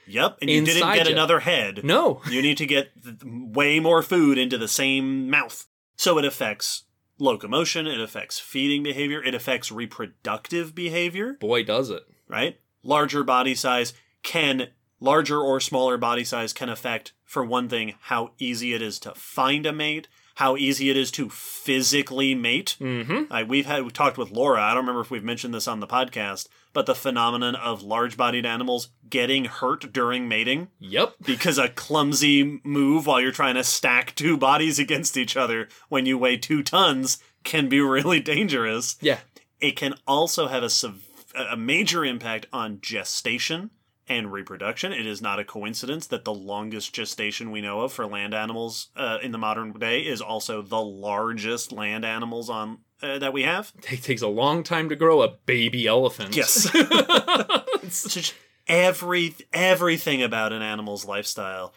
Yep, and you didn't get ya. another head. no. You need to get th- way more food into the same mouth. So it affects locomotion, it affects feeding behavior, it affects reproductive behavior, Boy, does it. right? Larger body size can larger or smaller body size can affect for one thing how easy it is to find a mate, how easy it is to physically mate. Mm-hmm. I, we've had we talked with Laura. I don't remember if we've mentioned this on the podcast, but the phenomenon of large-bodied animals getting hurt during mating Yep. because a clumsy move while you're trying to stack two bodies against each other when you weigh two tons can be really dangerous. Yeah. It can also have a sev- a major impact on gestation and reproduction. It is not a coincidence that the longest gestation we know of for land animals uh, in the modern day is also the largest land animals on uh, that we have. It takes a long time to grow a baby elephant. Yes. Every everything about an animal's lifestyle.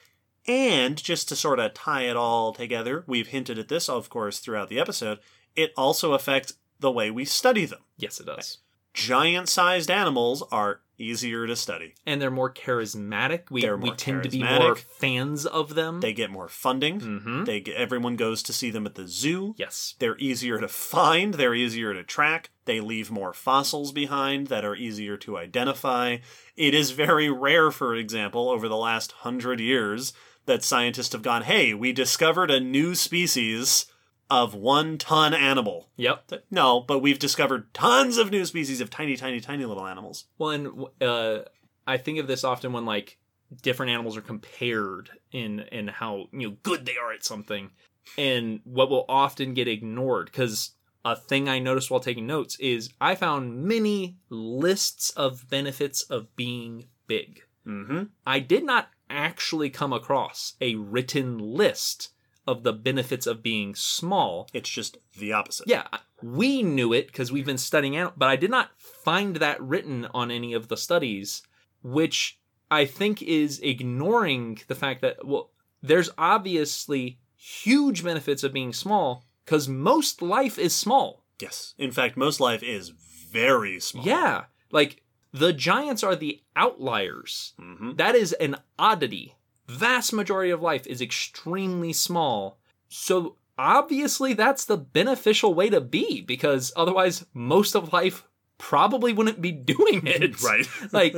And just to sort of tie it all together, we've hinted at this, of course, throughout the episode. It also affects the way we study them. yes, it does. Giant sized animals are easier to study. And they're more charismatic. We They're we more tend to be more fans of them. They get more funding. mm-hmm. They get, everyone goes to see them at the zoo. Yes. They're easier to find, they're easier to track, they leave more fossils behind that are easier to identify. It is very rare, for example, over the last hundred years, that scientists have gone, hey, we discovered a new species of one ton animal. Yep. No, but we've discovered tons of new species of tiny, tiny, tiny little animals. Well, and uh, I think of this often when like different animals are compared in in how you know good they are at something, and what will often get ignored because a thing I noticed while taking notes is I found many lists of benefits of being big. Mm-hmm. I did not actually come across a written list of the benefits of being small. It's just the opposite. Yeah, we knew it because we've been studying it, but I did not find that written on any of the studies, which I think is ignoring the fact that, well, there's obviously huge benefits of being small because most life is small. Yes. In fact, most life is very small. Yeah, like the giants are the outliers. Mm-hmm. That is an oddity. Vast majority of life is extremely small. So obviously that's the beneficial way to be because otherwise most of life probably wouldn't be doing it. Right. like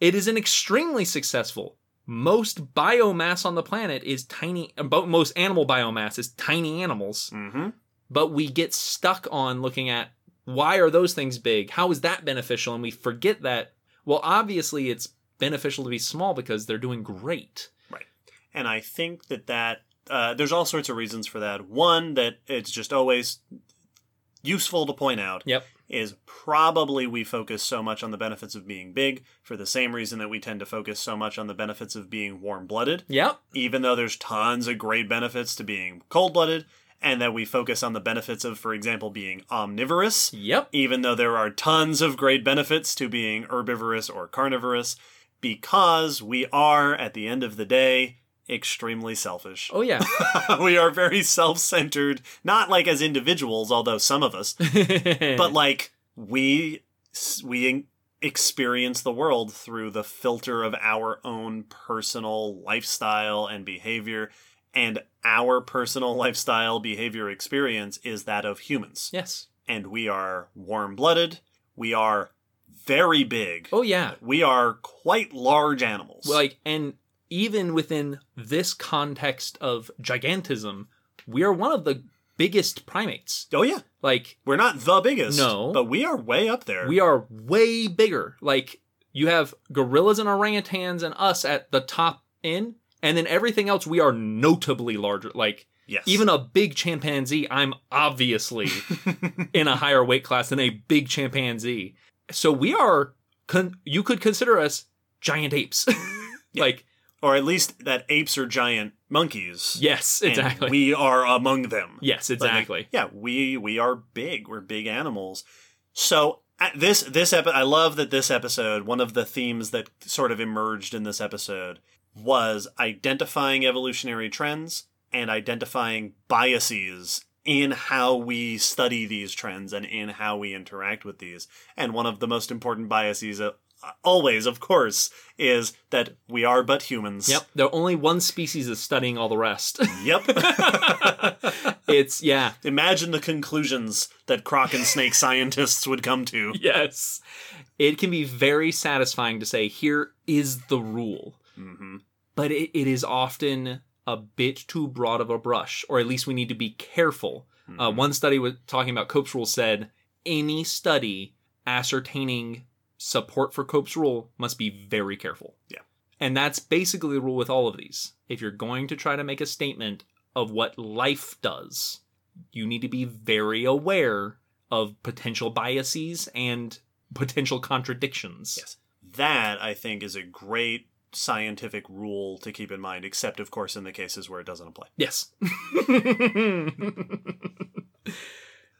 it is an extremely successful. Most biomass on the planet is tiny about most animal biomass is tiny animals, mm-hmm. but we get stuck on looking at why are those things big? How is that beneficial? And we forget that well obviously it's beneficial to be small because they're doing great. And I think that that uh, there's all sorts of reasons for that. One that it's just always useful to point out Yep. is probably we focus so much on the benefits of being big for the same reason that we tend to focus so much on the benefits of being warm-blooded, Yep. even though there's tons of great benefits to being cold-blooded, and that we focus on the benefits of, for example, being omnivorous, Yep. even though there are tons of great benefits to being herbivorous or carnivorous, because we are, at the end of the day, extremely selfish. Oh yeah. we are very self centered, not like as individuals, although some of us, but like we we experience the world through the filter of our own personal lifestyle and behavior and our personal lifestyle behavior experience is that of humans yes. and we are warm-blooded we are very big Oh yeah. we are quite large animals Like and even within this context of gigantism, we are one of the biggest primates. oh yeah Like we're not the biggest No. but we are way up there we are way bigger. Like you have gorillas and orangutans and us at the top end, and then everything else we are notably larger. Like yes even a big chimpanzee, I'm obviously in a higher weight class than a big chimpanzee. So we are con- you could consider us giant apes. Like, Or at least that apes are giant monkeys. yes, and exactly. we are among them. yes, But, like, exactly. yeah, we we are big. We're big animals. So at this this epi- I love that this episode. One of the themes that sort of emerged in this episode was identifying evolutionary trends and identifying biases in how we study these trends and in how we interact with these. And one of the most important biases, uh, always, of course, is that we are but humans. Yep. The only one species is studying all the rest. Yep. it's yeah. Imagine the conclusions that croc and snake scientists would come to. Yes. It can be very satisfying to say here is the rule. hmm but it, it is often a bit too broad of a brush, or at least we need to be careful. Uh, Mm-hmm. one study was talking about Cope's rule said any study ascertaining support for Cope's rule must be very careful. Yeah. And that's basically the rule with all of these. If you're going to try to make a statement of what life does, you need to be very aware of potential biases and potential contradictions. Yes. That, I think, is a great scientific rule to keep in mind, except, of course, in the cases where it doesn't apply. Yes.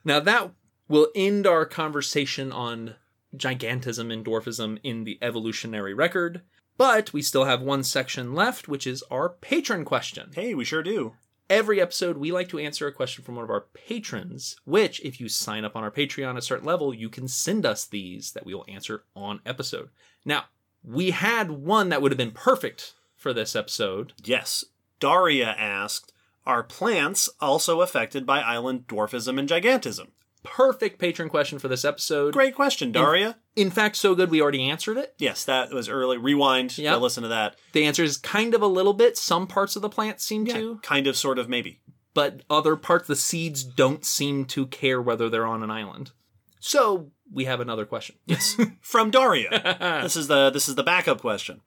now that will end our conversation on gigantism and dwarfism in the evolutionary record, but we still have one section left, which is our patron question. Hey, we sure do. Every episode, we like to answer a question from one of our patrons, which, if you sign up on our Patreon at a certain level, you can send us these that we will answer on episode. Now, we had one that would have been perfect for this episode. Yes. Daria asked Are plants also affected by island dwarfism and gigantism? Perfect patron question for this episode. Great question, Daria. In fact, so good we already answered it. Yes, that was early. Rewind. Yeah, listen to that. The answer is kind of a little bit. Some parts of the plant seem to, Kind of, sort of, maybe. but other parts, the seeds don't seem to care whether they're on an island. So we have another question. Yes. From Daria. this is the this is the backup question.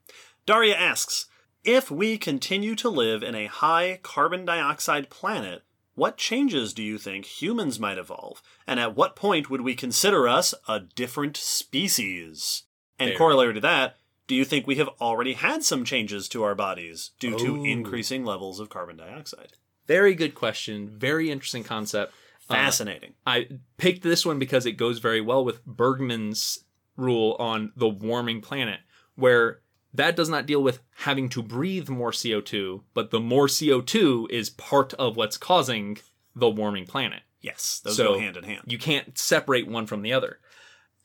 Daria asks, if we continue to live in a high carbon dioxide planet, what changes do you think humans might evolve? And at what point would we consider us a different species? And Fair. corollary to that, do you think we have already had some changes to our bodies due to Oh. increasing levels of carbon dioxide? Very good question. Very interesting concept. Uh, Fascinating. I picked this one because it goes very well with Bergmann's rule on the warming planet, where that does not deal with having to breathe more CO2, but the more CO2 is part of what's causing the warming planet. yes, those so go hand in hand. You can't separate one from the other.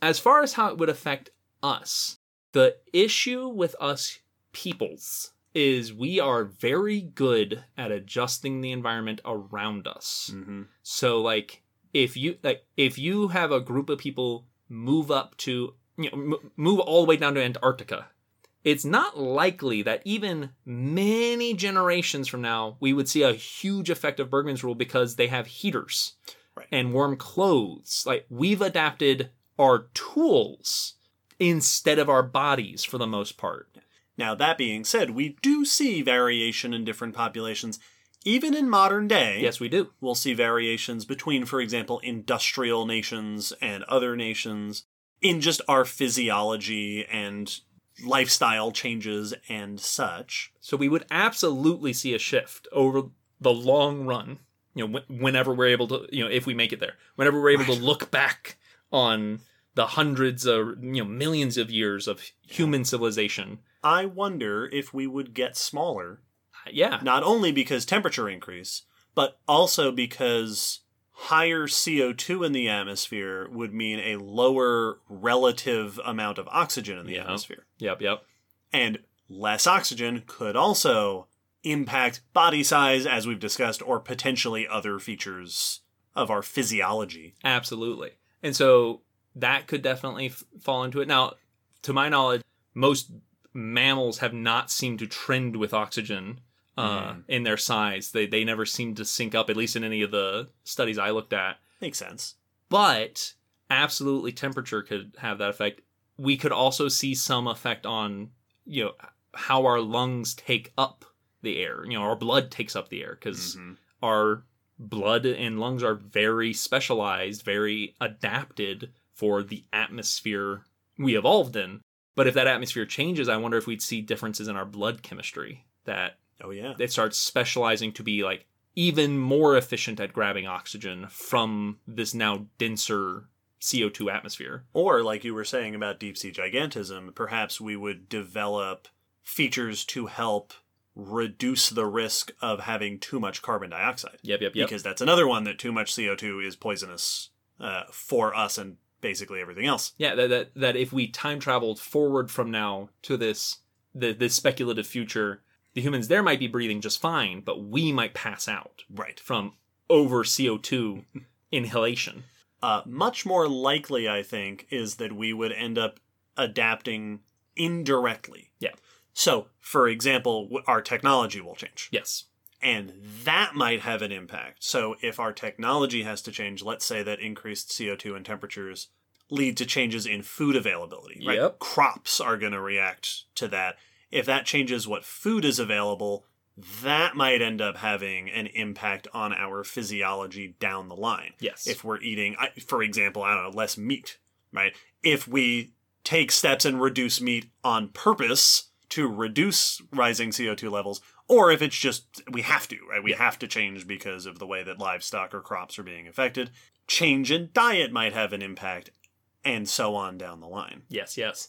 As far as how it would affect us, the issue with us peoples is we are very good at adjusting the environment around us. hmm So like if you like if you have a group of people move up to you know m- move all the way down to Antarctica, it's not likely that even many generations from now we would see a huge effect of Bergmann's rule because they have heaters Right. and warm clothes. Like we've adapted our tools instead of our bodies for the most part. Now, that being said, we do see variation in different populations. Even in modern day, Yes, we do. we'll see variations between, for example, industrial nations and other nations in just our physiology and lifestyle changes and such. So we would absolutely see a shift over the long run. You know, wh- whenever we're able to, you know, if we make it there, whenever we're able to look back on the hundreds of, you know, millions of years of human civilization. I wonder if we would get smaller, Yeah, not only because temperature increase, but also because higher CO2 in the atmosphere would mean a lower relative amount of oxygen in the Yeah. atmosphere. yep, yep. And less oxygen could also impact body size, as we've discussed, or potentially other features of our physiology. Absolutely. And so that could definitely f- fall into it. Now, to my knowledge, most mammals have not seemed to trend with oxygen uh, Mm. in their size. They they never seem to sync up, at least in any of the studies I looked at. Makes sense. But absolutely, temperature could have that effect. We could also see some effect on you know how our lungs take up the air. You know, our blood takes up the air because Mhm. our blood and lungs are very specialized, very adapted for the atmosphere we evolved in. But if that atmosphere changes, I wonder if we'd see differences in our blood chemistry that Oh yeah. it starts specializing to be like even more efficient at grabbing oxygen from this now denser CO2 atmosphere. Or, like you were saying about deep sea gigantism, perhaps we would develop features to help reduce the risk of having too much carbon dioxide. Yep, yep, yep. Because that's another one that too much CO2 is poisonous uh, for us and basically everything else. Yeah, that, that that if we time traveled forward from now to this the this speculative future, the humans there might be breathing just fine, but we might pass out Right. from over CO2 inhalation. Uh, much more likely, I think, is that we would end up adapting indirectly. Yeah. So, for example, w- our technology will change. Yes. and that might have an impact. So if our technology has to change, let's say that increased CO2 and temperatures lead to changes in food availability, right? Yep. Crops are going to react to that. If that changes what food is available, that might end up having an impact on our physiology down the line. Yes. If we're eating, for example, I don't know, less meat, right? If we take steps and reduce meat on purpose to reduce rising CO2 levels, or if it's just we have to, right? We have to change because of the way that livestock or crops are being affected. Change in diet might have an impact, and so on down the line. Yes, yes.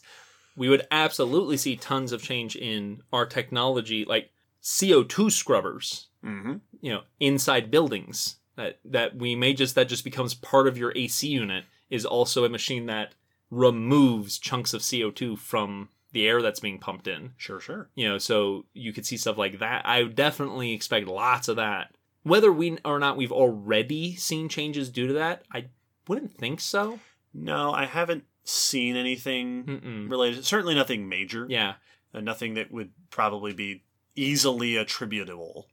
We would absolutely see tons of change in our technology, like CO2 scrubbers, Mm-hmm. you know, inside buildings. That that we may just that just becomes part of your AC unit is also a machine that removes chunks of CO2 from the air that's being pumped in. Sure, sure. You know, so you could see stuff like that. I would definitely expect lots of that. Whether we or not we've already seen changes due to that, I wouldn't think so. No, I haven't seen anything Mm-mm. related. Certainly nothing major. Yeah, Uh, nothing that would probably be easily attributable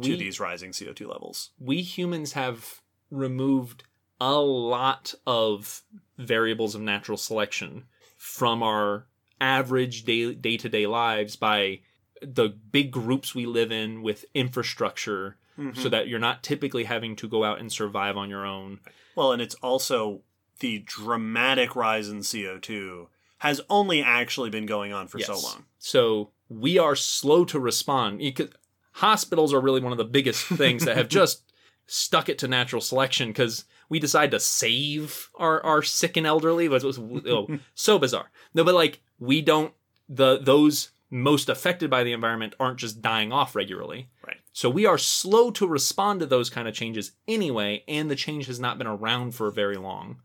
to these rising CO2 levels. we humans have removed a lot of variables of natural selection from our average day day to day lives by the big groups we live in with infrastructure so that you're not typically having to go out and survive on your own. Well, and it's also the dramatic rise in CO2 has only actually been going on for so long. So we are slow to respond. Could- hospitals are really one of the biggest things that have just stuck it to natural selection because we decide to save our, our sick and elderly. It was, was oh, so bizarre. No, but like we don't the those most affected by the environment aren't just dying off regularly. Right. So we are slow to respond to those kind of changes anyway, and the change has not been around for very long.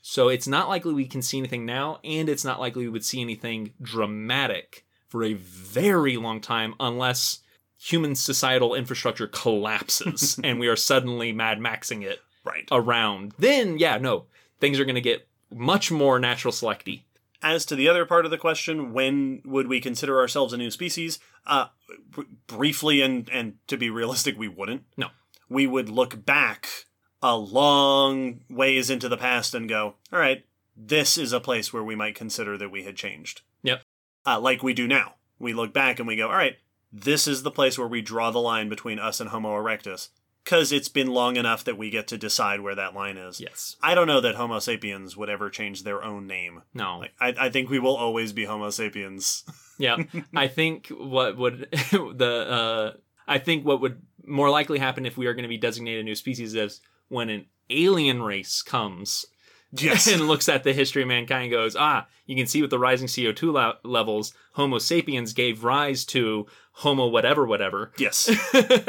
So it's not likely we can see anything now, and it's not likely we would see anything dramatic for a very long time unless human societal infrastructure collapses and we are suddenly Mad Maxing it Right. around. Then, yeah, no, things are going to get much more natural selecty. As to the other part of the question, when would we consider ourselves a new species? Uh, br- briefly, and and to be realistic, we wouldn't. No. We would look back a long ways into the past and go, all right, this is a place where we might consider that we had changed. Yep. Uh, like we do now. We look back and we go, all right, this is the place where we draw the line between us and Homo erectus, because it's been long enough that we get to decide where that line is. Yes. I don't know that Homo sapiens would ever change their own name. No. Like I, I think we will always be Homo sapiens. yeah. I think what would the uh I think what would more likely happen if we are going to be designated a new species is when an alien race comes Yes. and looks at the history of mankind and goes, ah, you can see with the rising CO2 le- levels, Homo sapiens gave rise to Homo whatever whatever. yes.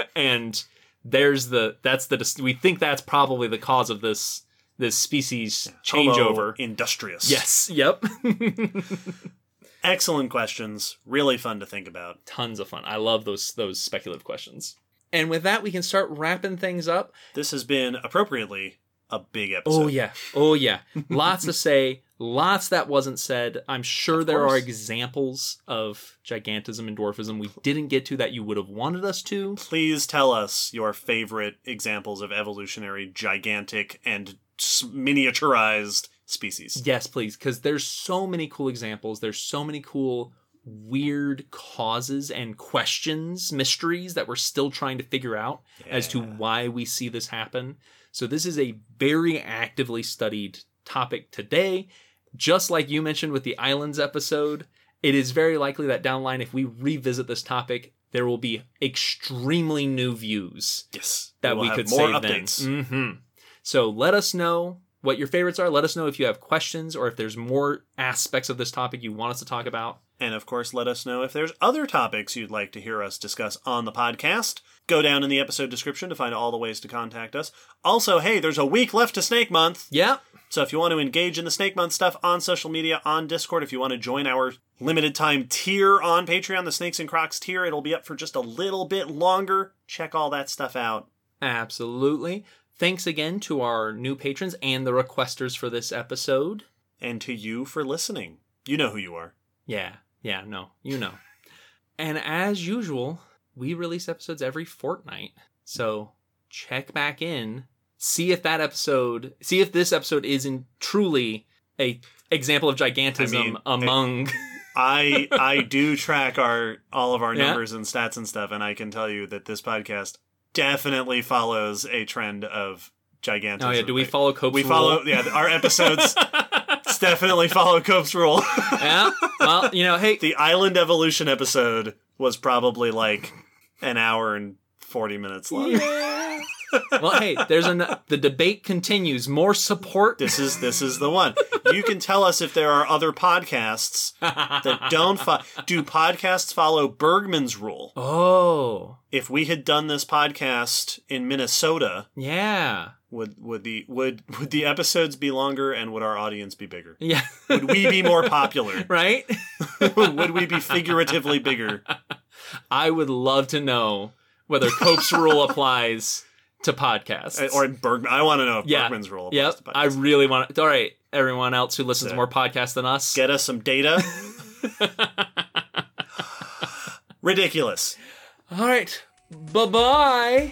and there's the that's the we think that's probably the cause of this this species Homo changeover. industrious. Yes. Yep. Excellent questions. Really fun to think about. Tons of fun. I love those those speculative questions. And with that, we can start wrapping things up. This has been appropriately a big episode. Oh yeah. Oh yeah. Lots to say. Lots that wasn't said. I'm sure Of there are examples of gigantism and dwarfism we didn't get to that you would have wanted us to. Please tell us your favorite examples of evolutionary, gigantic, and miniaturized species. Yes, please, because there's so many cool examples. There's so many cool, weird causes and questions, mysteries that we're still trying to figure out as to why we see this happen. So, this is a very actively studied topic today. just like you mentioned with the islands episode, it is very likely that down the line, if we revisit this topic, there will be extremely new views Yes. that will we could more save updates. hmm So let us know what your favorites are. Let us know if you have questions or if there's more aspects of this topic you want us to talk about. And of course, let us know if there's other topics you'd like to hear us discuss on the podcast. Go down in the episode description to find all the ways to contact us. Also, hey, there's a week left to Snake Month. Yeah. So if you want to engage in the Snake Month stuff on social media, on Discord, if you want to join our limited time tier on Patreon, the Snakes and Crocs tier, it'll be up for just a little bit longer. Check all that stuff out. Absolutely. Thanks again to our new patrons and the requesters for this episode. And to you for listening. You know who you are. Yeah, yeah, no, you know. and as usual, we release episodes every fortnight. So check back in, see if that episode, see if this episode is in truly a example of gigantism I mean, among. I I do track our all of our Yeah. numbers and stats and stuff, and I can tell you that this podcast definitely follows a trend of gigantism. oh yeah, do we follow Cope's We rule? follow yeah, our episodes definitely follow Cope's rule. yeah. Well, you know, hey, the island evolution episode was probably like an hour and 40 minutes long. well, hey, there's an the debate continues. More support. This is this is the one. You can tell us if there are other podcasts that don't fo- do podcasts follow Bergmann's rule. oh, If we had done this podcast in Minnesota, yeah, would would the would would the episodes be longer and would our audience be bigger? yeah. Would we be more popular? right? would we be figuratively bigger? I would love to know whether Cope's rule applies to podcasts. Or Bergmann I want to know if yeah, Bergmann's rule applies Yep. to podcasts. I really want. to All right, everyone else who listens to more podcasts than us. Get us some data. Ridiculous. All right. Bye bye.